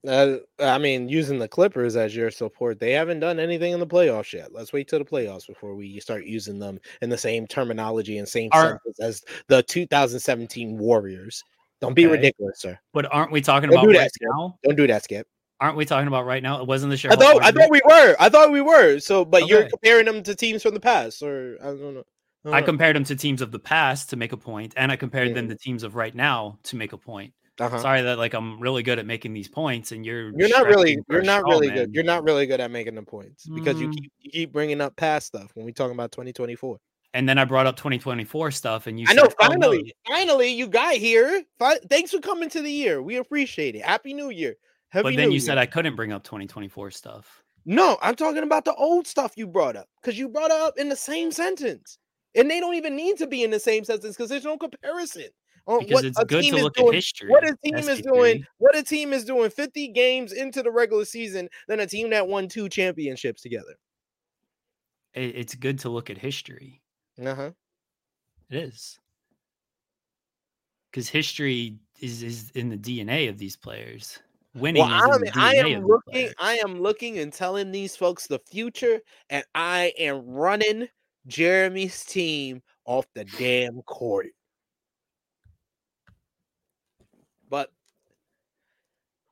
Speaker 2: Uh, I mean, using the Clippers as your support, they haven't done anything in the playoffs yet. Let's wait till the playoffs before we start using them in the same terminology and same as the 2017 Warriors. Don't be ridiculous, sir.
Speaker 1: But aren't we talking
Speaker 2: Don't
Speaker 1: about
Speaker 2: do that,
Speaker 1: right now?
Speaker 2: Don't do that, Skip.
Speaker 1: Aren't we talking about right now? It wasn't the show.
Speaker 2: I thought I thought we were. I thought we were. So, but you're comparing them to teams from the past, or I don't know. don't
Speaker 1: I
Speaker 2: know.
Speaker 1: compared them to teams of the past to make a point, and I compared them to teams of right now to make a point.
Speaker 2: Uh-huh.
Speaker 1: Sorry that like I'm really good at making these points, and you're
Speaker 2: You're not really you're not
Speaker 1: straw
Speaker 2: really
Speaker 1: man.
Speaker 2: good. You're not really good at making the points because you
Speaker 1: Mm.
Speaker 2: keep you keep bringing up past stuff when we talking about 2024.
Speaker 1: And then I brought up 2024 stuff, and you
Speaker 2: I
Speaker 1: said,
Speaker 2: know.
Speaker 1: "Oh, no,
Speaker 2: Finally, finally, you got here. Thanks for coming to the year. We appreciate it. Happy New Year. Happy
Speaker 1: but then you said I couldn't bring up 2024 stuff.
Speaker 2: no. I'm talking about the old stuff you brought up because you brought it up in the same sentence, and they don't even need to be in the same sentence because there's no comparison. on
Speaker 1: Because
Speaker 2: what
Speaker 1: it's
Speaker 2: a
Speaker 1: good
Speaker 2: team
Speaker 1: to
Speaker 2: is
Speaker 1: look
Speaker 2: doing
Speaker 1: at history.
Speaker 2: what a team is
Speaker 1: SP3.
Speaker 2: doing what a team is doing 50 games into the regular season than a team that won two championships together
Speaker 1: it's good to look at history.
Speaker 2: uh-huh
Speaker 1: It is. Because history is, is in the DNA of these players. Winning
Speaker 2: well I'm, i am looking i am looking and telling these folks the future and i am running jeremy's team off the damn court. But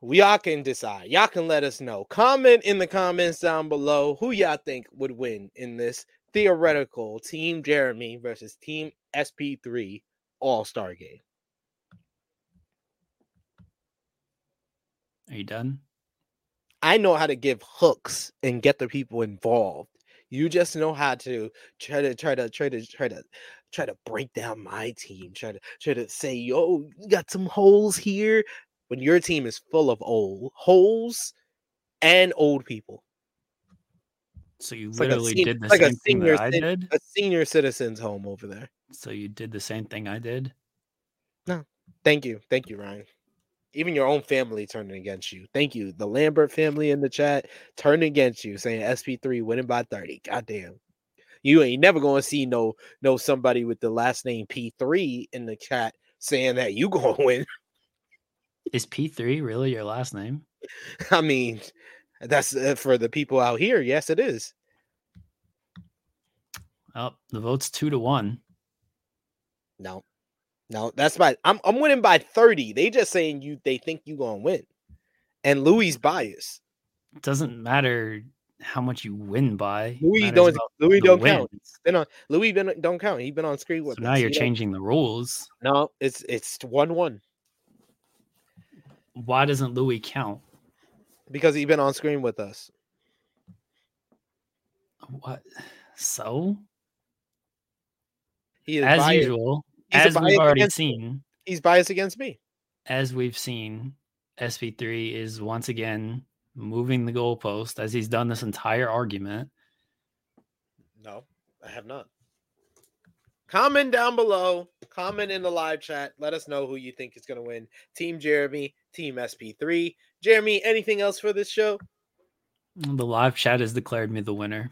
Speaker 2: we y'all can decide. Y'all can let us know. Comment in the comments down below who y'all think would win in this theoretical team jeremy versus team sp3 all-star game
Speaker 1: Are you done?
Speaker 2: I know how to give hooks and get the people involved. You just know how to try to try to try to try to try to break down my team. Try to try to say, yo, you got some holes here. When your team is full of old holes and old people.
Speaker 1: So you
Speaker 2: It's like
Speaker 1: literally did the
Speaker 2: like a
Speaker 1: same thing that I did.
Speaker 2: A senior citizens home over there.
Speaker 1: So you did the same thing I did.
Speaker 2: No, thank you. Thank you, Ryan. Even your own family turning against you. Thank you. The Lambert family in the chat turning against you, saying SP3 winning by 30. Goddamn. You ain't never gonna see no no somebody with the last name P3 in the chat saying that you [LAUGHS] gonna win.
Speaker 1: Is P3 really your last name? [LAUGHS]
Speaker 2: I mean, that's uh, for the people out here. Yes, it is.
Speaker 1: Oh, the vote's two to one.
Speaker 2: No, no, that's by I'm I'm winning by 30. They just saying you they think you gonna win. And Louis bias.
Speaker 1: It doesn't matter how much you win by.
Speaker 2: Louis don't Louis don't count.
Speaker 1: wins.
Speaker 2: Been on Louis been don't count. He been on screen with
Speaker 1: So
Speaker 2: us.
Speaker 1: now you're
Speaker 2: He don't-
Speaker 1: changing the rules.
Speaker 2: No, it's it's one one
Speaker 1: Why doesn't Louis count?
Speaker 2: because he been on screen with us.
Speaker 1: What? So,
Speaker 2: He is
Speaker 1: as
Speaker 2: biased.
Speaker 1: usual,
Speaker 2: He's
Speaker 1: as we've already
Speaker 2: against-
Speaker 1: seen,
Speaker 2: He's biased against me.
Speaker 1: as we've seen, SP3 is once again moving the goalpost as he's done this entire argument.
Speaker 2: No, I have not. Comment down below. Comment in the live chat. Let us know who you think is going to win. Team Jeremy, Team SP3. Jeremy, anything else for this show?
Speaker 1: The live chat has declared me the winner.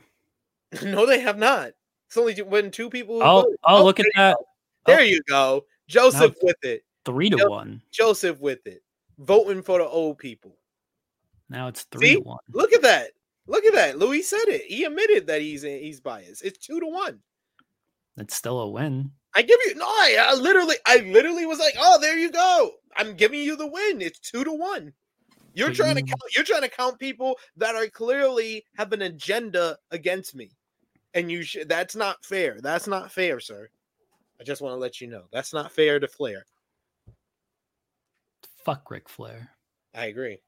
Speaker 1: [LAUGHS]
Speaker 2: no, they have not. It's only when two people.
Speaker 1: Oh,
Speaker 2: voted.
Speaker 1: oh, oh look at that.
Speaker 2: go. There
Speaker 1: Oh.
Speaker 2: you go. Joseph
Speaker 1: it's-
Speaker 2: with it.
Speaker 1: Three to
Speaker 2: Yep.
Speaker 1: one.
Speaker 2: Joseph with it. Voting for the old people.
Speaker 1: Now it's three
Speaker 2: See?
Speaker 1: to one.
Speaker 2: Look at that. Look at that. Louis said it. He admitted that he's he's biased. It's two to one.
Speaker 1: It's still a win.
Speaker 2: I give you no. I, I literally, I literally was like, "Oh, there you go. I'm giving you the win. It's two to one." You're
Speaker 1: But
Speaker 2: trying to count. You're trying to count people that are clearly have an agenda against me, and you should. That's not fair. That's not fair, sir. I just want to let you know that's not fair to Flair.
Speaker 1: Fuck Ric Flair.
Speaker 2: I agree.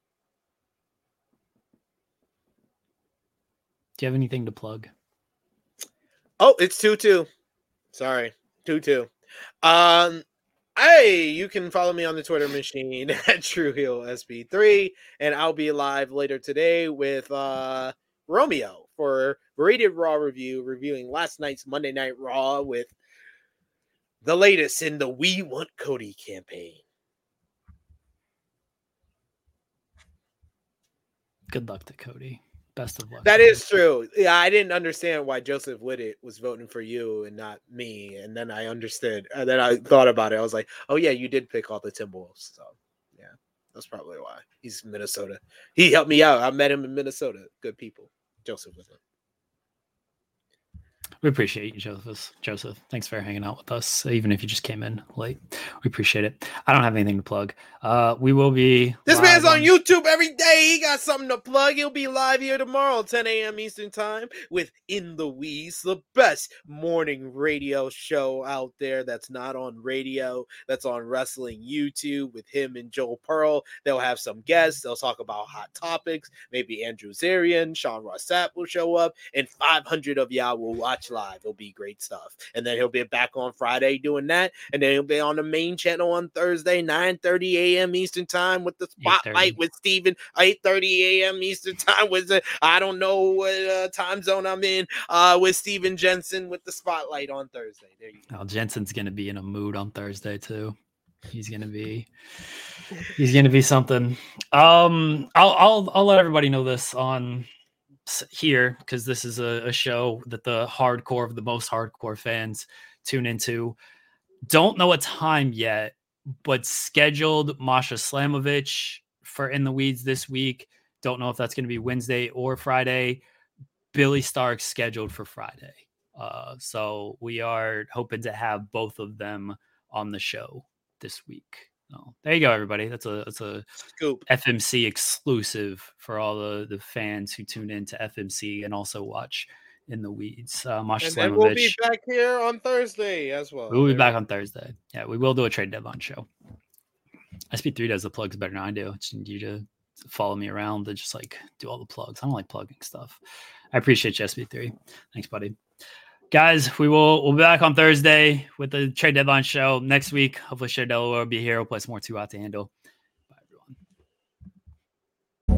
Speaker 1: Do you have anything to plug?
Speaker 2: Oh, it's two two. Sorry, two two. Um, hey, you can follow me on the Twitter machine [LAUGHS] at TrueHeelSP3, and I'll be live later today with uh Romeo for Rated Raw review, reviewing last night's Monday Night Raw with the latest in the We Want Cody campaign.
Speaker 1: Good luck to Cody. Best of luck.
Speaker 2: That is true. Yeah, I didn't understand why Joseph Whitted was voting for you and not me. And then I understood. And then I thought about it. I was like, oh, yeah, you did pick all the Timberwolves. So, yeah, that's probably why. He's Minnesota. He helped me out. I met him in Minnesota. Good people. Joseph Whitted.
Speaker 1: We appreciate you, Joseph. Joseph, thanks for hanging out with us, even if you just came in late. We appreciate it. I don't have anything to plug. Uh, we will be.
Speaker 2: This man's on, on YouTube every day. He got something to plug. He'll be live here tomorrow, 10 a.m. Eastern Time, with In the Weeds, the best morning radio show out there that's not on radio, that's on wrestling YouTube with him and Joel Pearl. They'll have some guests. They'll talk about hot topics. Maybe Andrew Zarian, Sean Ross Sapp will show up, and 500 of y'all will watch live. It'll be great stuff. And then he'll be back on Friday doing that. And then he'll be on the main channel on Thursday, 9 30 a.m. Eastern Time with the spotlight with Steven, 8 30 a.m. Eastern Time with the, I don't know what uh, time zone I'm in, uh, with Steven Jensen with the spotlight on Thursday. There you
Speaker 1: go. Oh, Jensen's going to be in a mood on Thursday too. He's gonna be [LAUGHS] he's gonna be something. Um, I'll I'll I'll let everybody know this on here because this is a, a, show that the hardcore of the most hardcore fans tune into. Don't know a time yet, but scheduled Masha Slamovich for In the Weeds this week. Don't know if that's going to be Wednesday or Friday. Billy Stark scheduled for Friday. Uh, so we are hoping to have both of them on the show this week. There you go, everybody. That's a that's a
Speaker 2: scoop
Speaker 1: FMC exclusive for all the the fans who tune in to FMC and also watch in the weeds. Uh, Masha and then
Speaker 2: we'll be back here on Thursday as well.
Speaker 1: We'll be back on Thursday. Yeah, we will do a trade deadline show. SP3 does the plugs better than I do. I just need you to follow me around to just like do all the plugs. I don't like plugging stuff. I appreciate you, SP3. Thanks, buddy guys, we will we'll be back on Thursday with the trade deadline show next week. Hopefully, Shea Delaware will be here. We'll play some more two out to handle.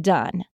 Speaker 5: done.